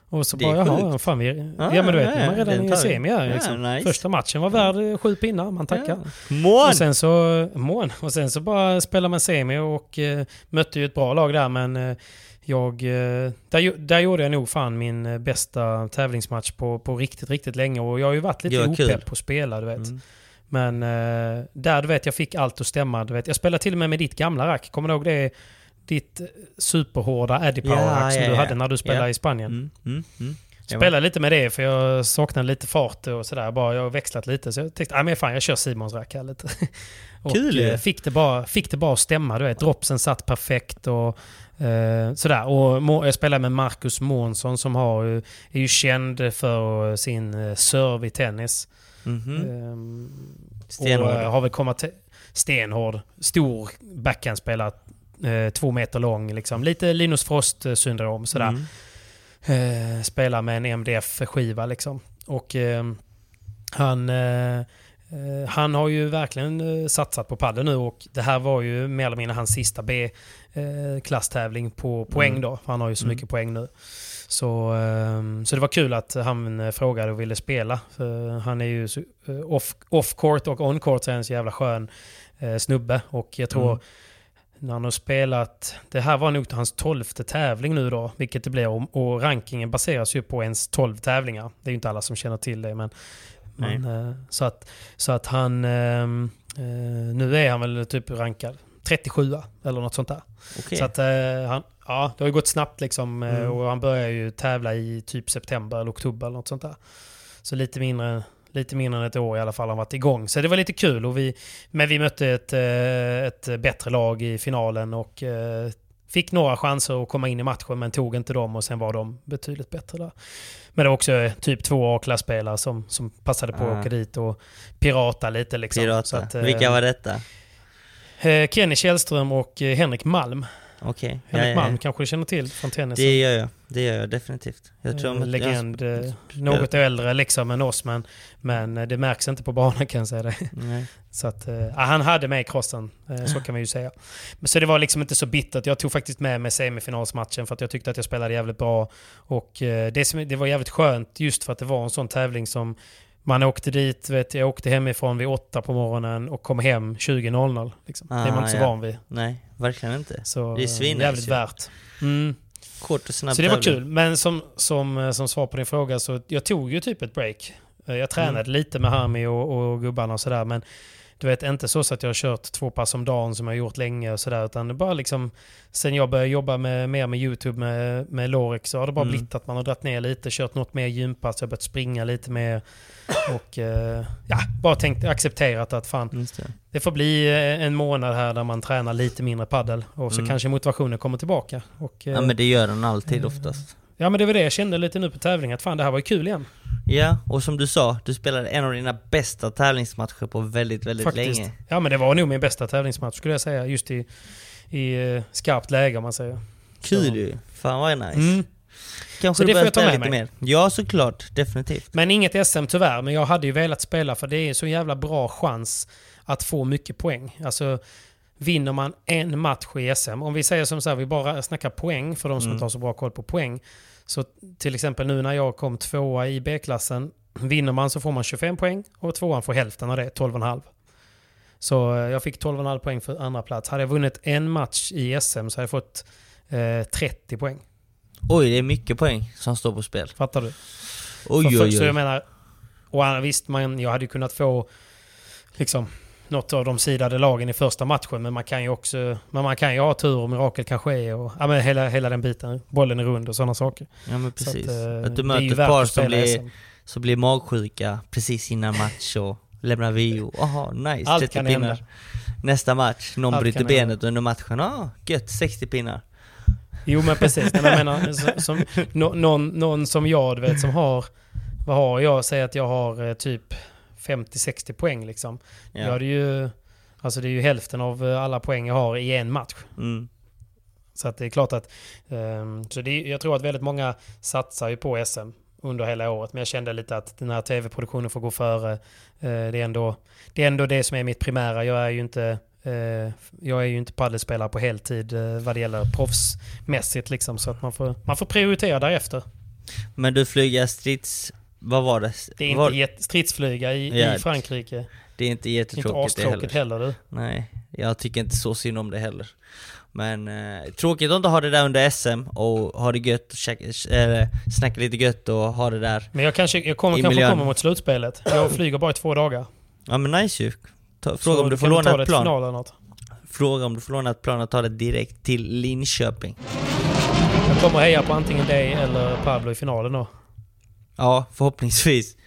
S1: Och så
S2: Det
S1: bara, jaha, fan vi...
S2: Ja,
S1: Ja, men du vet,
S2: ja,
S1: man redan i semi här,
S2: Ja,
S1: liksom.
S2: nice.
S1: Första matchen var värd sju pinnar, man tackar.
S2: Mån!
S1: Och sen så, mån. Och sen så bara spelar man semi och eh, mötte ju ett bra lag där men eh, jag, eh, där, där gjorde jag nog fan min eh, bästa tävlingsmatch på, på riktigt, riktigt länge och jag har ju varit lite opepp på att spela du vet.
S2: Mm.
S1: Men eh, där du vet, jag fick allt att stämma. Du vet. Jag spelade till och med med ditt gamla rack. Kommer du ihåg det? Ditt eh, superhårda Addy Power
S2: Ja,
S1: som
S2: ja,
S1: du
S2: ja.
S1: hade när du spelade i Spanien.
S2: Mm, mm, mm.
S1: Spelade lite med det för jag saknade lite fart och sådär. Bara, jag har växlat lite så jag tänkte, ah, men fan jag kör Simons rack här lite. och
S2: Kul ju.
S1: eh, fick det, bara, fick det bara att stämma. Du vet, dropsen satt perfekt och eh, sådär. Och jag spelade med Marcus Månsson som har, är ju känd för sin eh, serve i tennis.
S2: Mhm.
S1: Ehm,
S2: Stenhård.
S1: Och eh, har väl kommit till, stenhård. Stor backhandspelare. Eh, två meter lång liksom. Lite Linus Frost-syndrom sådär.
S2: Mm.
S1: Eh, spelar med en MDF-skiva liksom. Och eh, han, eh, han har ju verkligen eh, satsat på padel nu och det här var ju mer eller mindre hans sista B-klasstävling på poäng
S2: Mm.
S1: då. Han har ju så
S2: Mm.
S1: mycket poäng nu. Så, eh, så det var kul att han frågade och ville spela. För han är ju eh, off, off-court och on-court så är en så jävla skön snubbe. Och jag tror
S2: Mm.
S1: När han har spelat, det här var nog hans tolfte tävling nu då, vilket det blir. Och, rankingen baseras ju på ens tolv tävlingar. Det är ju inte alla som känner till det. Men, men, eh, så, att, så att han, ehm, eh, nu är han väl typ rankad 37 eller något sånt där.
S2: Okej.
S1: Så att eh, han, ja, det har ju gått snabbt liksom.
S2: Mm.
S1: Och han börjar ju tävla i typ september eller oktober eller något sånt där. Så lite mindre, lite mindre än ett år i alla fall har varit igång. Så det var lite kul. Och vi, men vi mötte ett, eh, ett bättre lag i finalen och eh, fick några chanser att komma in i matchen men tog inte dem och sen var de betydligt bättre där. Men det var också eh, typ två A-klasspelare som, som passade på att åka dit och pirata lite liksom.
S2: Pirata.
S1: Att,
S2: Vilka var detta?
S1: Kenny Källström och Henrik Malm.
S2: Okej.
S1: Henrik
S2: Ja,
S1: Malm
S2: ja.
S1: kanske du känner till från tennisen?
S2: Det gör jag. Det gör jag definitivt. Jag tror
S1: Eh,
S2: att
S1: Legend.
S2: Jag,
S1: eh, något äldre liksom än oss men, men eh, det märks inte på banan kan jag säga det.
S2: Nej.
S1: Så att, ja, han hade mig i krossen, eh, så kan vi ju säga. Men Så det var liksom inte så bittert. Jag tog faktiskt med mig semifinalsmatchen för att jag tyckte att jag spelade jävligt bra. Och det, som, det var jävligt skönt just för att det var en sån tävling som Man åkte dit, vet jag åkte hemifrån vid åtta på morgonen och kom hem 20.00. Liksom. det är man inte så
S2: Ah, ja.
S1: van vid.
S2: Nej, verkligen inte.
S1: Så
S2: det är svinnice
S1: jävligt
S2: ju.
S1: värt. Mm.
S2: Kort och snabb
S1: Så det var kul. Men som, som, eh, som svar på din fråga så jag tog ju typ ett break. Eh, Jag tränade
S2: Mm.
S1: lite med Hami och, och gubbarna och sådär men du vet inte så, så att jag har kört två pass om dagen som jag har gjort länge och sådär utan det bara liksom sen jag började jobba med, mer med YouTube med, med Lorik så har det bara
S2: Mm.
S1: blivit att man har dragit ner lite, kört något mer gympass, jag har börjat springa lite mer och eh, ja, bara tänkt, accepterat att fan
S2: det.
S1: det får bli eh, en månad här där man tränar lite mindre paddel och så
S2: Mm.
S1: kanske motivationen kommer tillbaka. Och, eh,
S2: Ja men det gör den alltid oftast.
S1: Ja men det var det jag kände lite nu på tävlingen, att fan det här var ju kul igen.
S2: Ja, och som du sa, du spelade en av dina bästa tävlingsmatcher på väldigt, väldigt
S1: Faktiskt.
S2: länge.
S1: Ja men det var nog min bästa tävlingsmatch skulle jag säga, just i, i eh, skarpt läge om man säger.
S2: Kul ju. Fan vad nice.
S1: Mm.
S2: Kanske
S1: Så
S2: du
S1: det får
S2: börjar
S1: jag ta
S2: spela
S1: med
S2: lite
S1: mig.
S2: mer. Ja såklart, definitivt.
S1: Men inget SM tyvärr, men jag hade ju velat spela för det är så jävla bra chans att få mycket poäng. Alltså vinner man en match i SM, om vi säger som så här, vi bara snackar poäng för de som
S2: Mm.
S1: inte har så bra koll på poäng. Så till exempel nu när jag kom tvåa i B-klassen, vinner man så får man 25 poäng och tvåan får hälften av det, 12,5. Så eh, jag fick 12,5 poäng för andra plats. Hade jag vunnit en match i SM så hade jag fått eh, 30 poäng.
S2: Oj, det är mycket poäng som står på spel.
S1: Fattar du?
S2: Oj
S1: För- för-
S2: oj
S1: Så jag
S2: oj.
S1: menar, och visst, man, jag hade kunnat få liksom något av de sidade lagen i första matchen, men man kan ju också men man kan ju ha tur och mirakel kan ske och ja, men hela, hela den biten. Bollen är rund och sådana saker.
S2: Ja men
S1: Så att,
S2: precis.
S1: eh,
S2: att, du möter ett par som blir, som blir magsjuka precis innan match och lämnar VO. Jaha, nice.
S1: Allt
S2: 30
S1: kan
S2: pinnar.
S1: hända.
S2: Nästa match, någon
S1: Allt
S2: bryter benet under matchen. Ah, gött, 60 pinnar.
S1: Jo men precis, Nej, men jag menar, som, nå- någon, någon som jag, du vet, som har, vad har jag? Säg att jag har eh, typ 50-60 poäng liksom.
S2: Ja.
S1: Jag hade ju, alltså det är ju hälften av eh, alla poäng jag har i en match.
S2: Mm.
S1: Så att det är klart att... ehm, så det, jag tror att väldigt många satsar ju på SM under hela året. Men jag kände lite att den här tv-produktionen får gå före. Eh, det, är ändå, det är ändå det som är mitt primära. Jag är ju inte, eh, jag är ju inte paddelspelare på heltid vad det gäller proffsmässigt. Liksom, så att man får, man får prioritera därefter.
S2: Men du flyger strids... Vad var det?
S1: Det är
S2: var,
S1: inte jätte, stridsflyga i,
S2: Ja,
S1: i Frankrike.
S2: det är inte
S1: Inte
S2: jättetråkigt det
S1: astråkigt heller du.
S2: Nej, jag tycker inte så synd om det heller. Men eh, tråkigt att inte ha det där under SM och ha det gött, och käka, äh, snacka lite gött och ha det där.
S1: Men jag, kanske, jag kommer kanske
S2: miljön.
S1: komma mot slutspelet. Jag flyger bara i två dagar.
S2: Ja men nice ju. Ta,
S1: Så
S2: fråga om du får låna
S1: det
S2: ett plan.
S1: final eller något.
S2: Fråga om du får låna ett plan och ta det direkt till Linköping.
S1: Jag kommer heja på antingen dig eller Pablo i finalen då.
S2: Ja, förhoppningsvis.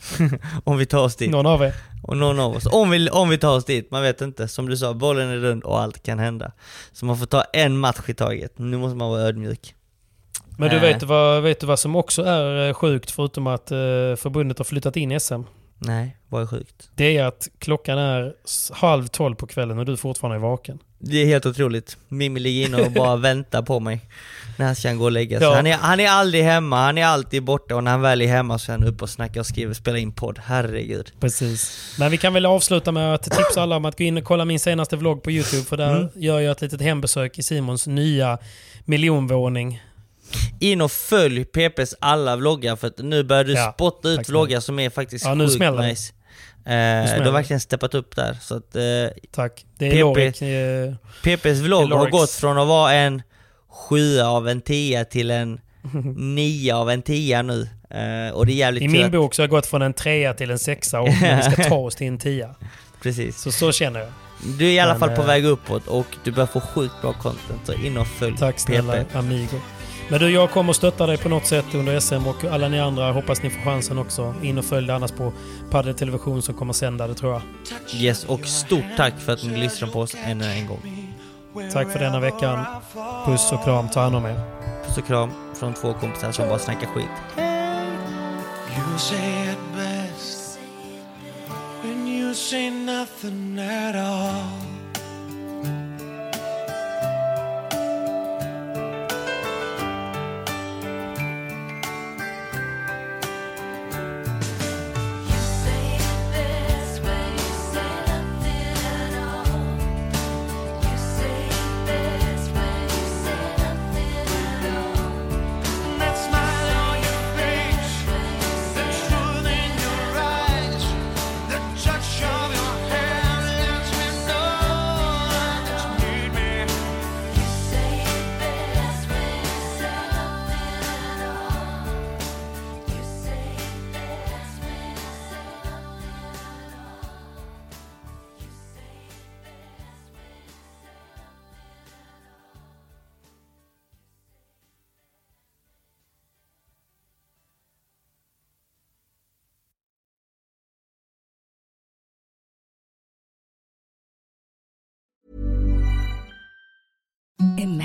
S2: om vi tar oss dit.
S1: Någon av er.
S2: Och någon av oss. Om vi, om vi tar oss dit, man vet inte. Som du sa, bollen är rund och allt kan hända. Så man får ta en match i taget. Nu måste man vara ödmjuk.
S1: Men du
S2: Eh.
S1: vet vad, vet du vad som också är eh, sjukt förutom att eh, förbundet har flyttat in SM?
S2: Nej, vad är sjukt?
S1: Det är att klockan är halv tolv på kvällen och du fortfarande är vaken.
S2: Det är helt otroligt. Mimmi ligger inne och bara väntar på mig. När han ska gå och lägga sig.
S1: Ja.
S2: Han, är, han är aldrig hemma, han är alltid borta och när han väl är hemma så är han uppe och snackar och skriver spelar in podd. Herregud.
S1: Precis. Men vi kan väl avsluta med att tipsa alla om att gå in och kolla min senaste vlogg på YouTube för där
S2: Mm.
S1: gör jag ett litet hembesök i Simons nya miljonvåning.
S2: In och följ PPs alla vloggar för att nu börjar du
S1: Ja,
S2: spotta ut vloggar som är faktiskt
S1: Ja, nu
S2: sjukt nice. Eh, du har verkligen steppat upp där. Så att eh,
S1: Tack. Det är
S2: PP.
S1: Lorik. Eh,
S2: PPs vlogg har gått från att vara en sjua av en tia till en nia av en tia nu. Eh, och det är jävligt
S1: I min
S2: att-
S1: bok så har jag gått från en trea till en sexa och vi ska ta oss till en tia.
S2: Precis.
S1: Så så känner jag.
S2: Du är i alla
S1: Men,
S2: fall på
S1: eh,
S2: väg uppåt och du börjar få sjukt bra content, så in och följ
S1: Tack snälla
S2: PP.
S1: Amigo. Men du, jag kommer stötta dig på något sätt under SM och alla ni andra hoppas ni får chansen också. In och följ det annars på Padel Television som kommer sända det tror jag.
S2: Yes, och stort tack för att ni lyssnar på oss ännu en gång.
S1: Tack för denna veckan. Puss och kram, ta hand om er.
S2: Puss och kram från två kompisar som bara snackar skit.
S8: You say it best when you say nothing at all.